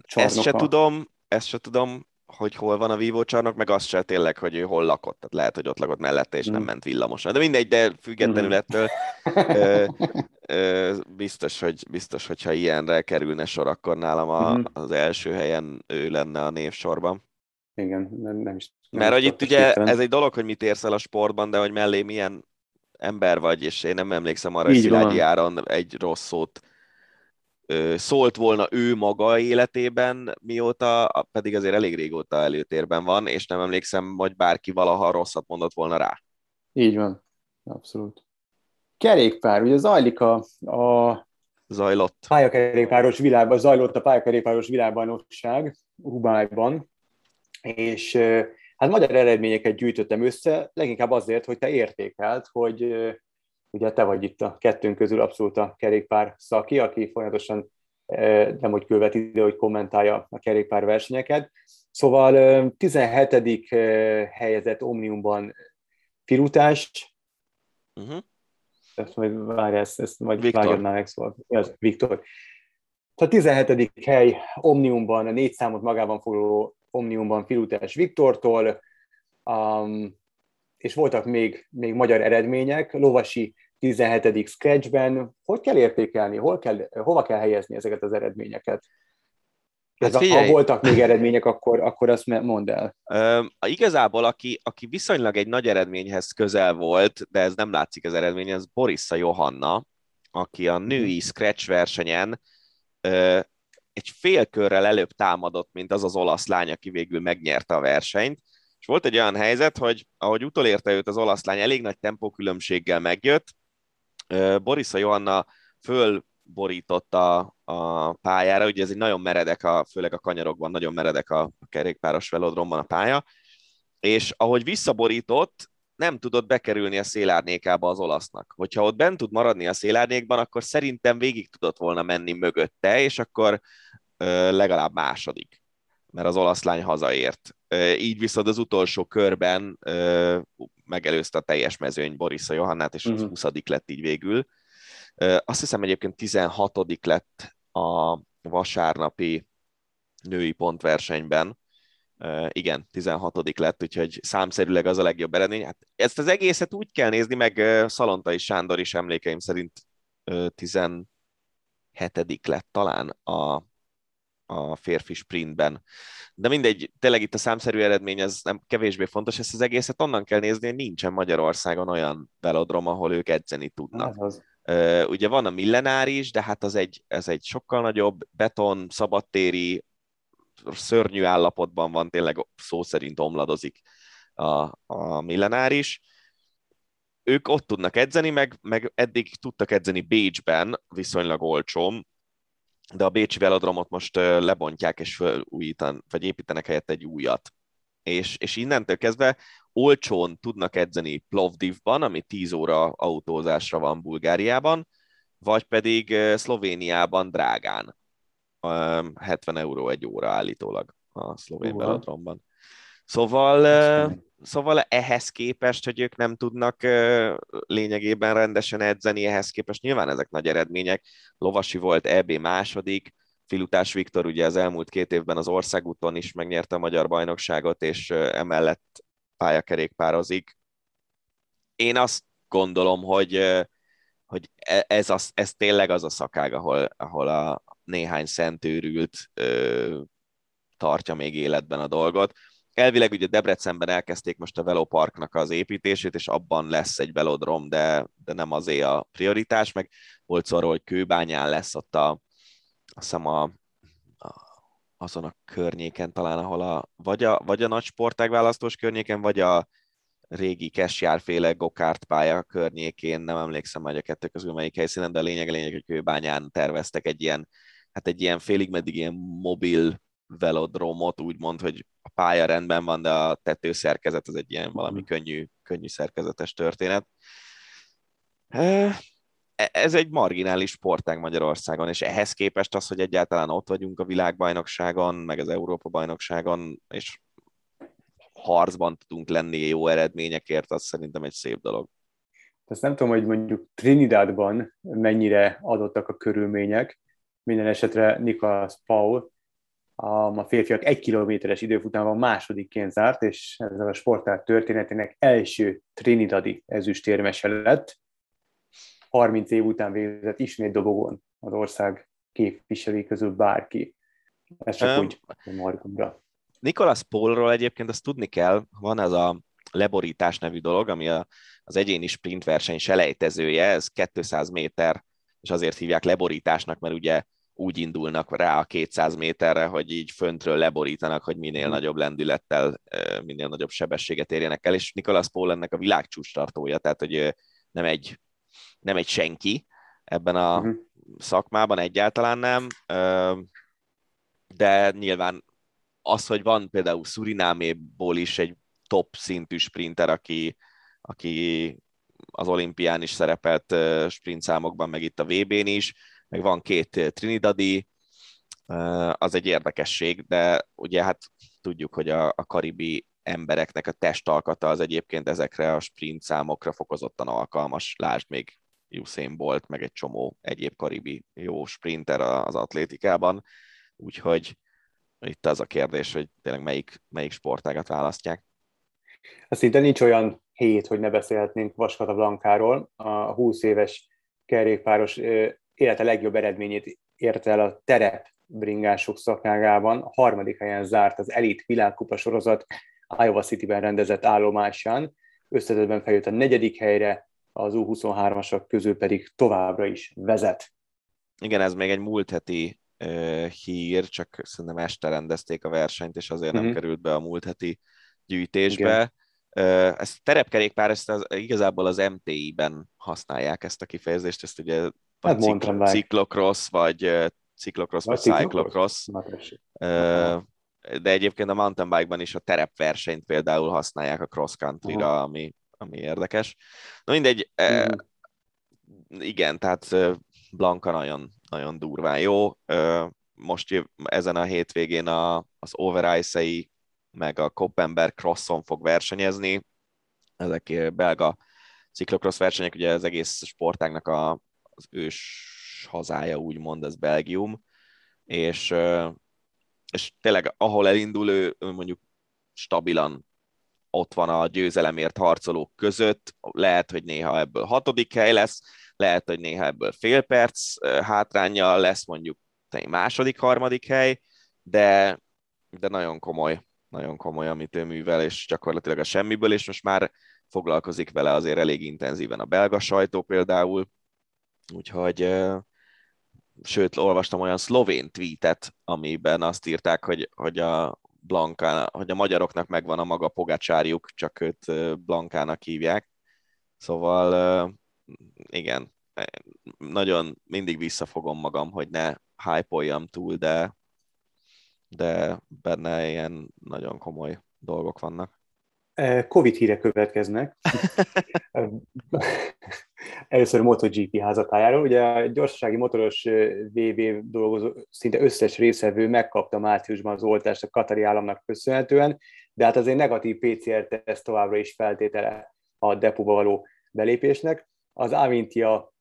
[SPEAKER 4] csarnoka.
[SPEAKER 3] Ezt se tudom, ezt se tudom, hogy hol van a vívó csarnok, meg azt se tényleg, hogy ő hol lakott. Tehát lehet, hogy ott lakott mellette, és mm. nem ment villamosan. De mindegy, de függetlenül mm. ettől ö, ö, biztos, hogy, biztos, hogyha ilyenre kerülne sor, akkor nálam a, mm. az első helyen ő lenne a névsorban.
[SPEAKER 4] Igen, nem, nem is. Nem
[SPEAKER 3] Mert hogy itt ugye ez egy dolog, hogy mit érsz el a sportban, de hogy mellé milyen ember vagy, és én nem emlékszem arra, hogy Szilágyi Áron egy rossz szót szólt volna ő maga életében, mióta, pedig azért elég régóta előtérben van, és nem emlékszem, hogy bárki valaha rosszat mondott volna rá.
[SPEAKER 4] Így van, abszolút. Kerékpár, ugye zajlik a, a
[SPEAKER 3] Zajlott.
[SPEAKER 4] pályakerékpáros világban, zajlott a pályakerékpáros világbajnokság Hubájban, és hát magyar eredményeket gyűjtöttem össze, leginkább azért, hogy te értékelt, hogy ugye te vagy itt a kettőnk közül abszolút a kerékpár szaki, aki folyamatosan nem hogy követ ide, hogy kommentálja a kerékpár versenyeket. Szóval 17. helyezett Omniumban Firutás, uh-huh. ezt majd várj, ezt, ezt majd Viktor. vágjad már meg, szóval. Ez, Viktor. A 17. hely Omniumban, a négy számot magában foglaló Omniumban Filutás Viktortól, um, és voltak még, még magyar eredmények, Lovasi 17. scratchben. Hogy kell értékelni, hol kell, hova kell helyezni ezeket az eredményeket? Hát figyelj, ha voltak még eredmények, akkor, akkor azt mondd el.
[SPEAKER 3] Uh, igazából, aki, aki viszonylag egy nagy eredményhez közel volt, de ez nem látszik az eredmény, az Borissa Johanna, aki a női scratch versenyen uh, egy fél körrel előbb támadott, mint az az olasz lány, aki végül megnyerte a versenyt. És volt egy olyan helyzet, hogy ahogy utolérte őt az olasz lány, elég nagy tempókülönbséggel megjött, Borisa Johanna fölborította a pályára, ugye ez egy nagyon meredek, a, főleg a kanyarokban nagyon meredek a, a kerékpáros velodromban a pálya, és ahogy visszaborított, nem tudott bekerülni a szélárnyékába az olasznak. Hogyha ott bent tud maradni a szélárnyékban, akkor szerintem végig tudott volna menni mögötte, és akkor ö, legalább második, mert az olasz lány hazaért. Így viszont az utolsó körben megelőzte a teljes mezőny Borisa Johannát, és uh-huh. 20 lett így végül. Azt hiszem egyébként 16 lett a vasárnapi női pontversenyben. Igen, 16 lett, úgyhogy számszerűleg az a legjobb eredmény. Hát ezt az egészet úgy kell nézni, meg Szalontai Sándor is emlékeim szerint 17 lett talán a, a férfi sprintben. De mindegy, tényleg itt a számszerű eredmény ez nem kevésbé fontos, ezt az egészet onnan kell nézni, hogy nincsen Magyarországon olyan velodrom, ahol ők edzeni tudnak. Az. Ugye van a millenáris, de hát az egy, ez egy sokkal nagyobb beton, szabadtéri, szörnyű állapotban van, tényleg szó szerint omladozik a, a millenáris. Ők ott tudnak edzeni, meg, meg eddig tudtak edzeni Bécsben, viszonylag olcsón, de a Bécsi velodromot most lebontják és felújítan, vagy építenek helyett egy újat. És, és innentől kezdve olcsón tudnak edzeni Plovdivban, ami 10 óra autózásra van Bulgáriában, vagy pedig Szlovéniában drágán. 70 euró egy óra állítólag a szlovén velodromban. Szóval, szóval ehhez képest, hogy ők nem tudnak lényegében rendesen edzeni, ehhez képest nyilván ezek nagy eredmények. Lovasi volt EB második, Filutás Viktor ugye az elmúlt két évben az országúton is megnyerte a magyar bajnokságot, és emellett pályakerékpározik. Én azt gondolom, hogy, hogy e, ez, az, ez tényleg az a szakág, ahol, ahol a néhány szentőrült tartja még életben a dolgot. Elvileg ugye Debrecenben elkezdték most a veloparknak az építését, és abban lesz egy velodrom, de, de nem azé a prioritás, meg volt szó arról, hogy Kőbányán lesz ott a, azt a, a, azon a környéken talán, ahol a, vagy a, vagy a nagy sportág környéken, vagy a régi Kesjárféle gokárt pálya környékén, nem emlékszem hogy a kettő közül melyik helyszínen, de a lényeg a lényeg, hogy Kőbányán terveztek egy ilyen, hát egy ilyen félig meddig ilyen mobil velodromot, úgymond, hogy a pálya rendben van, de a tetőszerkezet az egy ilyen valami mhm. könnyű, könnyű szerkezetes történet. E, ez egy marginális sportág Magyarországon, és ehhez képest az, hogy egyáltalán ott vagyunk a világbajnokságon, meg az Európa-bajnokságon, és harcban tudunk lenni jó eredményekért, az szerintem egy szép dolog.
[SPEAKER 4] Azt nem tudom, hogy mondjuk Trinidadban mennyire adottak a körülmények. Minden esetre Nicholas Paul a férfiak egy kilométeres időfutában másodikként zárt, és ezzel a sportág történetének első trinidadi ezüstérmese lett. 30 év után végzett ismét dobogón az ország képviselői közül bárki. Ez csak um, úgy margumra.
[SPEAKER 3] Nicholas Paulról egyébként azt tudni kell, van ez a leborítás nevű dolog, ami a, az egyéni sprint verseny selejtezője, ez 200 méter, és azért hívják leborításnak, mert ugye úgy indulnak rá a 200 méterre, hogy így föntről leborítanak, hogy minél mhm. nagyobb lendülettel, minél nagyobb sebességet érjenek el, és Nicholas Paul ennek a világcsúcs tartója, tehát hogy nem egy, nem egy senki ebben a uh-huh. szakmában, egyáltalán nem, de nyilván az, hogy van például Szurináméból is egy top szintű sprinter, aki, aki az olimpián is szerepelt sprint számokban, meg itt a VB-n is, meg van két Trinidadi, az egy érdekesség, de ugye hát tudjuk, hogy a, a karibi embereknek a testalkata az egyébként ezekre a sprint számokra fokozottan alkalmas. Lásd még Usain Bolt, meg egy csomó egyéb karibi jó sprinter az atlétikában, úgyhogy itt az a kérdés, hogy tényleg melyik, melyik sportágat választják.
[SPEAKER 4] Szinte nincs olyan hét, hogy ne beszélhetnénk Vaskata Blankáról. A 20 éves kerékpáros élete legjobb eredményét érte el a terep bringások szakágában. A harmadik helyen zárt az Elite világkupa sorozat Iowa City-ben rendezett állomásán. Összetetben feljött a negyedik helyre, az U23-asak közül pedig továbbra is vezet.
[SPEAKER 3] Igen, ez még egy múlt heti hír, csak szerintem este rendezték a versenyt, és azért mm-hmm. nem mhm. került be a múlt heti gyűjtésbe. Igen. Ezt a terepkerékpár, ezt az, igazából az MTI-ben használják ezt a kifejezést, ezt ugye hát cikl- ciklokross, vagy ciklokross, vagy, vagy cyclocross. De egyébként a mountain bike-ban is a terepversenyt például használják a cross country-ra, ami, ami érdekes. Na mindegy, mm. igen, tehát Blanka nagyon, nagyon durván jó. Most ezen a hétvégén a, az Over Ice-ei meg a Koppenberg Crosson fog versenyezni. Ezek belga ciklokross versenyek, ugye az egész sportágnak a, az ős hazája, úgymond, ez Belgium, és, és tényleg ahol elindul ő, mondjuk stabilan ott van a győzelemért harcolók között, lehet, hogy néha ebből hatodik hely lesz, lehet, hogy néha ebből fél perc hátránya lesz mondjuk második, harmadik hely, de, de nagyon komoly, nagyon komoly, amit ő művel, és gyakorlatilag a semmiből, és most már foglalkozik vele azért elég intenzíven a belga sajtó például, úgyhogy sőt, olvastam olyan szlovén tweetet, amiben azt írták, hogy, hogy a Blanka, hogy a magyaroknak megvan a maga pogácsárjuk, csak őt Blankának hívják. Szóval igen, nagyon mindig visszafogom magam, hogy ne hype túl, de, de benne ilyen nagyon komoly dolgok vannak.
[SPEAKER 4] Covid hírek következnek. Először a MotoGP házatájáról. Ugye a gyorsasági motoros VB dolgozó szinte összes részevő megkapta márciusban az oltást a Katari államnak köszönhetően, de hát azért negatív PCR-teszt továbbra is feltétele a depóba való belépésnek. Az Avintia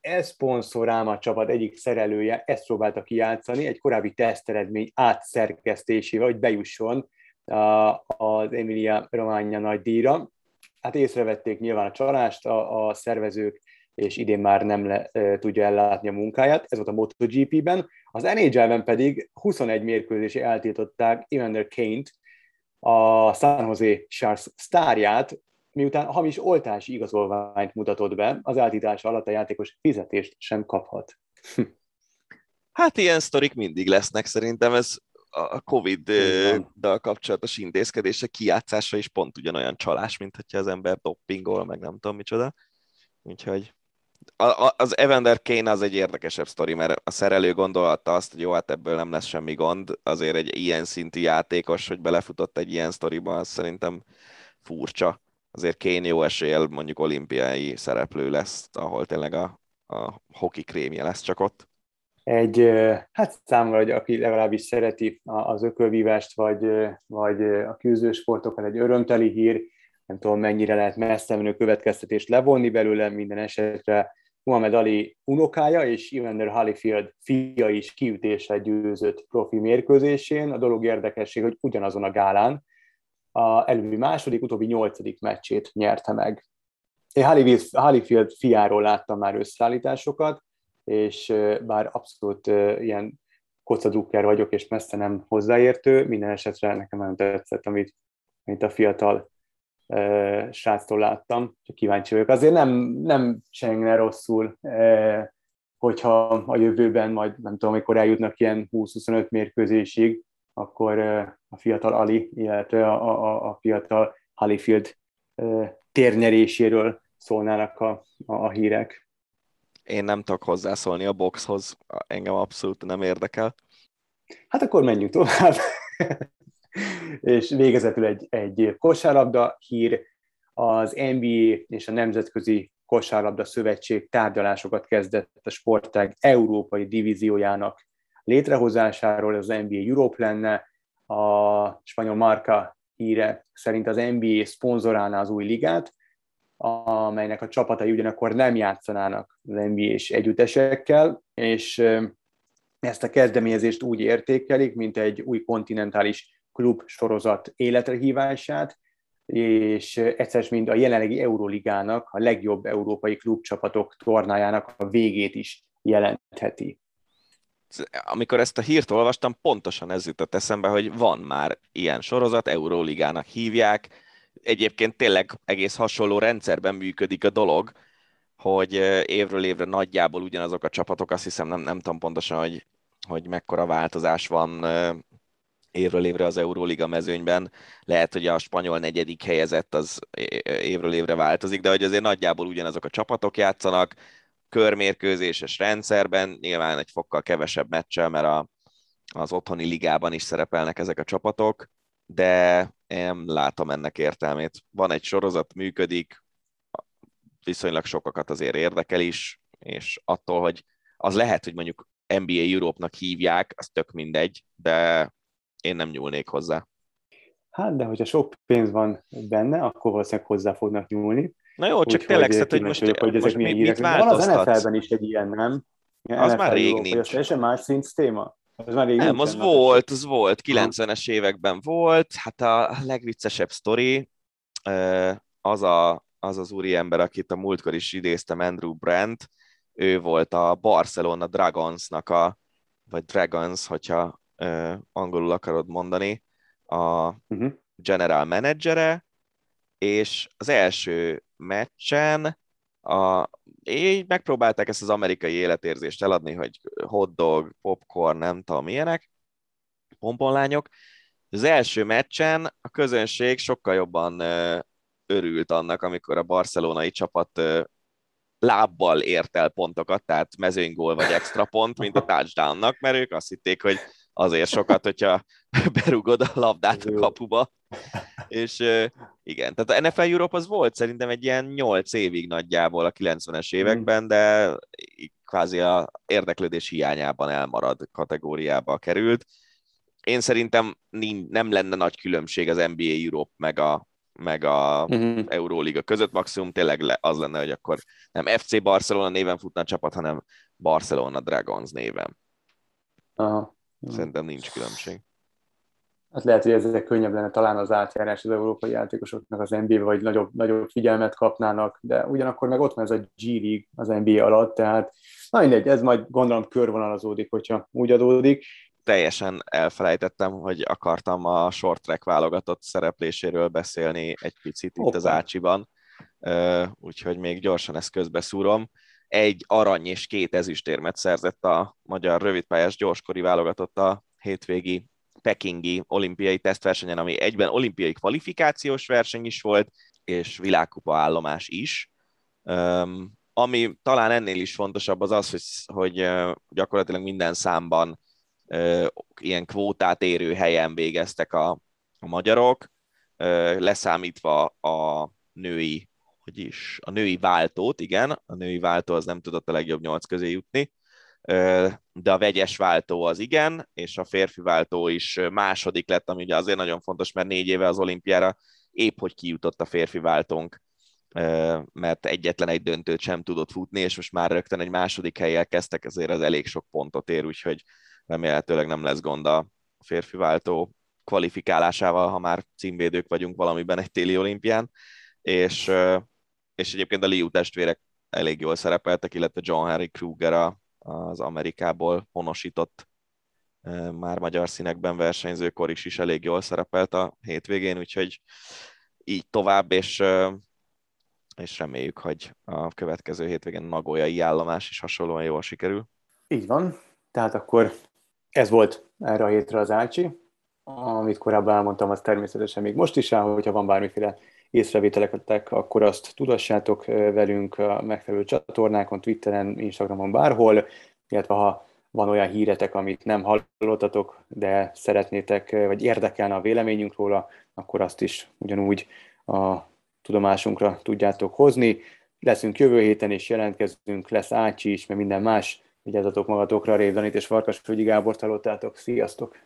[SPEAKER 4] e-szponzoráma csapat egyik szerelője ezt próbálta kijátszani, egy korábbi teszteredmény átszerkesztésével, hogy bejusson az Emilia Romagna nagy díjra. hát észrevették nyilván a csalást a, a szervezők, és idén már nem le, tudja ellátni a munkáját. Ez volt a MotoGP-ben. Az NHL-ben pedig 21 mérkőzési eltiltották Evander Kane-t, a San Jose Sharks sztárját, miután hamis oltási igazolványt mutatott be, az eltiltása alatt a játékos fizetést sem kaphat.
[SPEAKER 3] Hát ilyen sztorik mindig lesznek, szerintem ez a Covid-dal kapcsolatos intézkedése kijátszása is pont ugyanolyan csalás, mint hogyha az ember doppingol, meg nem tudom micsoda. Úgyhogy az Evander Kane az egy érdekesebb sztori, mert a szerelő gondolta azt, hogy jó, hát ebből nem lesz semmi gond, azért egy ilyen szintű játékos, hogy belefutott egy ilyen sztoriba, az szerintem furcsa. Azért Kane jó esél mondjuk olimpiai szereplő lesz, ahol tényleg a, a hoki krémje lesz csak ott
[SPEAKER 4] egy, hát számomra, hogy aki legalábbis szereti az ökölvívást, vagy, vagy a küzdősportokat, egy örömteli hír, nem tudom mennyire lehet messze menő következtetést levonni belőle, minden esetre Muhammad Ali unokája és Evander Holyfield fia is kiütésre győzött profi mérkőzésén. A dolog érdekesség, hogy ugyanazon a gálán a előbbi második, utóbbi nyolcadik meccsét nyerte meg. Én Holyfield fiáról láttam már összeállításokat, és bár abszolút ilyen kocadrukker vagyok, és messze nem hozzáértő, minden esetre nekem nagyon tetszett, amit, amit a fiatal uh, sráctól láttam, csak kíváncsi vagyok. Azért nem, nem csengne rosszul, uh, hogyha a jövőben majd, nem tudom, amikor eljutnak ilyen 20-25 mérkőzésig, akkor uh, a fiatal Ali, illetve a, a, a fiatal Halifield uh, térnyeréséről szólnának a, a, a hírek
[SPEAKER 3] én nem tudok hozzászólni a boxhoz, engem abszolút nem érdekel.
[SPEAKER 4] Hát akkor menjünk tovább. és végezetül egy, egy kosárlabda hír, az NBA és a Nemzetközi Kosárlabda Szövetség tárgyalásokat kezdett a sportág európai divíziójának létrehozásáról, az NBA Europe lenne, a spanyol Marca híre szerint az NBA szponzorálná az új ligát, amelynek a csapatai ugyanakkor nem játszanának az NBA-s együttesekkel, és ezt a kezdeményezést úgy értékelik, mint egy új kontinentális klub sorozat életre hívását, és egyszer mint a jelenlegi Euroligának, a legjobb európai klubcsapatok tornájának a végét is jelentheti.
[SPEAKER 3] Amikor ezt a hírt olvastam, pontosan ez jutott eszembe, hogy van már ilyen sorozat, Euróligának hívják, egyébként tényleg egész hasonló rendszerben működik a dolog, hogy évről évre nagyjából ugyanazok a csapatok, azt hiszem nem, nem tudom pontosan, hogy, hogy mekkora változás van évről évre az Euróliga mezőnyben. Lehet, hogy a spanyol negyedik helyezett az évről évre változik, de hogy azért nagyjából ugyanazok a csapatok játszanak, körmérkőzéses rendszerben, nyilván egy fokkal kevesebb meccsel, mert a, az otthoni ligában is szerepelnek ezek a csapatok, de nem látom ennek értelmét. Van egy sorozat, működik, viszonylag sokakat azért érdekel is, és attól, hogy az lehet, hogy mondjuk NBA Europe-nak hívják, az tök mindegy, de én nem nyúlnék hozzá.
[SPEAKER 4] Hát, de hogyha sok pénz van benne, akkor valószínűleg hozzá fognak nyúlni.
[SPEAKER 3] Na jó, csak tényleg, hogy, hogy most, vagyok, hogy ezek most mit, mit
[SPEAKER 4] Van az NFL-ben is egy ilyen, nem?
[SPEAKER 3] Ja, az NFL már rég nincs.
[SPEAKER 4] Ez más szint téma?
[SPEAKER 3] Az már nem, az volt, az volt, 90-es években volt, hát a legviccesebb sztori az, a, az az úri-ember, akit a múltkor is idéztem, Andrew Brandt, ő volt a Barcelona Dragonsnak a, vagy Dragons, hogyha angolul akarod mondani, a uh-huh. general managere, és az első meccsen a, így megpróbálták ezt az amerikai életérzést eladni, hogy hotdog, popcorn, nem tudom milyenek, pomponlányok. Az első meccsen a közönség sokkal jobban örült annak, amikor a barcelonai csapat lábbal ért el pontokat, tehát mezőnygól vagy extra pont, mint a touchdownnak, mert ők azt hitték, hogy azért sokat, hogyha berugod a labdát a kapuba. És igen, tehát a NFL Europe az volt szerintem egy ilyen 8 évig nagyjából a 90-es években, de kvázi a érdeklődés hiányában elmarad kategóriába került. Én szerintem nem lenne nagy különbség az NBA Europe meg a, meg a uh-huh. Euróliga között, maximum tényleg az lenne, hogy akkor nem FC Barcelona néven futna a csapat, hanem Barcelona Dragons néven. Aha. Szerintem nincs különbség.
[SPEAKER 4] Hát lehet, hogy ezek könnyebb lenne talán az átjárás az európai játékosoknak az NBA-be, vagy nagyobb, nagyobb figyelmet kapnának, de ugyanakkor meg ott van ez a G-League az NBA alatt, tehát na mindegy, ez majd gondolom körvonalazódik, hogyha úgy adódik.
[SPEAKER 3] Teljesen elfelejtettem, hogy akartam a short track válogatott szerepléséről beszélni egy picit itt Opa. az Ácsiban, úgyhogy még gyorsan ezt közbeszúrom. Egy arany és két ezüstérmet szerzett a magyar rövidpályás gyorskori válogatott a hétvégi pekingi olimpiai tesztversenyen, ami egyben olimpiai kvalifikációs verseny is volt, és világkupa állomás is. Um, ami talán ennél is fontosabb az az, hogy, hogy gyakorlatilag minden számban uh, ilyen kvótát érő helyen végeztek a, a magyarok, uh, leszámítva a női, hogy is, a női váltót, igen, a női váltó az nem tudott a legjobb nyolc közé jutni, de a vegyes váltó az igen, és a férfi váltó is második lett, ami ugye azért nagyon fontos, mert négy éve az olimpiára épp hogy kijutott a férfi váltónk, mert egyetlen egy döntőt sem tudott futni, és most már rögtön egy második helyjel kezdtek, ezért az elég sok pontot ér, úgyhogy remélhetőleg nem lesz gond a férfi váltó kvalifikálásával, ha már címvédők vagyunk valamiben egy téli olimpián, és, és egyébként a Liu testvérek elég jól szerepeltek, illetve John Harry Kruger a, az Amerikából honosított már magyar színekben versenyzőkor is, is elég jól szerepelt a hétvégén, úgyhogy így tovább, és, és reméljük, hogy a következő hétvégén Nagoyai állomás is hasonlóan jól sikerül.
[SPEAKER 4] Így van, tehát akkor ez volt erre a hétre az Ácsi. Amit korábban elmondtam, az természetesen még most is áll, hogyha van bármiféle észrevételeket, akkor azt tudassátok velünk a megfelelő csatornákon, Twitteren, Instagramon, bárhol, illetve ha van olyan híretek, amit nem hallottatok, de szeretnétek, vagy érdekelne a véleményünk róla, akkor azt is ugyanúgy a tudomásunkra tudjátok hozni. Leszünk jövő héten, és jelentkezünk, lesz Ácsi is, mert minden más. Vigyázzatok magatokra, Révdanit és Farkas Fölgyi Gábort hallottátok. Sziasztok!